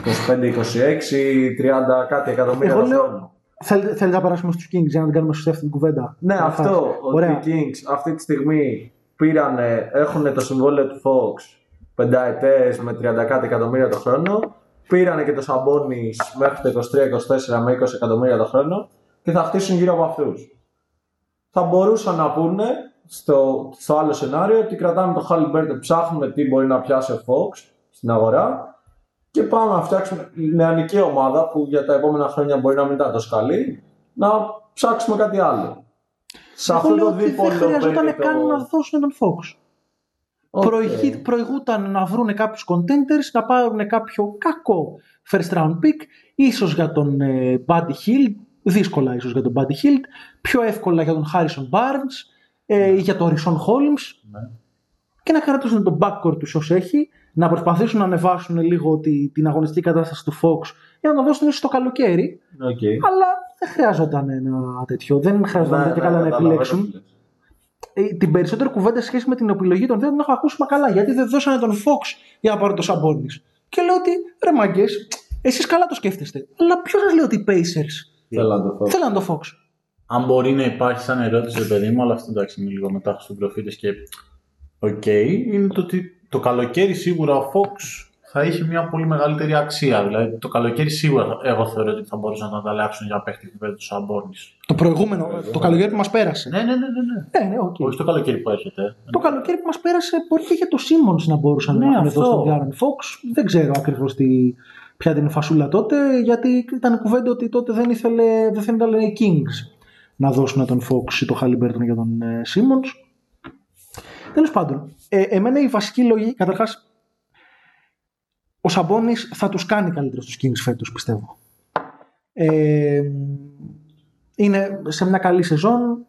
25-26, 30 κάτι εκατομμύρια Εγώ το λέω- χρόνο. Θέλετε, θέλετε να περάσουμε στους Kings για να την κάνουμε σωστή αυτή την κουβέντα. Ναι, Να αυτό. φας. Ότι Ωραία. οι Kings αυτή τη στιγμή πήρανε, έχουν το συμβόλαιο του Fox πενταετές με 30 κάτι εκατομμύρια το χρόνο. Πήρανε και το Sabonis μέχρι το 23-24 με 20 εκατομμύρια το χρόνο και θα χτίσουν γύρω από αυτούς. Θα μπορούσαν να πούνε στο, στο άλλο σενάριο ότι κρατάμε το Halliburton, ψάχνουμε τι μπορεί να πιάσει ο Fox στην αγορά και πάμε να φτιάξουμε νεανική ομάδα που για τα επόμενα χρόνια μπορεί να μην ήταν τόσο καλή, να ψάξουμε κάτι άλλο. Σε Εγώ αυτό λέω το ότι δεν δίπολο χρειαζόταν μπαίνει το- καν να δώσουν τον Fox. OK. Προηγεί- προηγούταν να βρουν κάποιους contenders, να πάρουν κάποιο κακό first round pick, ίσως για τον ε, Buddy Hield, δύσκολα ίσως για τον Buddy Hield, πιο εύκολα για τον Harrison Barnes ε, ή για τον Richaun Holmes Ναι. και να κρατήσουν τον backcourt τους όσο έχει, να προσπαθήσουν να ανεβάσουν λίγο τη, την αγωνιστική κατάσταση του Fox για να τον δώσουν ίσως το καλοκαίρι, Οκ. αλλά δεν χρειάζονταν ένα τέτοιο, δεν χρειάζονταν Ναι, και ναι, καλά να καταλαβαίνω επιλέξουν τι λες. ε, την περισσότερη κουβέντα σε σχέση με την επιλογή των δύο την έχω ακούσει μα καλά. Γιατί δεν δώσανε τον Fox για να πάρουν τον Σαμπόνι. Και λέω ότι ρε μάγκα, εσείς καλά το σκέφτεστε. Αλλά ποιος σας λέει ότι οι Pacers Θέλω να το πω. θέλαν τον Fox; Αν μπορεί να υπάρχει σαν ερώτηση, ρε παιδί μου, αλλά αυτό εντάξει είναι λίγο μετά Χριστόν προφήτες και. Οκ, είναι το ότι το καλοκαίρι σίγουρα ο Fox θα είχε μια πολύ μεγαλύτερη αξία. Δηλαδή το καλοκαίρι σίγουρα εγώ θεωρώ ότι θα μπορούσαν να τα αλλάξουν για παίχτη επίπεδο του Σαμπόνις. Το προηγούμενο, το καλοκαίρι που μας πέρασε. Ναι, ναι, ναι. ναι, ναι. Ναι, ναι, οκ. Όχι το καλοκαίρι που έρχεται. Το καλοκαίρι που μας πέρασε, μπορεί και για το Σίμον να μπορούσαν Ναι, να έχουν αυτό. δώσει τον Γκάραν Φόξ. Δεν ξέρω ακριβώς ποια ήταν η φασούλα τότε, γιατί ήταν κουβέντα ότι τότε δεν, ήθελε, δεν θέλανε οι Kings να δώσουν τον Φόξ ή τον Χάλιμπερτον για τον Σίμον. Τέλος πάντων, ε, εμένα η βασική λογική, καταρχάς, ο Σαμπόνι θα τους κάνει καλύτερα στους Kings φέτος, πιστεύω. Ε, είναι σε μια καλή σεζόν.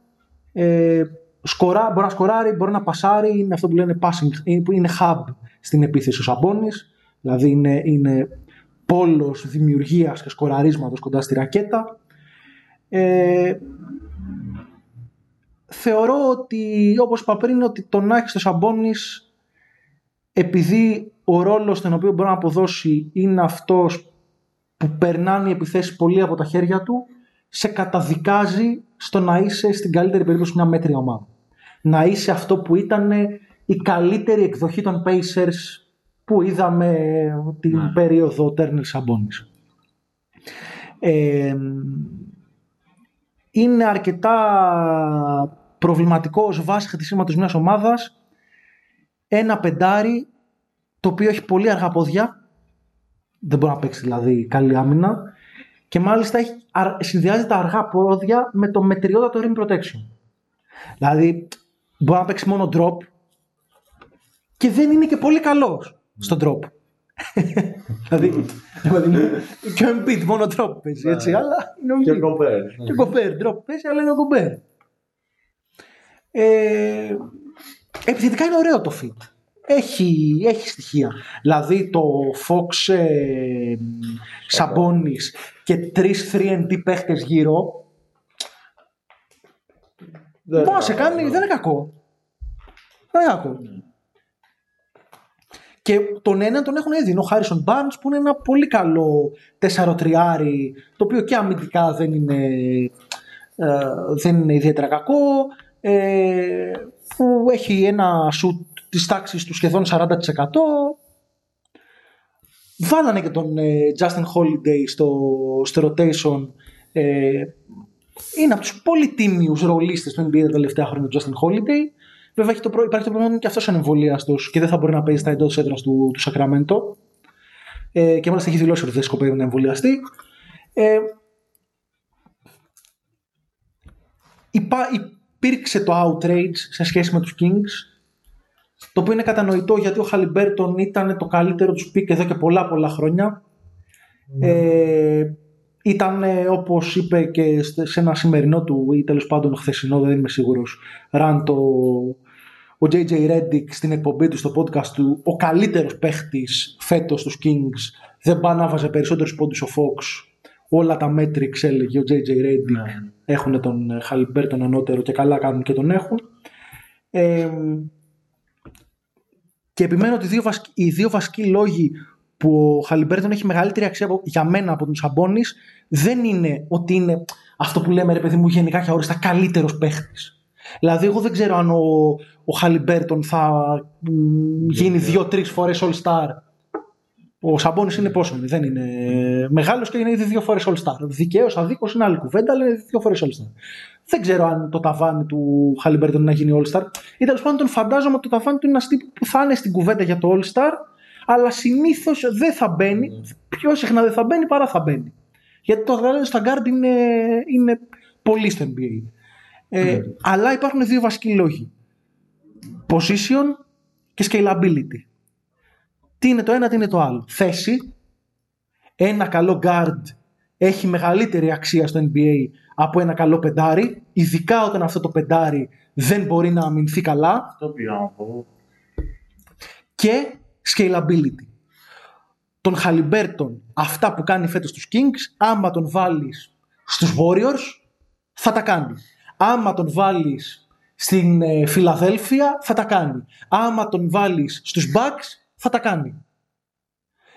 Ε, σκορά, μπορεί να σκοράρει, μπορεί να πασάρει. Είναι αυτό που λένε passing, είναι- που είναι hub στην επίθεση ο Σαμπόνις. Δηλαδή είναι, είναι πόλος δημιουργίας και σκοραρίσματος κοντά στη ρακέτα. Ε, θεωρώ ότι, όπως είπα πριν, ότι το να έχεις το Σαμπόνις επειδή ο ρόλος τον οποίο μπορεί να αποδώσει είναι αυτός που περνάνε οι επιθέσεις πολύ από τα χέρια του, σε καταδικάζει στο να είσαι στην καλύτερη περίπτωση μια μέτρια ομάδα. Να είσαι αυτό που ήταν η καλύτερη εκδοχή των Pacers που είδαμε την Ναι. περίοδο Turner Sabonis. Ε, είναι αρκετά προβληματικό ως βάση χτισήματος μιας ομάδας ένα πεντάρι το οποίο έχει πολύ αργά πόδια δεν μπορεί να παίξει δηλαδή καλή άμυνα και μάλιστα έχει, αρ- συνδυάζει τα αργά πόδια με το μετριότατο rim protection. Δηλαδή μπορεί να παίξει μόνο drop και δεν είναι και πολύ καλός στο drop. [laughs] δηλαδή, δηλαδή, και ο Embiid μόνο drop παίζει, έτσι, αλλά είναι ο Και Embiid. κομπέρ. Και κομπέρ, drop παίζει, αλλά είναι ο κομπέρ. Ε, επιθετικά είναι ωραίο το fit. Έχει, έχει στοιχεία. Δηλαδή το Fox ε, Sabonis και τρεις 3D παίχτες γύρω Δεν μπορεί να σε είναι κάνει, καλό. δεν είναι κακό. Δεν είναι κακό. Και τον έναν τον έχουν ήδη. Είναι ο Χάρισον Barnes που είναι ένα πολύ καλό 4-3 το οποίο και αμυντικά δεν είναι, ε, δεν είναι ιδιαίτερα κακό. Ε, που έχει ένα σουτ της τάξης του σχεδόν 40%. Βάλανε και τον ε, Justin Holiday στο, στο rotation. Ε, είναι από τους πολύ τίμιους ρολίστες του NBA τα τελευταία χρόνια ο Justin Holiday. Βέβαια έχει το, προ- υπάρχει το πρόβλημα ότι και αυτός είναι εμβολιαστός και δεν θα μπορεί να παίζει στα εντός έδρας του, του Sacramento. Ε, και μάλιστα έχει δηλώσει ότι δεν σκοπεύει να εμβολιαστεί. Ε, υπά, υπήρξε το outrage σε σχέση με τους Kings το οποίο είναι κατανοητό γιατί ο Χαλιμπέρτον ήταν το καλύτερο τους pick εδώ και πολλά πολλά χρόνια. Ε, ήταν ε, όπως είπε και στε- σε ένα σημερινό του ή τέλος πάντων χθεσινό δεν είμαι σίγουρος rant ο JJ Redick στην εκπομπή του στο podcast του ο καλύτερος παίχτης φέτος στους Kings δεν πάει να βάζε περισσότερους πόντους ο Fox όλα τα metrics έλεγε ο JJ Redick Ναι. Έχουν τον ε, Χαλιμπέρτον ανώτερο και καλά κάνουν και τον έχουν ε, και επιμένω ότι οι δύο, βασικοί, οι δύο βασικοί λόγοι που ο Χαλιμπέρτον έχει μεγαλύτερη αξία από- για μένα από τον Σαμπόνι δεν είναι ότι είναι αυτό που λέμε ρε παιδί μου γενικά και αόριστα καλύτερος παίχτης. Δηλαδή, εγώ δεν ξέρω αν ο, ο Χαλιμπέρτον θα μ, γίνει δύο-τρεις φορές All Star. Ο Σαμπόνι είναι πόσο είναι, δεν είναι μεγάλος και είναι ήδη δύο φορές All Star. Δικαίως, αδίκως είναι άλλη κουβέντα, αλλά είναι δύο φορές All Star. Δεν ξέρω αν το ταβάνι του Χαλιμπέρτον είναι να γίνει All Star. Ή τέλος πάντων τον φαντάζομαι ότι το ταβάνι του είναι ένας τύπος που θα είναι στην κουβέντα για το All Star, αλλά συνήθως δεν θα μπαίνει. Πιο συχνά δεν θα μπαίνει παρά θα μπαίνει. Γιατί το talent στα guard είναι, είναι πολύ στο NBA. Ε, Αλλά υπάρχουν δύο βασικοί λόγοι. Position και scalability. Τι είναι το ένα, τι είναι το άλλο. Θέση. Ένα καλό guard έχει μεγαλύτερη αξία στο NBA από ένα καλό πεντάρι, ειδικά όταν αυτό το πεντάρι δεν μπορεί να αμυνθεί καλά Αυτό πήγα να πω. και scalability. Τον Χαλιμπέρτον, αυτά που κάνει φέτος στους Kings, άμα τον βάλεις στους Warriors, θα τα κάνει. Άμα τον βάλεις στην ε, Φιλαδέλφια, θα τα κάνει. Άμα τον βάλεις στους Bucks, θα τα κάνει.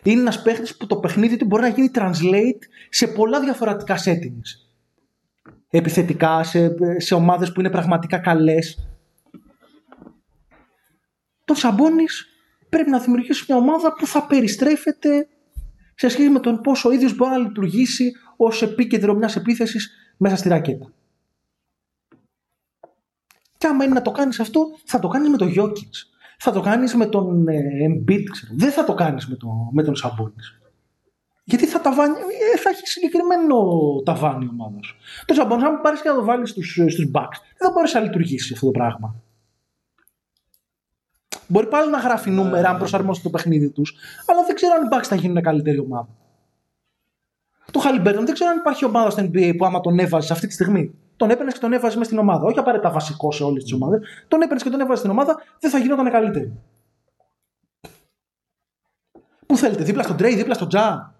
Είναι ένας παίχτης που το παιχνίδι του μπορεί να γίνει translate σε πολλά διαφορετικά settings. Επιθετικά, σε, σε ομάδες που είναι πραγματικά καλές. Τον Σαμπόνις πρέπει να δημιουργήσει μια ομάδα που θα περιστρέφεται σε σχέση με τον πόσο ο ίδιος μπορεί να λειτουργήσει ως επίκεντρο μιας επίθεσης μέσα στη ρακέτα. Και άμα είναι να το κάνεις αυτό, θα το κάνεις με τον Γιώκητ. Θα το κάνεις με τον ε, Embiid, ξέρω. Δεν θα το κάνεις με, τον με τον Σαμπόνι. Γιατί θα, ταβάνει, ε, θα έχει συγκεκριμένο ταβάνι η ομάδα σου. Το Σαμπόνι, αν πάρεις και να το βάλεις στους στους Bucks, δεν θα μπορέσει να λειτουργήσει αυτό το πράγμα. Μπορεί πάλι να γράφει νούμερα αν προσαρμόσει το παιχνίδι τους, αλλά δεν ξέρω αν οι Bucks θα γίνουν καλύτερη ομάδα. Το Χαλιμπέρτον δεν ξέρω αν υπάρχει ομάδα στο NBA που άμα τον έβαζες αυτή τη στιγμή, τον έπαιρνες και τον έβαζες μέσα στην ομάδα. Όχι απαραίτητα βασικό σε όλες τις ομάδες, τον έπαιρνες και τον έβαζες στην ομάδα, δεν θα γινόταν καλύτερη. Πού θέλετε, δίπλα στον Τρέι, δίπλα στον Τζα;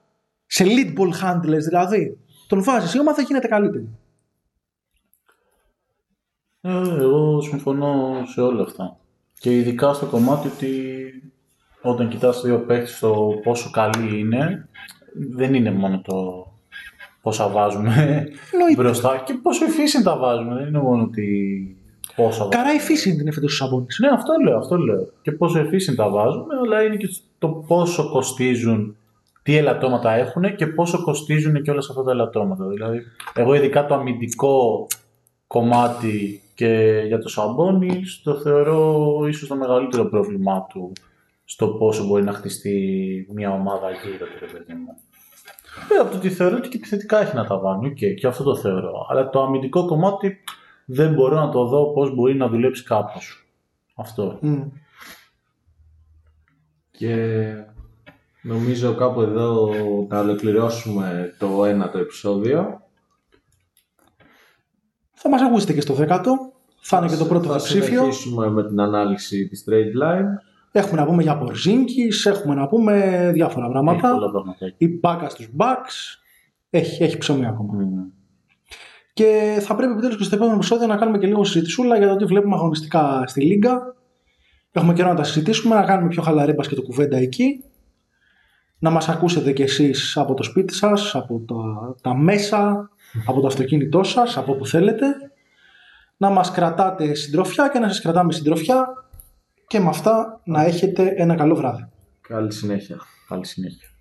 Σε lead ball handlers δηλαδή. Τον βάζεις, η ομάδα γίνεται καλύτερη. Ε, εγώ συμφωνώ σε όλα αυτά. Και ειδικά στο κομμάτι ότι όταν κοιτάς δύο παίκτες το πόσο καλή είναι, δεν είναι μόνο το πόσα βάζουμε μπροστά και πόσο efficient τα βάζουμε. Δεν είναι μόνο ότι πόσα Καρά efficient είναι φέτος ο Σαμπόνις. Ναι, αυτό λέω, αυτό λέω. Και πόσο efficient τα βάζουμε, αλλά είναι και το πόσο κοστίζουν, τι ελαττώματα έχουν και πόσο κοστίζουν και όλα αυτά τα ελαττώματα. Δηλαδή, εγώ ειδικά το αμυντικό κομμάτι και για το Σαμπόνι το θεωρώ ίσως το μεγαλύτερο πρόβλημά του στο πόσο μπορεί να χτιστεί μια ομάδα γύρω του, ρε παιδί μου. Ε, από το ότι θεωρώ ότι και επιθετικά έχει να τα βάλει, okay, και αυτό το θεωρώ. Αλλά το αμυντικό κομμάτι δεν μπορώ να το δω πώς μπορεί να δουλέψει κάπως. Αυτό. Mm. Και νομίζω κάπου εδώ να ολοκληρώσουμε το ένατο επεισόδιο. Θα μας ακούσετε και στο δέκατο. Θα είναι και το πρώτο θα ψήφιο. Θα συνεχίσουμε με την ανάλυση της trade line. Έχουμε να πούμε για Πορζίνκης, έχουμε να πούμε διάφορα Έχει πράγματα. πολλά πράγματα. Η μπάκα στους Bucks. Έχει, έχει ψωμί ακόμα. Mm. Και θα πρέπει επιτέλους και στο επόμενο επεισόδιο να κάνουμε και λίγο συζητησούλα για το τι βλέπουμε αγωνιστικά στη Λίγκα. Έχουμε καιρό να τα συζητήσουμε, να κάνουμε πιο χαλαρή και το κουβέντα εκεί. Να μας ακούσετε κι εσείς από το σπίτι σας, από τα, τα μέσα, από το αυτοκίνητό σας, από όπου θέλετε. Να μας κρατάτε συντροφιά και να σας κρατάμε συντροφιά και με αυτά να έχετε ένα καλό βράδυ. Καλή συνέχεια. Καλή συνέχεια.